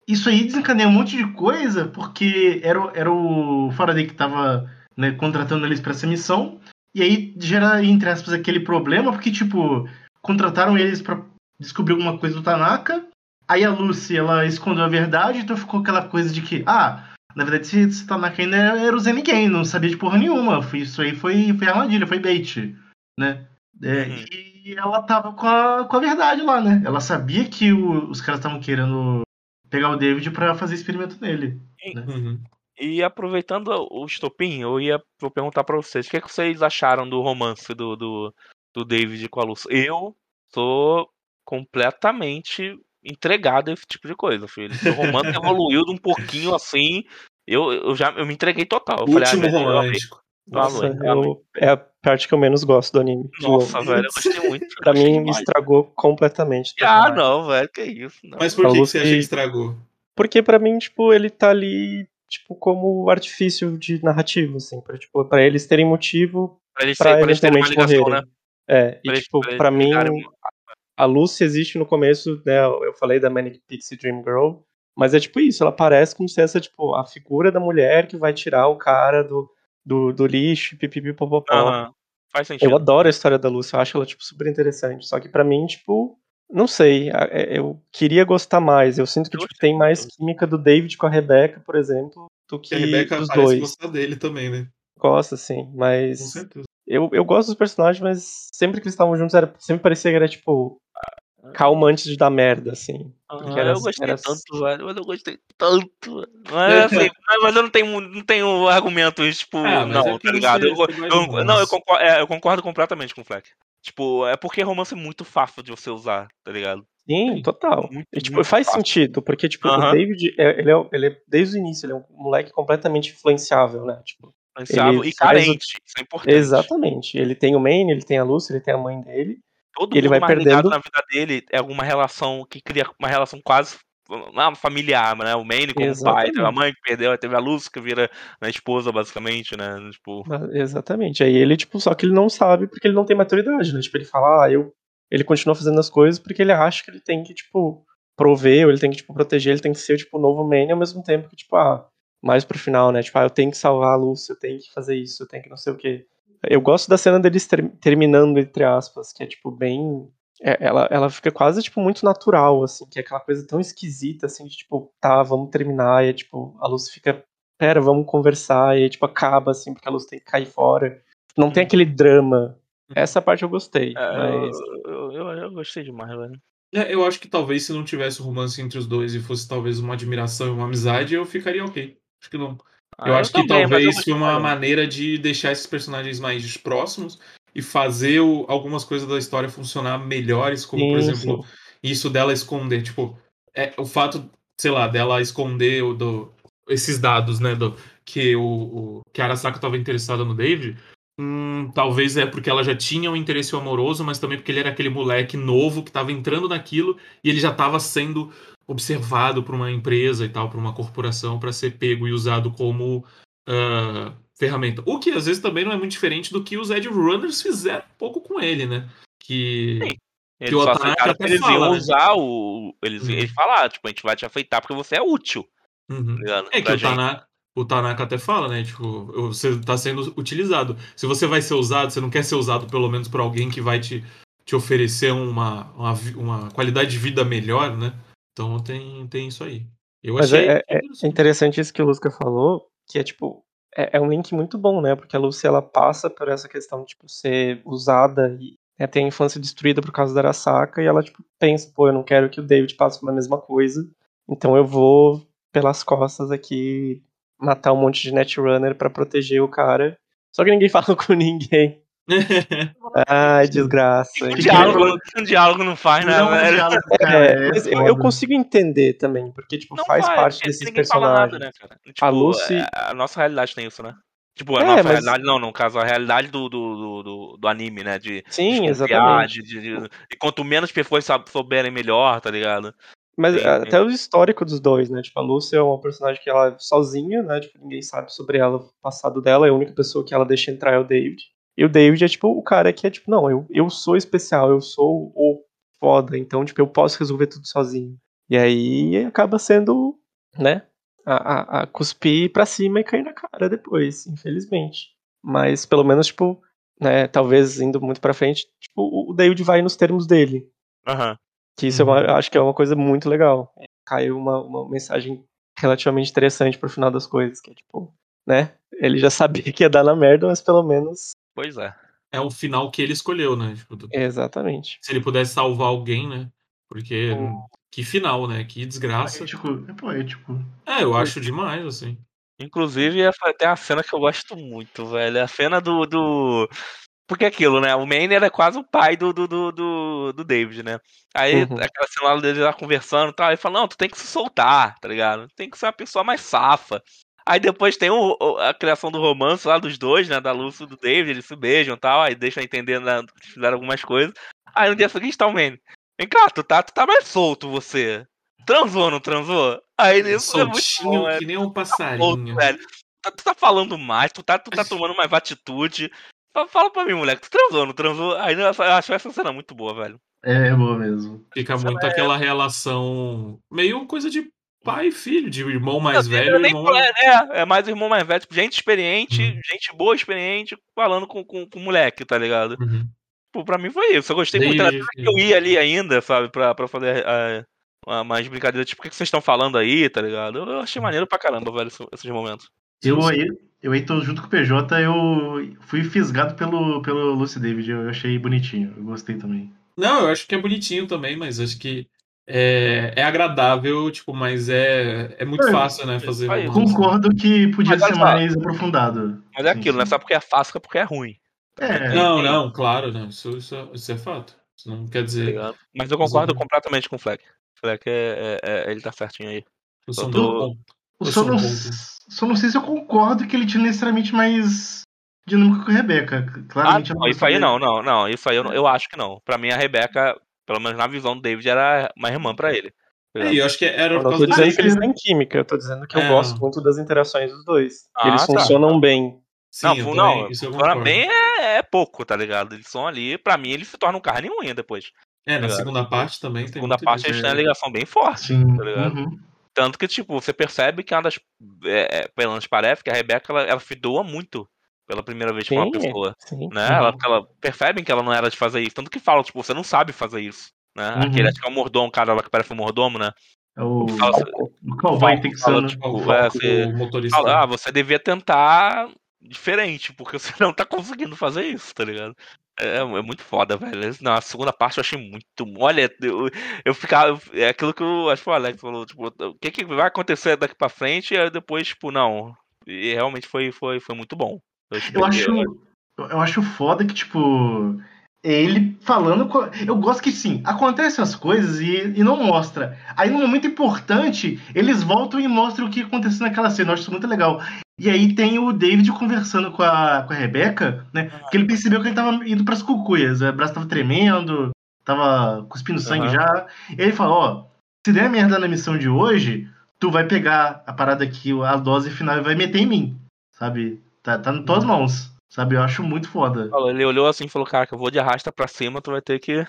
Isso aí desencadeia um monte de coisa, porque era, era o Faraday que tava né, contratando eles para essa missão. E aí gera, entre aspas, aquele problema, porque, tipo, contrataram eles para descobrir alguma coisa do Tanaka. Aí a Lucy, ela escondeu a verdade, então ficou aquela coisa de que, ah, na verdade, esse Tanaka ainda era o Zen ninguém, não sabia de porra nenhuma. Isso aí foi, foi armadilha, foi bait, né? É, uhum. E ela tava com a, com a verdade lá, né? Ela sabia que o, os caras estavam querendo pegar o David para fazer experimento nele. Né? Uhum. E aproveitando o estopim, eu ia vou perguntar para vocês, o que, é que vocês acharam do romance do, do, do David com a Luz? Eu sou completamente entregado a esse tipo de coisa, filho. O romance <laughs> evoluiu de um pouquinho assim. Eu, eu já eu me entreguei total. Eu Último falei, ah, romântico. Nossa, eu, é a parte que eu menos gosto do anime. Nossa, velho, eu gostei muito. pra mim, me estragou completamente. Ah, não, velho, que isso. Não. Mas por que, que você acha que estragou? Porque pra mim, tipo, ele tá ali, tipo, como artifício de narrativa, assim. Pra, tipo, pra eles terem motivo pra, eles, pra, pra eles terem uma ligação, morrerem. né? É, pra e, eles, tipo, pra, pra mim, a Lucy existe no começo, né? Eu falei da Manic Pixie Dream Girl, mas é tipo isso, ela parece como se essa, tipo, a figura da mulher que vai tirar o cara do, do, do lixo, pipipipopopó. Uhum. Faz sentido. Eu adoro a história da Lucy, eu acho ela, tipo, super interessante. Só que para mim, tipo, não sei, é, eu queria gostar mais. Eu sinto que tipo, tem mais química do David com a Rebecca, por exemplo, do que a Rebecca dos dois. gostar dele também, né? Gosta, sim, mas. Com certeza. Eu, eu gosto dos personagens, mas sempre que eles estavam juntos, era, sempre parecia que era tipo calma antes de dar merda, assim. Ah, era, eu gostei era... tanto, velho. Mas eu gostei tanto. Mas, assim, <laughs> mas eu não tenho, não tenho argumentos, tipo, ah, não, é tá ligado? Eu, eu, não, eu concordo, é, eu concordo completamente com o Fleck. Tipo, é porque romance é muito fácil de você usar, tá ligado? Sim, total. Muito, e, tipo, muito faz fácil. sentido, porque, tipo, uh -huh. o David, é, ele, é, ele é, desde o início, ele é um moleque completamente influenciável, né? Tipo, influenciável e carente, o... isso é importante. Exatamente. Ele tem o Maine, ele tem a Lucy, ele tem a mãe dele, Todo ele vai perdendo na vida dele é alguma relação que cria uma relação quase familiar, né? O Manny como Exatamente. pai, teve a mãe que perdeu, teve a Luz que vira a esposa, basicamente, né? Tipo... Exatamente. Aí ele, tipo, só que ele não sabe porque ele não tem maturidade, né? Tipo, ele fala, ah, eu. Ele continua fazendo as coisas porque ele acha que ele tem que, tipo, prover, ou ele tem que, tipo, proteger, ele tem que ser, tipo, o novo Manny ao mesmo tempo que, tipo, ah, mais pro final, né? Tipo, ah, eu tenho que salvar a Luz, eu tenho que fazer isso, eu tenho que não sei o quê. Eu gosto da cena deles ter, terminando, entre aspas, que é, tipo, bem. É, ela, ela fica quase, tipo, muito natural, assim, que é aquela coisa tão esquisita, assim, de, tipo, tá, vamos terminar, e, é, tipo, a luz fica, pera, vamos conversar, e aí, tipo, acaba, assim, porque a luz tem que cair fora. Não tem aquele drama. Essa parte eu gostei, é, mas... Eu, eu, eu, gostei demais, velho. É, eu acho que talvez se não tivesse romance entre os dois e fosse talvez uma admiração e uma amizade, eu ficaria ok. Acho que não. Ah, eu acho que talvez foi uma maneira de deixar esses personagens mais próximos e fazer o, algumas coisas da história funcionar melhores, como sim, por exemplo, sim. isso dela esconder, tipo, é, o fato, sei lá, dela esconder o, do, esses dados, né, do, que o, o que a Arasaka estava interessada no David, hum, talvez é porque ela já tinha um interesse amoroso, mas também porque ele era aquele moleque novo que estava entrando naquilo e ele já estava sendo observado por uma empresa e tal, por uma corporação, para ser pego e usado como uh, ferramenta. O que às vezes também não é muito diferente do que os Edge Runners fizeram um pouco com ele, né? Que. Sim. Eles que o até eles fala, iam né? usar o. Eles, uhum. eles falaram, tipo, a gente vai te afeitar porque você é útil. Uhum. Tá é que o Tanaka, o Tanaka até fala, né? Tipo, você está sendo utilizado. Se você vai ser usado, você não quer ser usado pelo menos por alguém que vai te, te oferecer uma, uma, uma qualidade de vida melhor, né? Então tem, tem isso aí. Eu Mas achei é, é, é interessante isso que o Lusca falou, que é tipo, é, é, um link muito bom, né? Porque a Lucy ela passa por essa questão de tipo, ser usada e né, ter a infância destruída por causa da Arasaka, e ela tipo, pensa, pô, eu não quero que o David passe pela mesma coisa, então eu vou pelas costas aqui matar um monte de Netrunner para proteger o cara. Só que ninguém <laughs> fala com ninguém. Ai, desgraça. Um diálogo, um diálogo não faz, né, não, velho? É, mas eu, eu, consigo entender também, porque, tipo, não faz parte desses personagens. Nada, né, tipo, a Lucy. É, a nossa realidade tem isso, né? Tipo, a é, nossa mas... realidade, não, no caso, a realidade do, do, do, do anime, né? De, Sim, exatamente. De, de, e quanto menos pessoas souberem, melhor, tá ligado? Mas sim, até o histórico dos dois, né? Tipo, a Lucy é uma personagem que ela é sozinha, né? Tipo, ninguém sabe sobre ela, o passado dela. É a única pessoa que ela deixa entrar é o David. E o David é, tipo, o cara que é, tipo, não, eu, eu sou especial, eu sou o foda, então, tipo, eu posso resolver tudo sozinho. E aí acaba sendo, né? A, a, a cuspir pra cima e cair na cara depois, infelizmente. Mas pelo menos, tipo, né, talvez indo muito pra frente, tipo, o David vai nos termos dele. Aham. Uhum. Que isso uhum. eu acho que é uma coisa muito legal. Caiu uma, uma mensagem relativamente interessante pro final das coisas, que é tipo, né? Ele já sabia que ia dar na merda, mas pelo menos. Pois é. É o final que ele escolheu, né? Tipo, Exatamente. Se ele pudesse salvar alguém, né? Porque. Que final, né? Que desgraça. É poético. É poético. É, eu acho demais, assim. Inclusive, tem uma cena que eu gosto muito, velho. A cena do, do, porque é aquilo, né? O Maynard é quase o pai do, do, do, do David, né? Aí uhum. aquela cena dele lá conversando e tal, ele fala, não, tu tem que se soltar, tá ligado? Tem que ser uma pessoa mais safa. Aí depois tem o, a criação do romance lá dos dois, né? Da Lúcia e do David, eles se beijam e tal, aí deixam entender né, que fizeram algumas coisas. Aí no dia seguinte tá o Manny. Vem cá, tu tá, tu tá mais solto você. Transou, ou não transou? Aí Soltinho é muito bom, que nem um passarinho. Tá velho. Tu tá falando mais, tu tá, tu tá tomando mais atitude. Fala pra mim, moleque, tu transou, não transou? Aí eu acho essa cena muito boa, velho. É, é boa mesmo. Fica muito é... aquela relação meio coisa de pai e filho, de irmão mais não, velho. Nem, irmão... É, é, é mais irmão mais velho, tipo, gente experiente, uhum. gente boa, experiente, falando com, com, com moleque, tá ligado? Uhum. Pô, pra mim foi isso. Eu gostei Desde muito. que eu ia ali ainda, sabe, pra, pra fazer a, mais brincadeira, tipo, o que vocês estão falando aí, tá ligado? Eu achei maneiro pra caramba, velho, esses momentos. Eu aí, eu aí tô junto com o PJ, eu fui fisgado pelo, pelo Lucy David, eu achei bonitinho, eu gostei também. Não, eu acho que é bonitinho também, mas acho que é, é agradável, tipo, mas é, é muito é, fácil, né, fazer... Concordo que podia mas, ser mais aprofundado. Mas é aquilo, sim. não é só porque é fácil, é porque é ruim. É, não, não, claro, não, isso, isso, isso é fato. Isso não quer dizer... Tá mas eu concordo completamente com o Fleck. Fleck, é, é, é, ele tá certinho aí. Eu sou tô... Eu só não, só não sei se eu concordo que ele tinha necessariamente mais dinâmica com a Rebeca. Claramente ah, não, isso aí não, não, não. Isso aí eu, eu acho que não. Pra mim, a Rebeca, pelo menos na visão do David, era uma irmã pra ele. É, eu acho que era eu não tô dizendo que eles têm química, eu tô dizendo que é. eu gosto muito das interações dos dois. Ah, eles tá. funcionam bem. Sim, não, não, funciona bem é, é, pouco, tá ligado? Eles são ali, pra mim, eles se tornam carne e unha depois. É, na tá segunda parte também na tem. segunda parte eles têm uma ligação bem forte, Sim. tá ligado? Uhum. Tanto que, tipo, você percebe que uma das. É, é pelo menos parece que a Rebeca ela, ela doa muito pela primeira vez com uma pessoa. Sim, né? Uhum. Ela, ela percebe que ela não era de fazer isso. Tanto que fala, tipo, você não sabe fazer isso. Né? Uhum. Aquele acho que é o mordomo, cara lá que parece um mordomo, né? É o, fala, o Calvin tem que ser tipo, é, você, motorista. Fala, ah, você devia tentar diferente, porque <laughs> você não tá conseguindo fazer isso, tá ligado? É, é muito foda, velho. Na segunda parte eu achei muito. Olha, eu, eu ficava. É aquilo que eu acho que o Alex falou, tipo, o que, que vai acontecer daqui pra frente? E depois, tipo, não. E realmente foi, foi, foi muito bom. Eu, acho. Eu acho foda que, tipo ele falando. Com... Eu gosto que sim, acontecem as coisas e, e não mostra. Aí no momento importante, eles voltam e mostram o que aconteceu naquela cena. Eu acho isso muito legal. E aí tem o David conversando com a, com a Rebeca, né? Ah. Que ele percebeu que ele tava indo pras cucuias. O braço tava tremendo, tava cuspindo sangue uhum. já. E ele falou, ó, se der merda na missão de hoje, tu vai pegar a parada aqui, a dose final e vai meter em mim. Sabe? Tá, tá nas tuas mãos. Sabe, eu acho muito foda. Ele olhou assim e falou, cara, que eu vou de arrasta pra cima, tu vai ter que.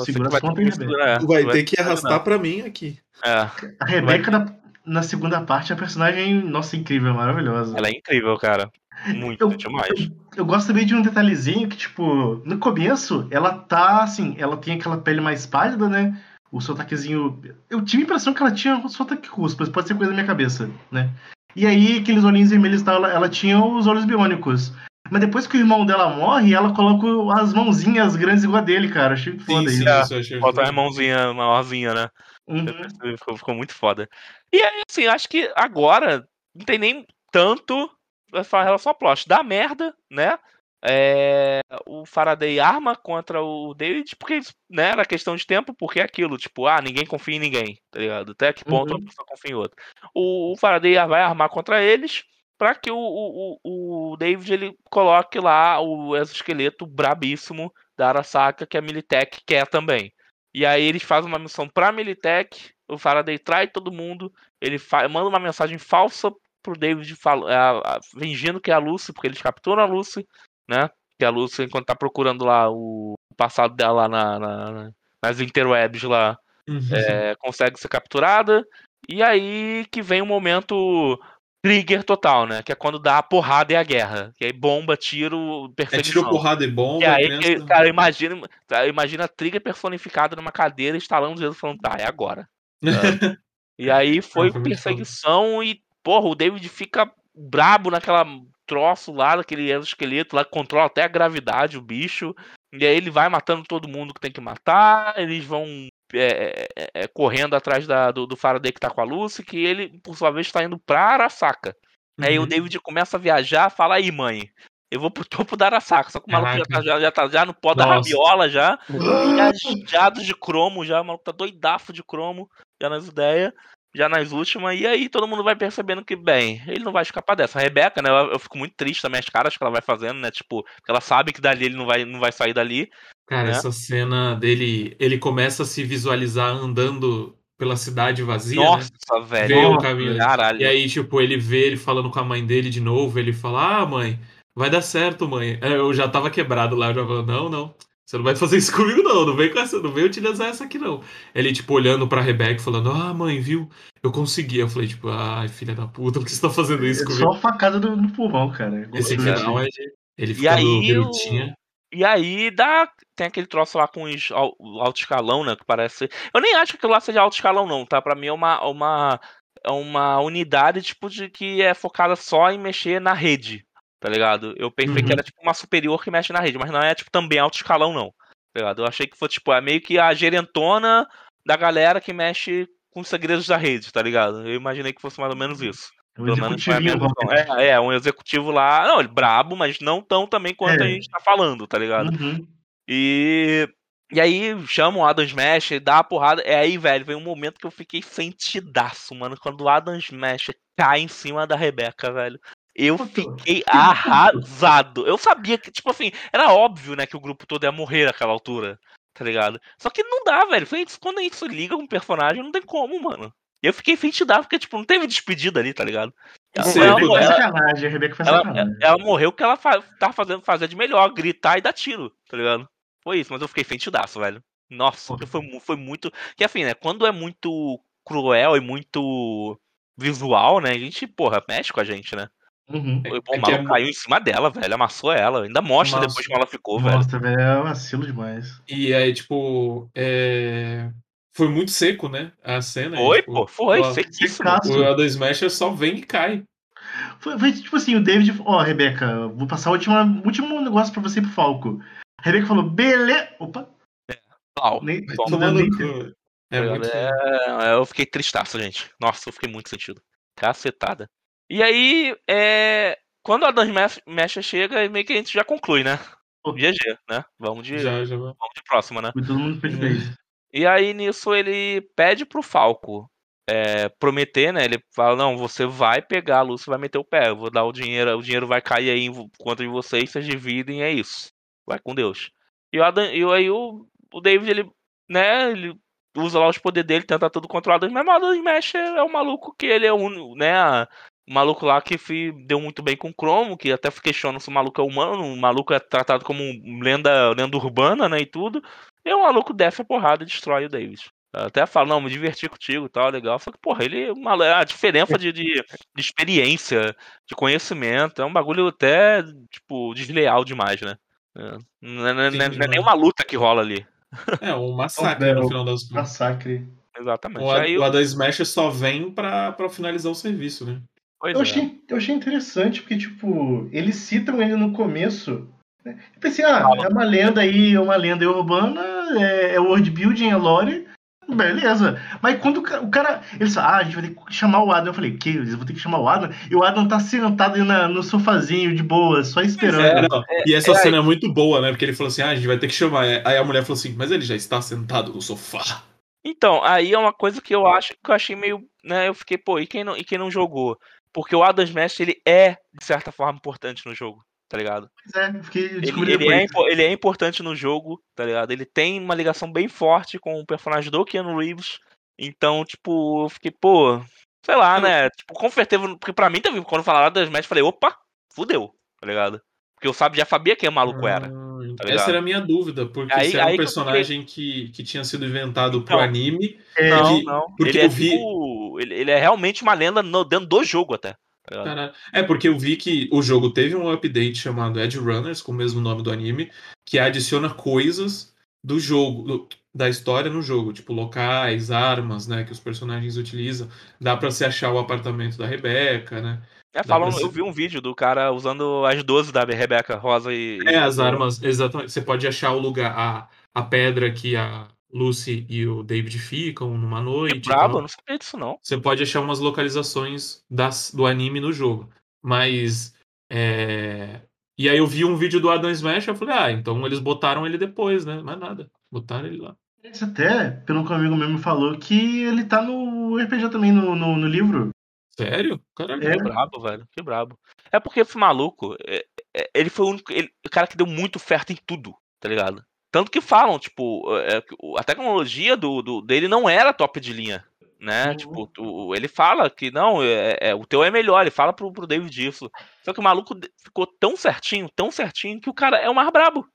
Segura vai, ter que, tu vai, ter que arrastar pra mim aqui. É. A Rebeca vai... na, na segunda parte, a personagem, nossa, incrível, maravilhosa. Ela é incrível, cara. Muito eu, demais. Eu, eu, gosto também de um detalhezinho que, tipo, no começo, ela tá assim, ela tem aquela pele mais pálida, né? O sotaquezinho. Eu tive a impressão que ela tinha um sotaque russo, mas pode ser coisa da minha cabeça, né? E aí, aqueles olhinhos vermelhos, ela, ela tinha os olhos biônicos. Mas depois que o irmão dela morre, ela coloca as mãozinhas grandes igual a dele, cara. Achei foda sim, isso. isso Bota a mãozinha maiorzinha, né? Uhum. Ficou, ficou, muito foda. E aí, assim, acho que agora não tem nem tanto essa relação ao plot. Dá merda, né? É, o Faraday arma contra o David, porque né, era questão de tempo, porque é aquilo, tipo, ah, ninguém confia em ninguém, tá ligado? Até que ponto uhum. uma pessoa confia em outra. O, o Faraday vai armar contra eles para que o, o, o David ele coloque lá o exoesqueleto brabíssimo da Arasaka, que a Militech quer também. E aí eles fazem uma missão pra Militech, o Faraday trai todo mundo, ele manda uma mensagem falsa pro David fingindo que é a Lucy, porque eles capturam a Lucy, né? Que a Lucy, enquanto tá procurando lá o passado dela na, na, nas interwebs lá, uhum. é, consegue ser capturada. E aí que vem o um momento trigger total, né? Que é quando dá a porrada e a guerra. Que aí bomba, tiro, perseguição. É tiro, porrada e bomba. E aí, cara, imagina, imagina a trigger personificada numa cadeira, instalando os dedos falando, tá, é agora. é. <laughs> E aí foi, foi perseguição e, porra, o David fica brabo naquela troço lá, daquele exoesqueleto lá, controla até a gravidade, o bicho. E aí ele vai matando todo mundo que tem que matar, eles vão é, é, é, correndo atrás da, do, do Faraday que tá com a Lucy, que ele, por sua vez, está indo pra Arasaka. Uhum. Aí o uhum. David começa a viajar, fala aí, mãe. Eu vou pro topo da Arasaka, só que o maluco já tá, já, já tá já no pó da rabiola já, <gasps> viajado de cromo já, o maluco tá doidaço de cromo, já nas ideias já nas últimas, e aí todo mundo vai percebendo que, bem, ele não vai escapar dessa. A Rebeca, né, eu, eu fico muito triste também as caras que ela vai fazendo, né, tipo, ela sabe que dali ele não vai, não vai sair dali. Cara, né? essa cena dele, ele começa a se visualizar andando pela cidade vazia, né? Nossa, né? velho. Vê o caminho. Caralho. E aí, tipo, ele vê ele falando com a mãe dele de novo, ele fala, ah, mãe, vai dar certo, mãe. Eu já tava quebrado lá, eu já falando, não, não. Você não vai fazer isso <laughs> comigo, não. Não vem com essa, não vem utilizar essa aqui, não. Ele, tipo, olhando pra Rebeca falando, ah, mãe, viu? Eu consegui. Eu falei, tipo, ai, filha da puta, por que você tá fazendo isso é comigo? Só a facada do, do pulmão, cara. Esse canal é de. Ele fica bonitinho. E aí dá. Tem aquele troço lá com os alto escalão, né? Que parece. Eu nem acho que aquilo lá seja alto escalão, não, tá? Pra mim é uma. uma é uma unidade tipo de que é focada só em mexer na rede, tá ligado? Eu pensei uhum. que era tipo uma superior que mexe na rede, mas não é tipo também alto escalão, não. Tá ligado? Eu achei que foi tipo, é meio que a gerentona da galera que mexe com os segredos da rede, tá ligado? Eu imaginei que fosse mais ou menos isso. Um Pelo menos foi a minha é, é, um executivo lá. Não, ele brabo, mas não tão também quanto é. a gente tá falando, tá ligado? Uhum. E. E aí chama o Adam Smash, dá a porrada. É aí, velho, vem um momento que eu fiquei sentidaço, mano. Quando o Adam Smash cai em cima da Rebeca, velho. Eu fiquei arrasado. Eu sabia que, tipo assim, era óbvio, né, que o grupo todo ia morrer naquela altura, tá ligado? Só que não dá, velho. Quando a gente liga com um personagem, não tem como, mano. Eu fiquei fentidado, porque, tipo, não teve despedida ali, tá ligado? Ela, Sim, ela, morreu porque ela fa tava fazendo fazer de melhor, gritar e dar tiro, tá ligado? Foi isso, mas eu fiquei fentidaço, velho. Nossa, foi, foi muito. Que assim, né? Quando é muito cruel e muito visual, né? A gente, porra, mexe com a gente, né? Uhum. O é maluco é... caiu em cima dela, velho. Amassou ela. Ainda mostra Nossa. depois como ela ficou, Nossa, velho. Nossa, é vacilo demais. E aí, tipo. É... Foi muito seco, né? A cena. Foi, tipo, pô, foi, o, sequíssimo. O Adam Smasher só vem e cai. Foi, foi tipo assim, o David. Ó, oh, Rebeca, vou passar o último, último negócio pra você pro Falco. Rebeca falou, beleza. Opa! É. Uau. Nem, tomando é, muito... é, eu fiquei tristaço, gente. Nossa, eu fiquei muito sentido. Cacetada. E aí, é... quando a Dan Mecha chega, meio que a gente já conclui, né? GG, né? Vamos de, já, já vamos de próxima, né? Todo mundo fez E aí, nisso, ele pede pro Falco é, prometer, né? Ele fala, não, você vai pegar a Lúcia vai meter o pé. Eu vou dar o dinheiro, o dinheiro vai cair aí contra vocês, vocês dividem, é isso. Vai com Deus. E, o Adam, e aí o, o David, ele, né, ele usa lá os poderes dele, tenta tudo controlado, mas o Adam Smash é, é o maluco que ele é o né, o maluco lá que deu muito bem com o Cromo, que até questiona se o maluco é humano, o maluco é tratado como lenda, lenda urbana, né, e tudo. E o maluco desce a porrada e destrói o David. Até fala, não, me diverti contigo e tal, legal. Só que, porra, ele é uma a diferença de, de, de, experiência, de conhecimento, é um bagulho até, tipo, desleal demais, né? É, não, é, Sim, não, é, não é nem uma luta que rola ali. É, um <laughs> massacre é, no final das contas. Massacre. Exatamente. O, Aí, o Adam Smash só vem pra, pra finalizar o serviço, né? Eu, é. achei, eu achei interessante, porque, tipo, eles citam ele no começo. Né? Eu pensei, ah, é uma lenda aí, é uma lenda urbana, é, é world building, é lore. Beleza. Mas quando o cara. Eles falam, ah, a gente vai ter que chamar o Adam. Eu falei, que? Eles vão ter que chamar o Adam? E o Adam tá sentado na, no sofazinho de boa, só esperando. É, não. E essa é, cena é, é muito boa, né? Porque ele falou assim, ah, a gente vai ter que chamar. Aí a mulher falou assim, mas ele já está sentado no sofá. Então, aí é uma coisa que eu acho que eu achei meio. Né, eu fiquei, pô, e quem não, e quem não jogou? Porque o Adam Smash, ele é, de certa forma, importante no jogo tá ligado? Pois é, fiquei ele, ele, é, ele é importante no jogo, tá ligado? Ele tem uma ligação bem forte com o personagem do Keanu Reeves. Então, tipo, eu fiquei, pô, sei lá, né? Tipo, confortável. Porque pra mim, também, quando falaram das matches, eu falei, opa, fudeu, tá ligado? Porque eu sabe, já sabia quem o maluco era. Tá essa era a minha dúvida, porque aí, se era um personagem que, que tinha sido inventado então, pro anime. É, não, não. Porque ele eu é, vi. Tipo, ele, ele, é realmente uma lenda no, dentro do jogo até. É porque eu vi que o jogo teve um update chamado Edge Runners, com o mesmo nome do anime, que adiciona coisas do jogo, do, da história no jogo, tipo locais, armas, né, que os personagens utilizam. Dá para se achar o apartamento da Rebeca, né? É, falam, eu vi um vídeo do cara usando as 12 da Rebeca Rosa e. É, as armas, exatamente. Você pode achar o lugar, a, a pedra que a Lucy e o David ficam numa noite. Que brabo, não sabia disso não. Você pode achar umas localizações das, do anime no jogo. Mas. É... E aí eu vi um vídeo do Adam Smash eu falei, ah, então eles botaram ele depois, né? Mas nada. Botaram ele lá. Isso até, pelo que um amigo meu me falou, que ele tá no RPG também, no, no, no livro. Sério? Caralho. É. Que brabo, velho. Que brabo. É porque esse maluco, é, é, ele foi o único. Ele, o cara que deu muito oferta em tudo, tá ligado? Tanto que falam, tipo, é, a tecnologia do, do, dele não era top de linha. Né? Uhum. Tipo, o, ele fala que não, é, é, o teu é melhor, ele fala pro, pro David isso. Só que o maluco ficou tão certinho, tão certinho, que o cara é o mais brabo.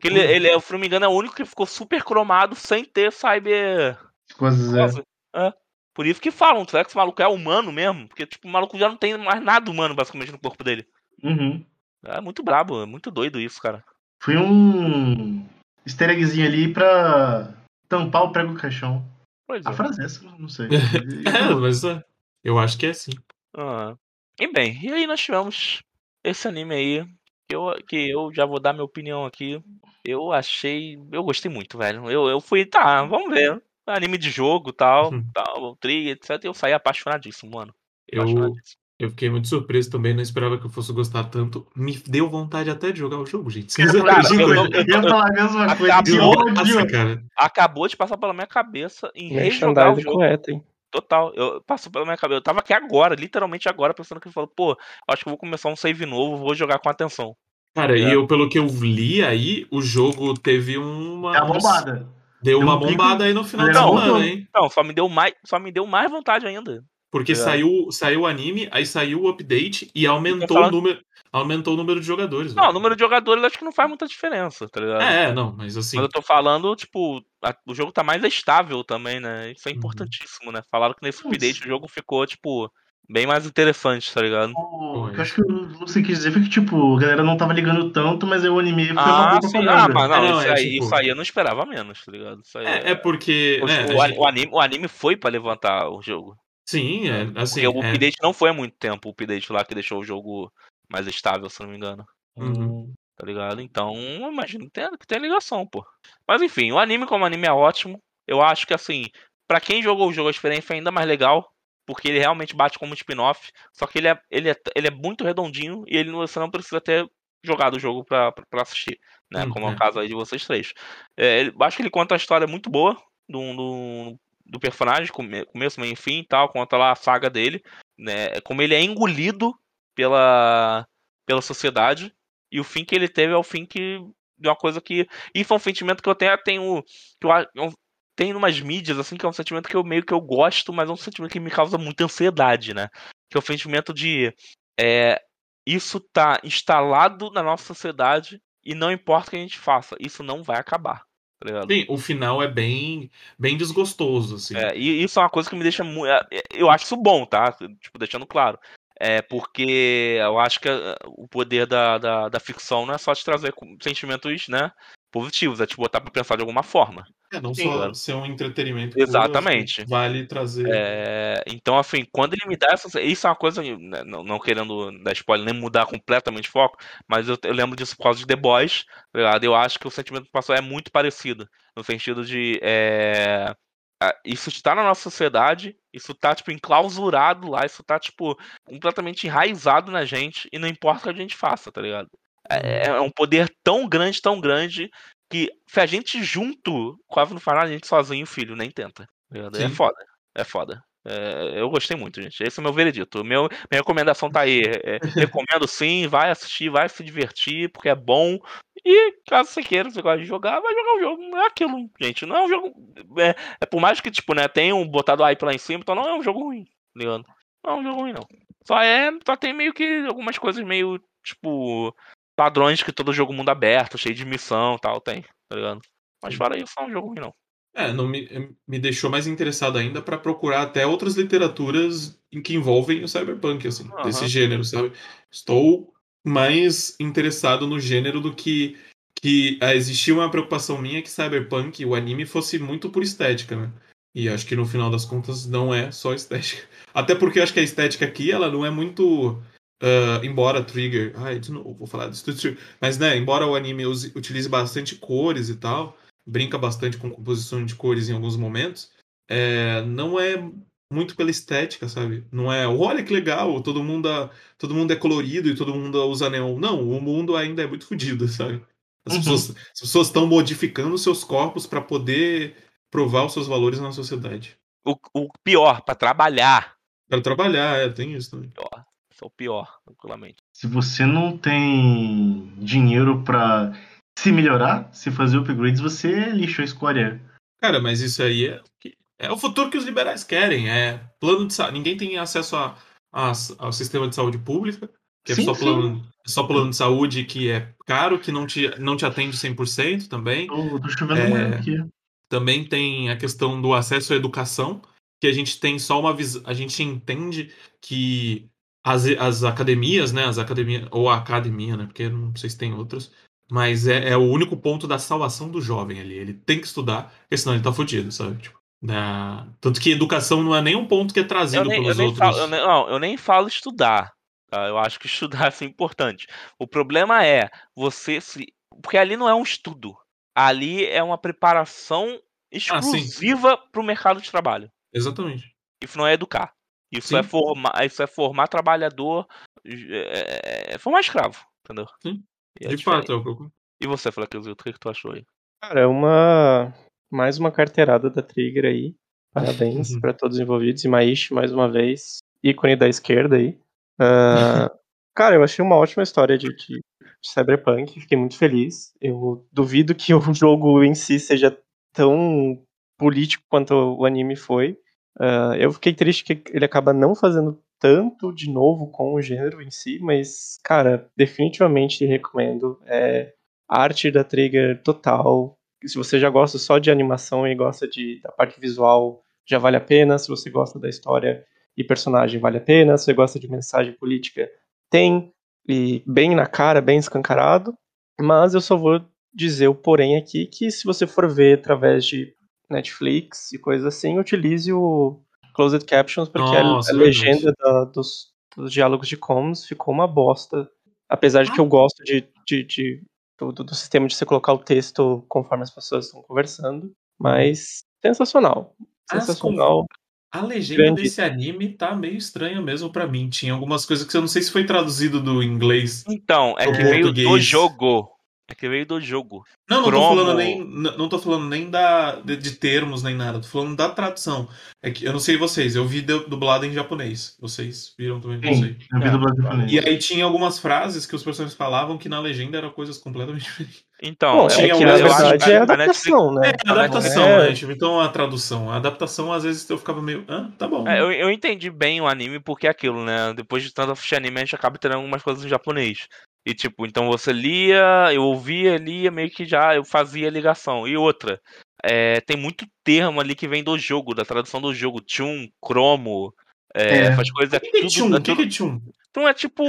Que ele, ele, se não me engano, é o único que ficou super cromado sem ter cyber. Coisas, é. é. Por isso que falam, será que esse maluco é humano mesmo? Porque, tipo, o maluco já não tem mais nada humano, basicamente, no corpo dele. Uhum. É muito brabo, é muito doido isso, cara. Foi um easter eggzinho ali pra tampar o prego caixão. Pois a é. frase é essa, não sei. <laughs> é, mas é, eu acho que é assim. Ah. E bem, e aí nós tivemos esse anime aí, que eu, que eu já vou dar minha opinião aqui. Eu achei. Eu gostei muito, velho. Eu, eu fui, tá, vamos ver. Anime de jogo tal, uhum. tal, trigger, etc. Eu saí apaixonadíssimo, mano. Apaixonadíssimo. Eu fiquei muito surpreso também, não esperava que eu fosse gostar tanto. Me deu vontade até de jogar o jogo, gente. Vocês cara, eu, eu, eu, ia falar a mesma coisa. Acabou, Nossa, cara. acabou de passar pela minha cabeça em rejogar o jogo. Correto, hein? Total, eu passou pela minha cabeça. Eu tava aqui agora, literalmente agora, pensando que ele falou, pô, acho que eu vou começar um save novo, vou jogar com atenção. Cara, é. e eu, pelo que eu li aí, o jogo teve uma. É a bombada. Deu, deu uma um bombada aí no final da semana, hein? Não, só me deu mais, só me deu mais vontade ainda. Porque é. saiu, saiu o anime, aí saiu o update e aumentou o número. Aumentou o número de jogadores. Não, o número de jogadores acho que não faz muita diferença, tá ligado? É, não, mas assim. Mas eu tô falando, tipo, a, o jogo tá mais estável também, né? Isso é uhum. importantíssimo, né? Falaram que nesse update o jogo ficou, tipo, bem mais interessante, tá ligado? O que eu acho que o Lucy quis dizer foi que, tipo, a galera não tava ligando tanto, mas o anime foi ah, uma sim. Ah, mas não, é, não isso, é, aí, tipo... isso aí eu não esperava menos, tá ligado? É, é, porque. O, né, o, gente... o, anime, o anime foi pra levantar o jogo. Sim, é, assim. Porque o é... update não foi há muito tempo, o update lá que deixou o jogo mais estável, se não me engano. Uhum. Tá ligado? Então, imagino que tem, que tem ligação, pô. Mas enfim, o anime como anime é ótimo. Eu acho que assim, para quem jogou o jogo a experiência é ainda mais legal, porque ele realmente bate como um spin-off, só que ele é, ele, é, ele é muito redondinho e ele, você não precisa ter jogado o jogo pra, pra assistir, né? Hum, como é o caso aí de vocês três. É, acho que ele conta a história muito boa do, do, do personagem, começo, meio fim e tal, conta lá a saga dele, né? Como ele é engolido pela, pela sociedade e o fim que ele teve é o fim que de uma coisa que e foi um sentimento que eu até tenho que eu, tenho umas mídias assim que é um sentimento que eu meio que eu gosto, mas é um sentimento que me causa muita ansiedade, né? Que é o sentimento de é, isso tá instalado na nossa sociedade e não importa o que a gente faça, isso não vai acabar. Tá Sim, o final é bem, bem desgostoso, assim. É, e isso é uma coisa que me deixa muito. É, é, eu acho isso bom, tá? Tipo, deixando claro. É porque eu acho que eh, o poder da, da, da ficção não é só te trazer sentimentos, né? Positivos, é te botar pra pensar de alguma forma. É, não Sim, só ser um entretenimento. Exatamente. Puro, vale trazer. É, então, assim, quando ele me dá essa. Isso é uma coisa, né, não, não, querendo dar spoiler, nem mudar completamente o foco, mas eu, eu, lembro disso por causa de The Boys, tá ligado? Eu acho que o sentimento do passado é muito parecido. No sentido de. É, isso está na nossa sociedade, isso está tipo, enclausurado lá, isso está tipo, completamente enraizado na gente, e não importa o que a gente faça, tá ligado? É, uhum. é um poder tão grande, tão grande, que se a gente junto quase não faz nada, a gente sozinho, filho, nem tenta. Tá é foda. É foda. É, eu gostei muito, gente. Esse é o meu veredito. Meu, minha recomendação tá aí. É, <laughs> recomendo sim, vai assistir, vai se divertir, porque é bom. E caso você queira, você gosta de jogar, vai jogar o jogo. É aquilo, gente. Não é um jogo. É, é por mais que, tipo, né, tenha um botado hype lá em cima, então não é um jogo ruim, ligado? Não é um jogo ruim, não. Só é. Só tem meio que algumas coisas meio, tipo. Padrões que todo jogo mundo aberto, cheio de missão tal, tem, tá ligado? Mas fora isso, não é um jogo ruim, não. É, não me, eh, me deixou mais interessado ainda para procurar até outras literaturas em que envolvem o cyberpunk, assim, uhum. desse gênero, sabe? Estou mais interessado no gênero do que que ah, existia uma preocupação minha que cyberpunk, o anime, fosse muito por estética, né? E acho que no final das contas não é só estética. Até porque acho que a estética aqui, ela não é muito. Uh, embora Trigger. Ai, de novo, vou falar disso. Mas, né, embora o anime use, utilize bastante cores e tal, brinca bastante com composição de cores em alguns momentos, é, não é muito pela estética, sabe? Não é, olha que legal, todo mundo, todo mundo é colorido e todo mundo usa neon. Não, o mundo ainda é muito <laughs> fodido, sabe? As, uhum. pessoas, as pessoas estão modificando seus corpos para poder provar os seus valores na sociedade. O, o pior, para trabalhar. Para trabalhar, é, tem isso também. Pior. Isso é o pior, tranquilamente. Se você não tem dinheiro para se melhorar, se fazer upgrades, você lixa a escória. Cara, mas isso aí é, é o futuro que os liberais querem. É plano de saúde. Ninguém tem acesso a, a, ao sistema de saúde pública, que é sim, só, plano, é só plano de saúde que é caro, que não te, não te atende 100% também. Tô, tô chovendo é, aqui. Também tem a questão do acesso à educação, que a gente tem só uma visão. A gente entende que as, as academias, né? As academias, ou a academia, né? Porque não sei se tem outras, mas é, é, o único ponto da salvação do jovem ali. Ele tem que estudar, porque senão ele tá fudido, sabe? Tipo, da... Tanto que educação não é nem um ponto que é trazido nem, pelos outros. Falo, eu nem, não, eu nem falo estudar. Tá? Eu acho que <laughs> estudar é importante. O problema é você se. Porque ali não é um estudo. Ali é uma preparação exclusiva ah, para o mercado de trabalho. Exatamente. Isso não é educar. Isso é formar, isso é formar trabalhador, é, é formar escravo, entendeu? Sim. É de fato, é o que E você, Flacuzito, o que, que tu achou aí? Cara, é uma. Mais uma carteirada da Trigger aí. Parabéns uhum. para todos os envolvidos. E Maishi, mais uma vez, ícone da esquerda aí. Uh, <laughs> cara, eu achei uma ótima história de, de, de, Cyberpunk. Fiquei muito feliz. Eu duvido que o <laughs> jogo em si seja tão político quanto o anime foi. Uh, eu fiquei triste que ele acaba não fazendo tanto de novo com o gênero em si, mas, cara, definitivamente recomendo. É arte da Trigger total. Se você já gosta só de animação e gosta de, da parte visual, já vale a pena. Se você gosta da história e personagem, vale a pena. Se você gosta de mensagem política, tem. E bem na cara, bem escancarado. Mas eu só vou dizer o porém aqui que se você for ver através de Netflix e coisas assim, utilize o closed captions, porque Nossa, a, a legenda da, dos, dos, diálogos de comms ficou uma bosta. Apesar de que eu gosto de, de, de do, do, sistema de você colocar o texto conforme as pessoas estão conversando. Mas sensacional. Sensacional. A legenda Grande. desse anime tá meio estranha mesmo para mim. Tinha algumas coisas que eu não sei se foi traduzido do inglês. Então, é que veio do jogo. É que veio do jogo. Não, não Cromo... tô falando nem, não tô falando nem da, de, de, termos nem nada, tô falando da tradução. É que eu não sei vocês, eu vi dublado em japonês. Vocês viram também? Não sei. Eu vi dublado em japonês. E aí tinha algumas frases que os personagens falavam que na legenda eram coisas completamente <laughs> diferentes. Então, Bom, tinha é que, na verdade é adaptação, né? É, adaptação, é... né? Tipo, então a tradução. A adaptação, às vezes, eu ficava meio. Ah, tá bom. É, eu, eu entendi bem o anime porque é aquilo, né? Depois de tanto assistir anime, a gente acaba tendo algumas coisas em japonês. E tipo, então você lia, eu ouvia, lia, meio que já eu fazia a ligação. E outra, é, tem muito termo ali que vem do jogo, da tradução do jogo. Tchum, cromo, é, é. faz coisas. O que, é tchum? O que, é tchum? Então é tipo.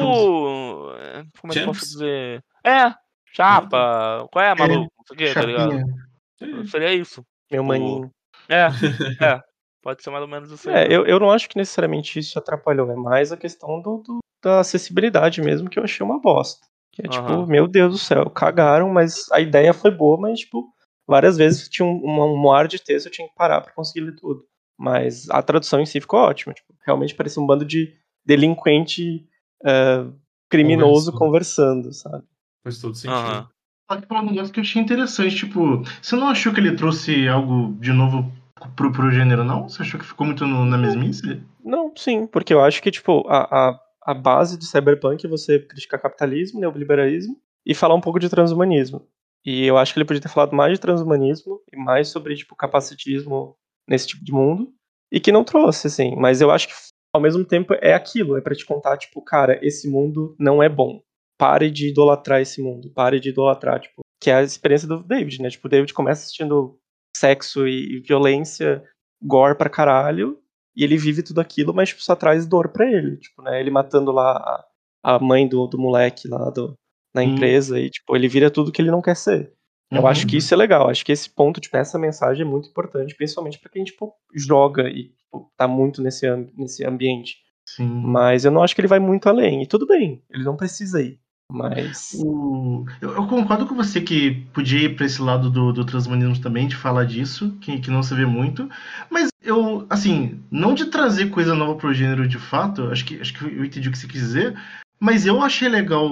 É, como é que eu posso dizer? É, chapa. Qual é, maluco? Não sei o que, tá ligado? Seria isso. Meu maninho. É, <laughs> é. Pode ser mais ou menos assim. É, eu, eu não acho que necessariamente isso atrapalhou, é mais a questão do, do da acessibilidade mesmo, que eu achei uma bosta. Que é uhum. tipo, meu Deus do céu, cagaram, mas a ideia foi boa, mas tipo, várias vezes tinha um, um, um ar de texto, eu tinha que parar para conseguir ler tudo. Mas a tradução em si ficou ótima. Tipo, realmente parecia um bando de delinquente uh, criminoso conversando, sabe? Faz todo sentido. Uhum. Aqui um negócio que eu achei interessante, tipo, você não achou que ele trouxe algo de novo pro, pro gênero, não? Você achou que ficou muito no, na mesmice? Não, sim, porque eu acho que, tipo, a, a a base de cyberpunk você criticar capitalismo, neoliberalismo e falar um pouco de transhumanismo. E eu acho que ele podia ter falado mais de transhumanismo e mais sobre tipo capacitismo nesse tipo de mundo e que não trouxe assim, mas eu acho que ao mesmo tempo é aquilo, é para te contar tipo, cara, esse mundo não é bom. Pare de idolatrar esse mundo, pare de idolatrar, tipo, que é a experiência do David, né? Tipo, o David começa assistindo sexo e violência, gore pra caralho, e ele vive tudo aquilo, mas tipo, só traz dor para ele, tipo, né? Ele matando lá a, mãe do, do moleque lá do, na hum. empresa e tipo, ele vira tudo que ele não quer ser. Eu uhum. acho que isso é legal, acho que esse ponto, tipo, essa mensagem é muito importante, principalmente para quem tipo joga e tipo, tá muito nesse, nesse ambiente. Sim. Mas eu não acho que ele vai muito além. E tudo bem, ele não precisa ir. Mas. O... Eu, eu, concordo com você que podia ir para esse lado do, do transhumanismo também, de falar disso, que, que não se vê muito. Mas eu, assim, não de trazer coisa nova pro gênero de fato, acho que, acho que eu entendi o que você quis dizer, mas eu achei legal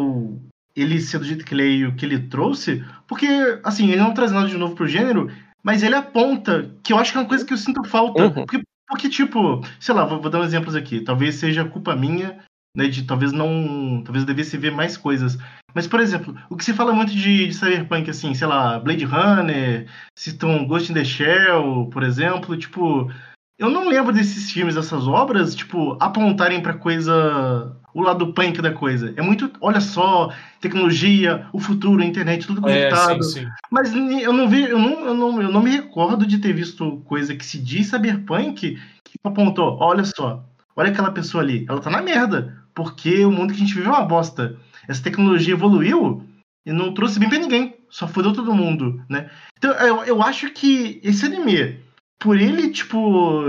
ele ser do jeito que ele é o que ele trouxe, porque, assim, ele não traz nada de novo pro gênero, mas ele aponta, que eu acho que é uma coisa que eu sinto falta. Uhum. Porque, porque, tipo, sei lá, vou, vou dar um exemplos aqui. Talvez seja culpa minha né, de talvez não, talvez devesse ver mais coisas. Mas, por exemplo, o que se fala muito de, de Cyberpunk, assim, sei lá, Blade Runner, citam Ghost in the Shell, por exemplo, tipo, eu não lembro desses filmes, dessas obras, tipo, apontarem para coisa, o lado punk da coisa. É muito, olha só, tecnologia, o futuro, a internet, tudo é, conectado. É, sim, sim. Mas eu não vi, eu não, eu não, eu não me recordo de ter visto coisa que se diz Cyberpunk que apontou, olha só, olha aquela pessoa ali, ela tá na merda porque o mundo que a gente vive é uma bosta. Essa tecnologia evoluiu e não trouxe bem pra ninguém, só fodeu todo mundo, né? Então eu, eu acho que esse anime, por ele, tipo.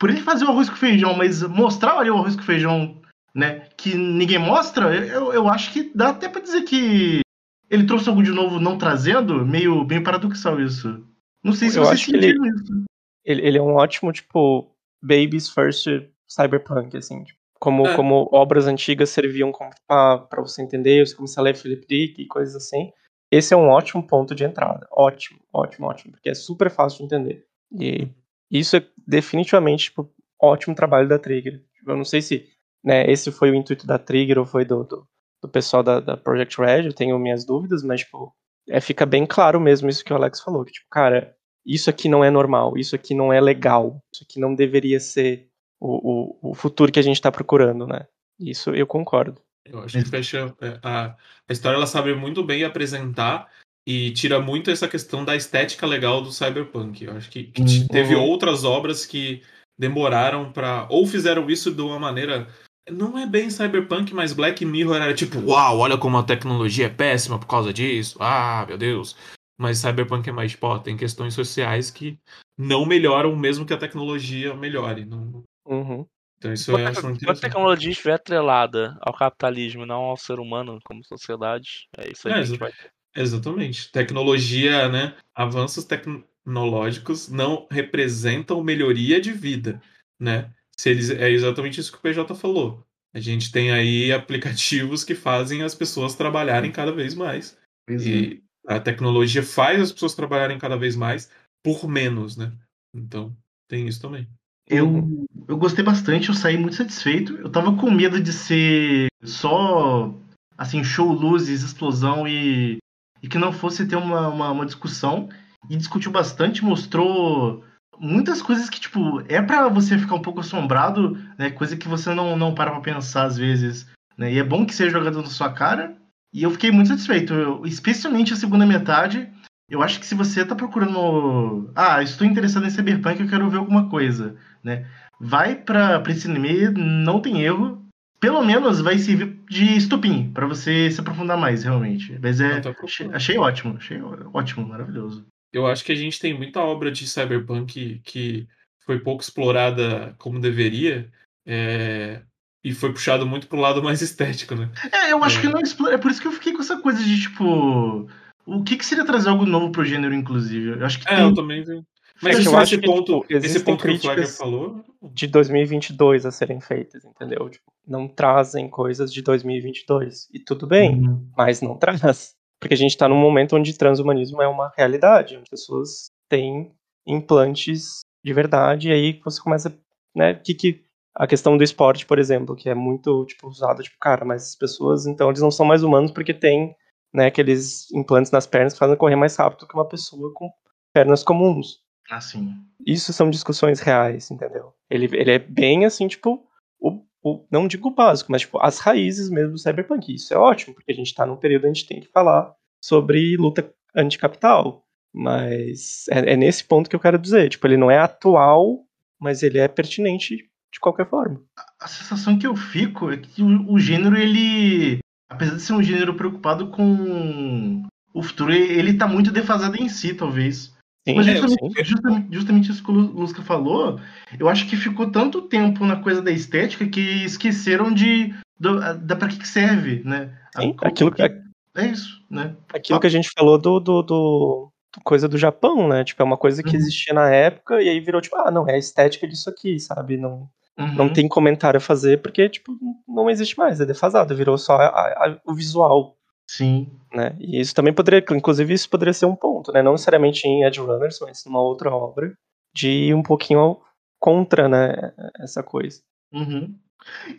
Por ele fazer o arroz com feijão, mas mostrar ali o arroz com feijão, né? Que ninguém mostra, eu, eu acho que dá até pra dizer que ele trouxe algo de novo não trazendo, meio bem paradoxal isso. Não sei se eu acho que ele, isso. Ele, ele é um ótimo, tipo, Baby's First Cyberpunk, assim. Tipo, como, é. como obras antigas serviam para você entender, você começar a ler Philip Dick e coisas assim. Esse é um ótimo ponto de entrada. Ótimo, ótimo, ótimo, porque é super fácil de entender. E isso é definitivamente tipo, ótimo trabalho da Trigger. Eu não sei se né, esse foi o intuito da Trigger ou foi do, do, do pessoal da, da, Project Red, eu tenho minhas dúvidas, mas tipo, é, fica bem claro mesmo isso que o Alex falou, que tipo, cara, isso aqui não é normal, isso aqui não é legal, isso aqui não deveria ser o, o, o futuro que a gente está procurando, né? Isso eu concordo. Eu acho que fecha é, a, a história ela sabe muito bem apresentar e tira muito essa questão da estética legal do cyberpunk. Eu acho que, que uhum. teve outras obras que demoraram para ou fizeram isso de uma maneira não é bem cyberpunk, mas Black Mirror era tipo, uau, olha como a tecnologia é péssima por causa disso. Ah, meu Deus. Mas cyberpunk é mais, tipo, ó, tem questões sociais que não melhoram mesmo que a tecnologia melhore. Não, Uhum. Então isso eu acho muito Quando a tecnologia estiver atrelada ao capitalismo, não ao ser humano como sociedade, é isso aí é, que a gente vai ter. Exatamente. Tecnologia, né? Avanços tecnológicos não representam melhoria de vida, né? Se eles, é exatamente isso que o PJ falou. A gente tem aí <laughs> aplicativos que fazem as pessoas trabalharem cada vez mais. E é. a tecnologia faz as pessoas trabalharem cada vez mais por menos, né? Então, tem isso também. Eu, eu gostei bastante, eu saí muito satisfeito. Eu tava com medo de ser só assim, show, luzes, explosão e, e que não fosse ter uma, uma, uma discussão. E discutiu bastante, mostrou muitas coisas que, tipo, é para você ficar um pouco assombrado, né? Coisa que você não, não para pra pensar às vezes. Né? E é bom que seja jogado na sua cara. E eu fiquei muito satisfeito, eu, especialmente a segunda metade. Eu acho que se você tá procurando. Ah, estou interessado em Cyberpunk, eu quero ver alguma coisa, né? Vai pra, pra esse anime, não tem erro. Pelo menos vai servir de estupim para você se aprofundar mais, realmente. Mas é. Achei, achei ótimo, achei ótimo, maravilhoso eu acho que a gente tem muita obra de cyberpunk que foi pouco explorada como deveria é, e foi puxado muito pro lado mais <laughs> estético, né? É, eu acho é. que não explora. É por isso que eu fiquei com essa coisa de tipo. O que, que seria trazer algo novo pro gênero, inclusive? Eu acho que. É, tem... eu também vi. Mas eu acho esse ponto, que, tipo, esse ponto que o Flagger falou. De 2022 a serem feitas, entendeu? Tipo, não trazem coisas de 2022. E tudo bem, uhum. mas não traz. Porque a gente está num momento onde transhumanismo é uma realidade, onde pessoas têm implantes de verdade, e aí você começa, né, que, que a questão do esporte, por exemplo, que é muito, tipo, usada, tipo, cara, mas as pessoas, então, eles não são mais humanos porque tem, né, aqueles implantes nas pernas que fazem correr mais rápido que uma pessoa com pernas comuns. Assim. Isso são discussões reais, entendeu? Ele, ele é bem, assim, tipo, o, o, não digo o básico, mas tipo, as raízes mesmo do cyberpunk. Isso é ótimo, porque a gente está num período onde a gente tem que falar sobre luta anticapital. Mas é, é, nesse ponto que eu quero dizer. Tipo, ele não é atual, mas ele é pertinente de qualquer forma. A, a sensação que eu fico é que o, o, gênero, ele. Apesar de ser um gênero preocupado com o futuro, ele está muito defasado em si, talvez. Sim, Mas justamente, é, justamente, justamente, isso que o Lusca falou, eu acho que ficou tanto tempo na coisa da estética que esqueceram de do, da para que serve, né? Sim, a, aquilo que é isso, né? Aquilo que a gente falou do, do, do, coisa do Japão, né? Tipo, é uma coisa que uhum. existia na época e aí virou tipo, ah, não, é a estética disso aqui, sabe? Não, uhum. não tem comentário a fazer porque, tipo, não existe mais, é defasado, virou só a, a, o visual. Sim. Né? E isso também poderia, inclusive, isso poderia ser um ponto, né? Não necessariamente em Edge Runners, mas numa outra obra, de ir um pouquinho contra, né, essa coisa. Uhum.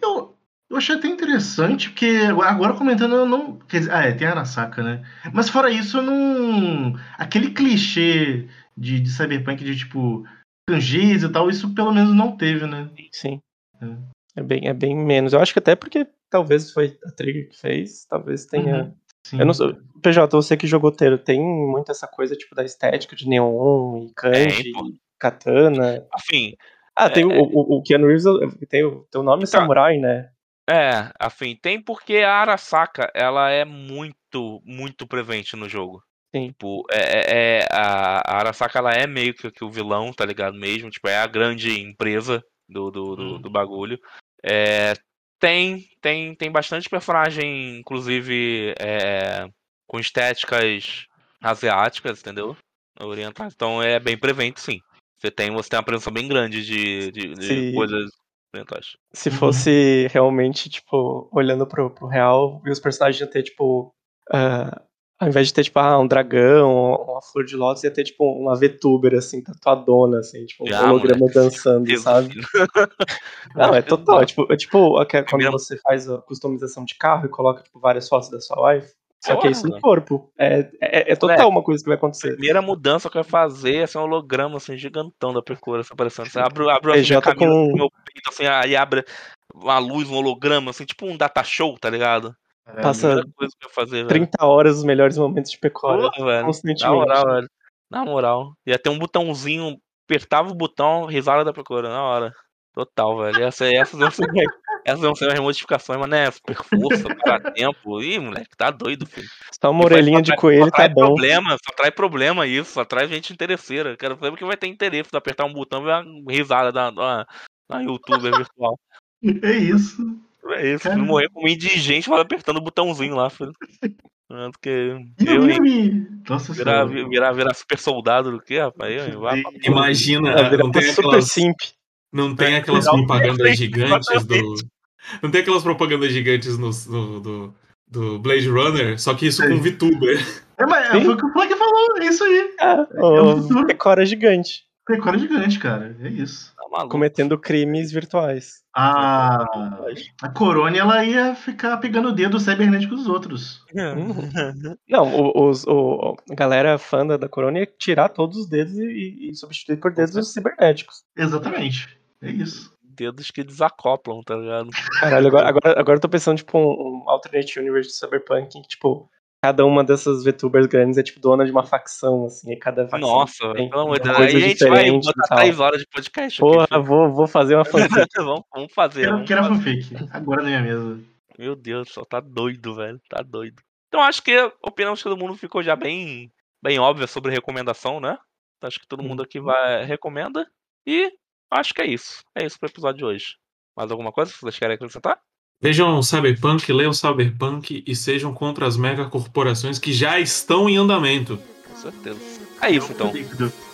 Eu, eu achei até interessante, porque agora comentando, eu não. Quer dizer, ah, é, tem a Arasaka, né? Mas fora isso, eu não. Aquele clichê de, de cyberpunk de tipo. Kanjis e tal, isso pelo menos não teve, né? Sim. É. é. bem, é bem menos. Eu acho que até porque talvez foi a Trigger que fez, talvez tenha. Uhum. Eu não sei. PJ, você que jogou Teiro, tem muito essa coisa tipo da estética de neon e kanji, é, katana. Afim. Ah, tem é... o, o, o Keanu Reeves, tem o, tem o nome então, samurai, né? É, afim, tem porque a Arasaka, ela é muito, muito presente no jogo. Sim. Tipo, é, é, é a, Arasaka, ela é meio que, que, o vilão, tá ligado mesmo? Tipo, é a grande empresa do, do, do, hum. do bagulho. É, tem, tem, tem bastante personagem, inclusive, é, com estéticas asiáticas, entendeu? Orientais. Então é bem prevento, sim. Você tem, você tem uma presença bem grande de, de, de coisas se uhum. fosse realmente, tipo, olhando pro, pro real, e os personagens iam ter, tipo. Uh, ao invés de ter, tipo, ah, um dragão, uma flor de lótus, ia ter, tipo, uma VTuber, assim, tatuadona, assim, tipo, um ah, holograma moleque, dançando, sabe? <laughs> Não, é total. Tipo, é tipo quando você faz a customização de carro e coloca, tipo, várias fotos da sua wife. Só que é isso no corpo. É, é, é total é, uma coisa que vai acontecer. A primeira mudança que vai fazer é ser um holograma assim, gigantão da Percura assim, aparecendo. Você abre, abre assim, a camisa com... meu peito, assim, aí abre uma luz, um holograma, assim, tipo um data show, tá ligado? É, Passa coisa que eu fazer, 30 velho. horas os melhores momentos de Pecora. Constantemente. Na moral, velho. Na moral. Ia ter um botãozinho, apertava o botão, risada da Pecora, na hora. Total, velho. Essa, essas, essas, essas vão ser as modificações, mas né, super força, para tempo. Ih, moleque, tá doido, filho. Só uma orelhinha de coelho tá bom. Problema, só traz problema isso, só traz gente interesseira. Quero saber que vai ter interesse de apertar um botão e ver uma risada da, da, na youtuber virtual. <laughs> É isso. É isso, Caramba. morrer como indigente, vai apertando o botãozinho lá, filho. Porque eu, eu hein, Nossa virar, virar, virar, super soldado do que, rapaz? Eu, vai, Imagina, é, não tem super aquelas, simp. Não tem aquelas propagandas gigantes do. Não tem aquelas propagandas gigantes no, no do, do Blade Runner, só que isso com VTuber. É, mas é, foi o que o Flag falou, é isso aí. É, é o Decora gigante. Decora gigante, cara, é isso. Tá Cometendo crimes virtuais. A, a Corone, ela ia ficar pegando o dedo cibernético dos outros. <laughs> Não, os, o, a galera fã da Corone ia tirar todos os dedos e, e substituir por dedos cibernéticos. Exatamente, é isso dedos que desacoplam, tá ligado? Caralho, agora, agora, agora eu tô pensando, tipo, um, um alternate universe de Cyberpunk que, tipo, cada uma dessas VTubers grandes é, tipo, dona de uma facção, assim, e cada facção Nossa, tem pelo amor de Deus. Aí a gente vai botar três horas de podcast Porra, aqui, vou, vou fazer uma fanfic. <laughs> vamos, vamos fazer. Quero, vamos quero fazer. fanfic, agora na minha mesa. Meu Deus, só tá doido, velho, tá doido. Então acho que opinamos que todo mundo ficou já bem, bem óbvia sobre recomendação, né? Acho que todo mundo aqui vai recomenda. E acho que é isso. É isso pro episódio de hoje. Mais alguma coisa que vocês querem acrescentar? Vejam Cyberpunk, leiam Cyberpunk e sejam contra as megacorporações que já estão em andamento. Com certeza. É isso então.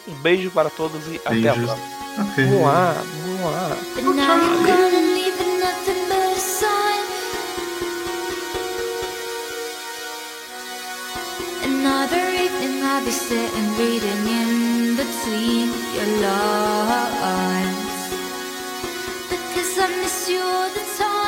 Um beijo para todos e Beijos. até a próxima. Muá, muá. Another evening I'll be sitting reading in between your lines Because I miss you all the time